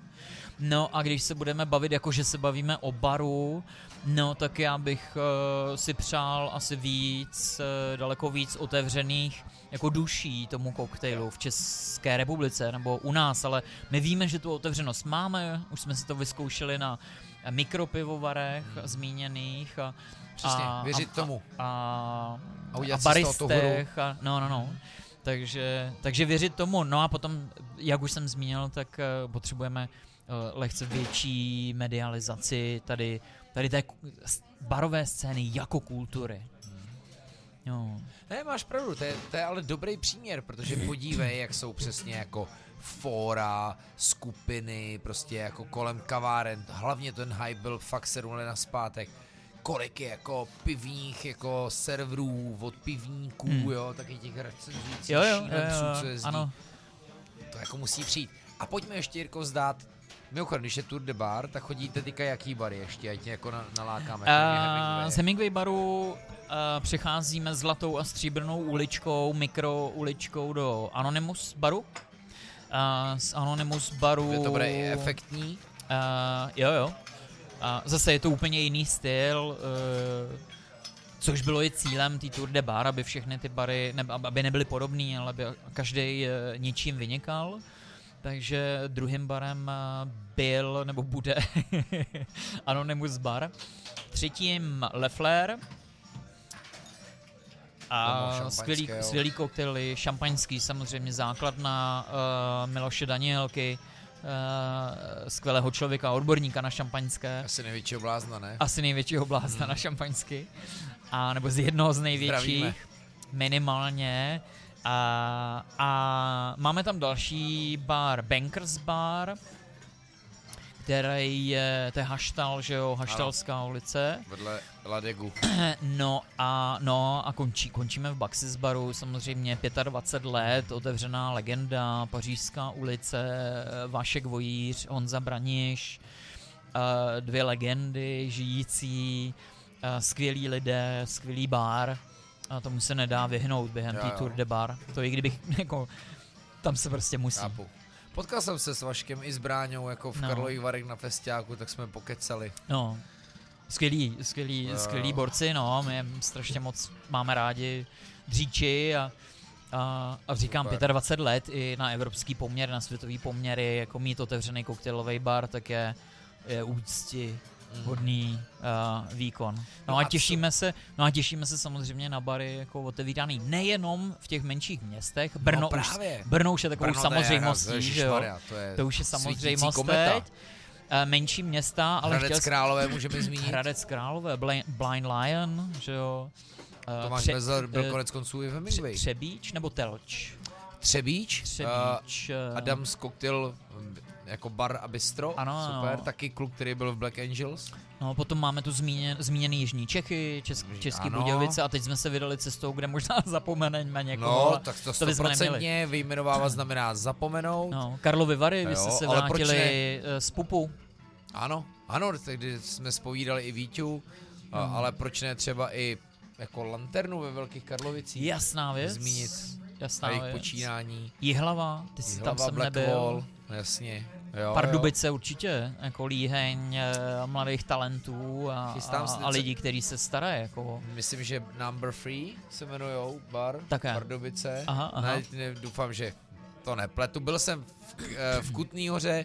No a když se budeme bavit, jako že se bavíme o baru, no tak já bych uh, si přál asi víc, uh, daleko víc otevřených jako duší tomu koktejlu v České republice nebo u nás, ale my víme, že tu otevřenost máme, už jsme si to vyzkoušeli na mikropivovarech zmíněných a, Přesně, a, věřit a, tomu. a, A a, a baristech a, no, no, no. Takže, takže věřit tomu. No a potom, jak už jsem zmínil, tak uh, potřebujeme uh, lehce větší medializaci tady, tady té barové scény jako kultury. Jo. Ne, máš pravdu, to je, to je ale dobrý příměr, protože podívej, jak jsou přesně jako fóra, skupiny, prostě jako kolem kaváren, hlavně ten hype byl fakt sedm let naspátek, kolik je jako pivních jako serverů od pivníků, Hmm. jo, taky těch recenzujících Jo, jo, jo, šílenců, co jo, jezdí. ano. To jako musí přijít. A pojďme ještě, Jirko, zdát, Mimochodem, když je Tour de Bar, tak chodíte teďka jaký bary ještě, ať tě jako na, nalákáme. Uh, z Hemingway baru uh, přecházíme zlatou a stříbrnou uličkou, mikro uličkou do Anonymous baru. Uh, z Anonymous baru... Je to bude i efektní. Uh, jo, jo. A zase je to úplně jiný styl, uh, což bylo i cílem té Tour de Bar, aby všechny ty bary, ne, aby nebyly podobný, ale aby každý uh, něčím vynikal. Takže druhým barem uh, byl, nebo bude Anonymous bar. Třetím Lefler. A skvělý, skvělý koktejly, šampaňský samozřejmě, základna uh, Miloše Danielky, uh, skvělého člověka, odborníka na šampaňské, Asi největšího blázna, ne? asi největšího blázna na šampaňsky, a nebo z jednoho z největších, Zdravíme. minimálně. A, a máme tam další bar, Bankers Bar, který je, to je Haštal, že jo, Haštalská ulice. Vedle Ladegu. No a, no a končí, končíme v Baxis baru, samozřejmě 25 let, otevřená legenda, Pařížská ulice, Vašek Vojíř, Honza Braniš, eh, dvě legendy žijící, eh, skvělí lidé, skvělý bar, a tomu se nedá vyhnout během té. Tour de Bar. To i kdybych, jako, tam se prostě musí. Chápu. Potkal jsem se s Vaškem i s Bráňou jako v No. Karlových Varech na festiáku, tak jsme pokecali. No, skvělí, skvělí, Jo. skvělí borci, no, my je strašně moc máme rádi dříči a, a, a říkám Super. 25 let i na evropský poměr, na světový poměry, jako mít otevřený koktejlový bar, tak je, je úcti hodný uh, výkon. No, No a těšíme se, no a těšíme se samozřejmě na bary jako otevíraný nejenom v těch menších městech. Brno, no už, právě. Brno už je takovou Brno, to je- samozřejmostí, že jo. To, je To už je samozřejmost teď. Eh, Menší města, ale Hradec chtěl Králové můžeme zmínit. Hradec Králové, Blind, Blind Lion, že jo. Eh, Tomáš Pře- Mezar byl konec konců i v Hemingway. Třebíč nebo Telč? Třebíč. Třebíč. Uh, Adams Cocktail mm, jako bar a bistro. Ano, Super. ano. Taky kluk, který byl v Black Angels. No, potom máme tu zmíněn, zmíněný Jižní Čechy, Česk, Český Ano. Budějovice a teď jsme se vydali cestou, kde možná zapomeneme někoho. No, tak to stoprocentně vyjmenovávat znamená zapomenout. No, Karlovy Vary, vy jste se vrátili eh, z Pupu. Ano, ano, tehdy jsme spovídali i Víťu, A, ale proč ne třeba i jako lanternu ve Velkých Karlovicích? Jasná věc. Zmínit Jasná a jejich věc. počínání. Jihlava, ty jsi tam Jihlava, jsem Black nebyl. Wall, jasně. Jo, Pardubice určitě, jako líheň eh, mladých talentů a, Chystám a, a lidí, kteří se starají. Jako. jo. Myslím, že Number Free se jmenujou bar. Také. Pardubice. Aha, aha. Ne, ne, doufám, že to nepletu. Byl jsem v, eh, v Kutný hoře,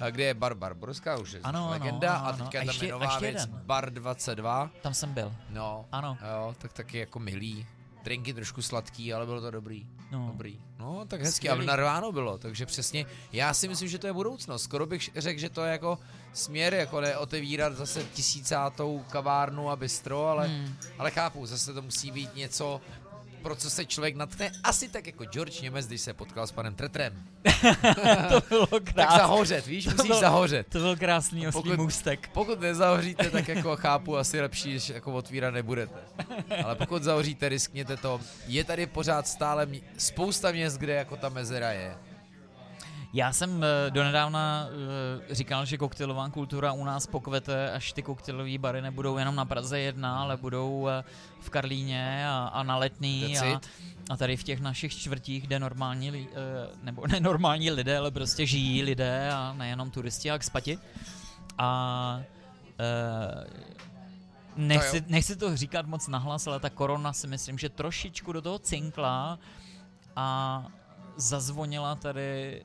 a kde je bar Barborská, už je Ano, ano, legenda, ano, a ano. teďka A je tam ještě- je a nová věc, jeden. Bar 22. Tam jsem byl. No, Ano. jo, tak taky jako milý. Drinky trošku sladký, ale bylo to dobrý. No. Dobrý. No, tak hezky. Skvělý. A na ráno bylo, takže přesně. Já si myslím, že to je budoucnost. Skoro bych řekl, že to je jako směr, jako ne otevírat zase tisícátou kavárnu a bistro, ale, Hmm. ale chápu, zase to musí být něco, pro co se člověk natkne. Asi tak jako George Němec, když se potkal s panem Tretrem. to bylo Tak krásný. zahořet, víš, musíš bylo- zahořet. To byl krásný oslý Pokud- můstek. Pokud nezahoříte, tak jako chápu, asi lepší, že jako otvírat nebudete. Ale pokud zahoříte, riskněte to. Je tady pořád stále mě- spousta měst, kde jako ta mezera je. Já jsem eh, donedávna eh, říkal, že koktejlová kultura u nás pokvete, až ty koktejlové bary nebudou jenom na Praze 1, ale budou eh, v Karlíně a, a na Letný a, a tady v těch našich čtvrtích, kde normální, nebo nenormální lidé, ale prostě žijí lidé a nejenom turisti a expati. A eh, nechci, jo. nechci to říkat moc nahlas, ale ta korona si myslím, že trošičku do toho cinkla a zazvonila tady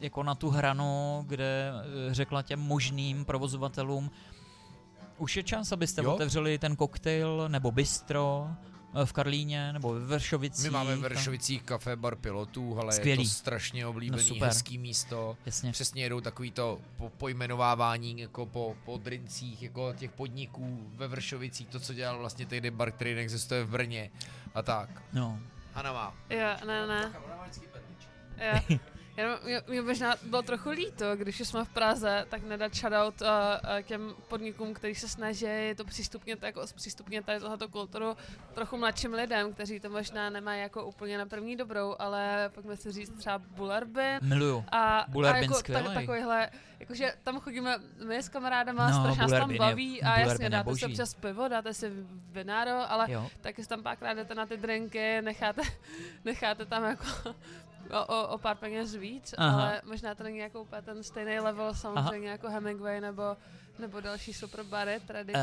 jako na tu hranu, kde eh, řekla těm možným provozovatelům, už je čas, abyste Jo. otevřeli ten koktejl nebo bistro eh, v Karlíně nebo ve Vršovicích. My máme v tam- Vršovicích kafe bar pilotů, ale Skvělý. je to strašně oblíbený, No super. hezký místo. Jasně. Přesně jedou takový to po, pojmenovávání jako po, po drincích, jako těch podniků ve Vršovicích, to, co dělal vlastně tehdy bar, který neexistuje v Brně a tak. No. Hana má. Jo, ne, ne. Jo. Jenom mě, mě možná bylo trochu líto, když jsme v Praze, tak nedat shoutout uh, uh, těm podnikům, kteří se snaží to přístupnit, jako zpřístupnit tady tohoto kulturu trochu mladším lidem, kteří to možná nemají jako úplně na první dobrou, ale pojďme si říct třeba Bularbin, Miluju. a, a jako skvělej. tak, takovýhle, jakože tam chodíme my s kamarádama, No, strašně nás tam Bin je- baví a jasně dáte si boží. občas pivo, dáte si vináro, ale Jo. taky si tam párkrát jdete na ty drinky, necháte, necháte tam jako o, o, o pár peněz víc, Aha. ale možná to není jako úplně ten stejný level samozřejmě jako Hemingway nebo, nebo další super bary tradiční,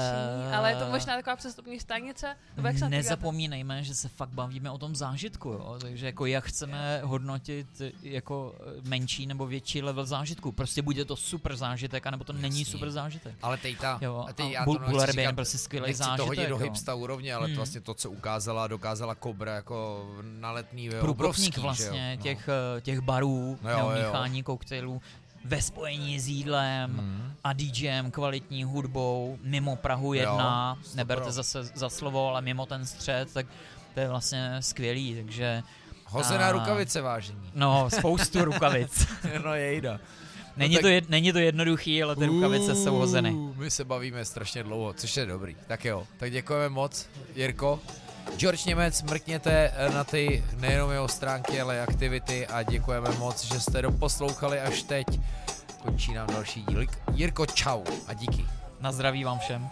Eh, ale je to možná taková přestupní stanice, nebo jak to? Nezapomínejme, že se fakt bavíme o tom zážitku, jo? takže jako jak chceme hodnotit eh, jako eh, menší nebo větší level zážitku. Prostě buď je to super zážitek, anebo to není Jasně. super zážitek. Ale teď ta, Jo, a teď a já Bull- to nechci říkat, je prostě skvělý nechci to zážitek, hodit do jo. hipsta úrovně, ale Hmm. to vlastně to, co ukázala, dokázala Kobra jako na Průkopník obrovský, že vlastně jo? No. těch, těch barů, No jo, jo, koktejlů ve spojení s jídlem Hmm. a DJem, kvalitní hudbou, mimo Prahu jedna, sto neberte zase za slovo, ale mimo ten střed, tak to je vlastně skvělý, takže Hozená A- rukavice, vážení. no, spoustu rukavic. no jejda. Není, tak- to jed, není to jednoduchý, ale ty rukavice jsou hozeny. My se bavíme strašně dlouho, což je dobrý. Tak jo, tak děkujeme moc, Jirko. George Němec, mrkněte na ty nejenom jeho stránky, ale i aktivity a děkujeme moc, že jste doposlouchali až teď. Končí nám další díl. Jirko, čau a díky. Na zdraví vám všem.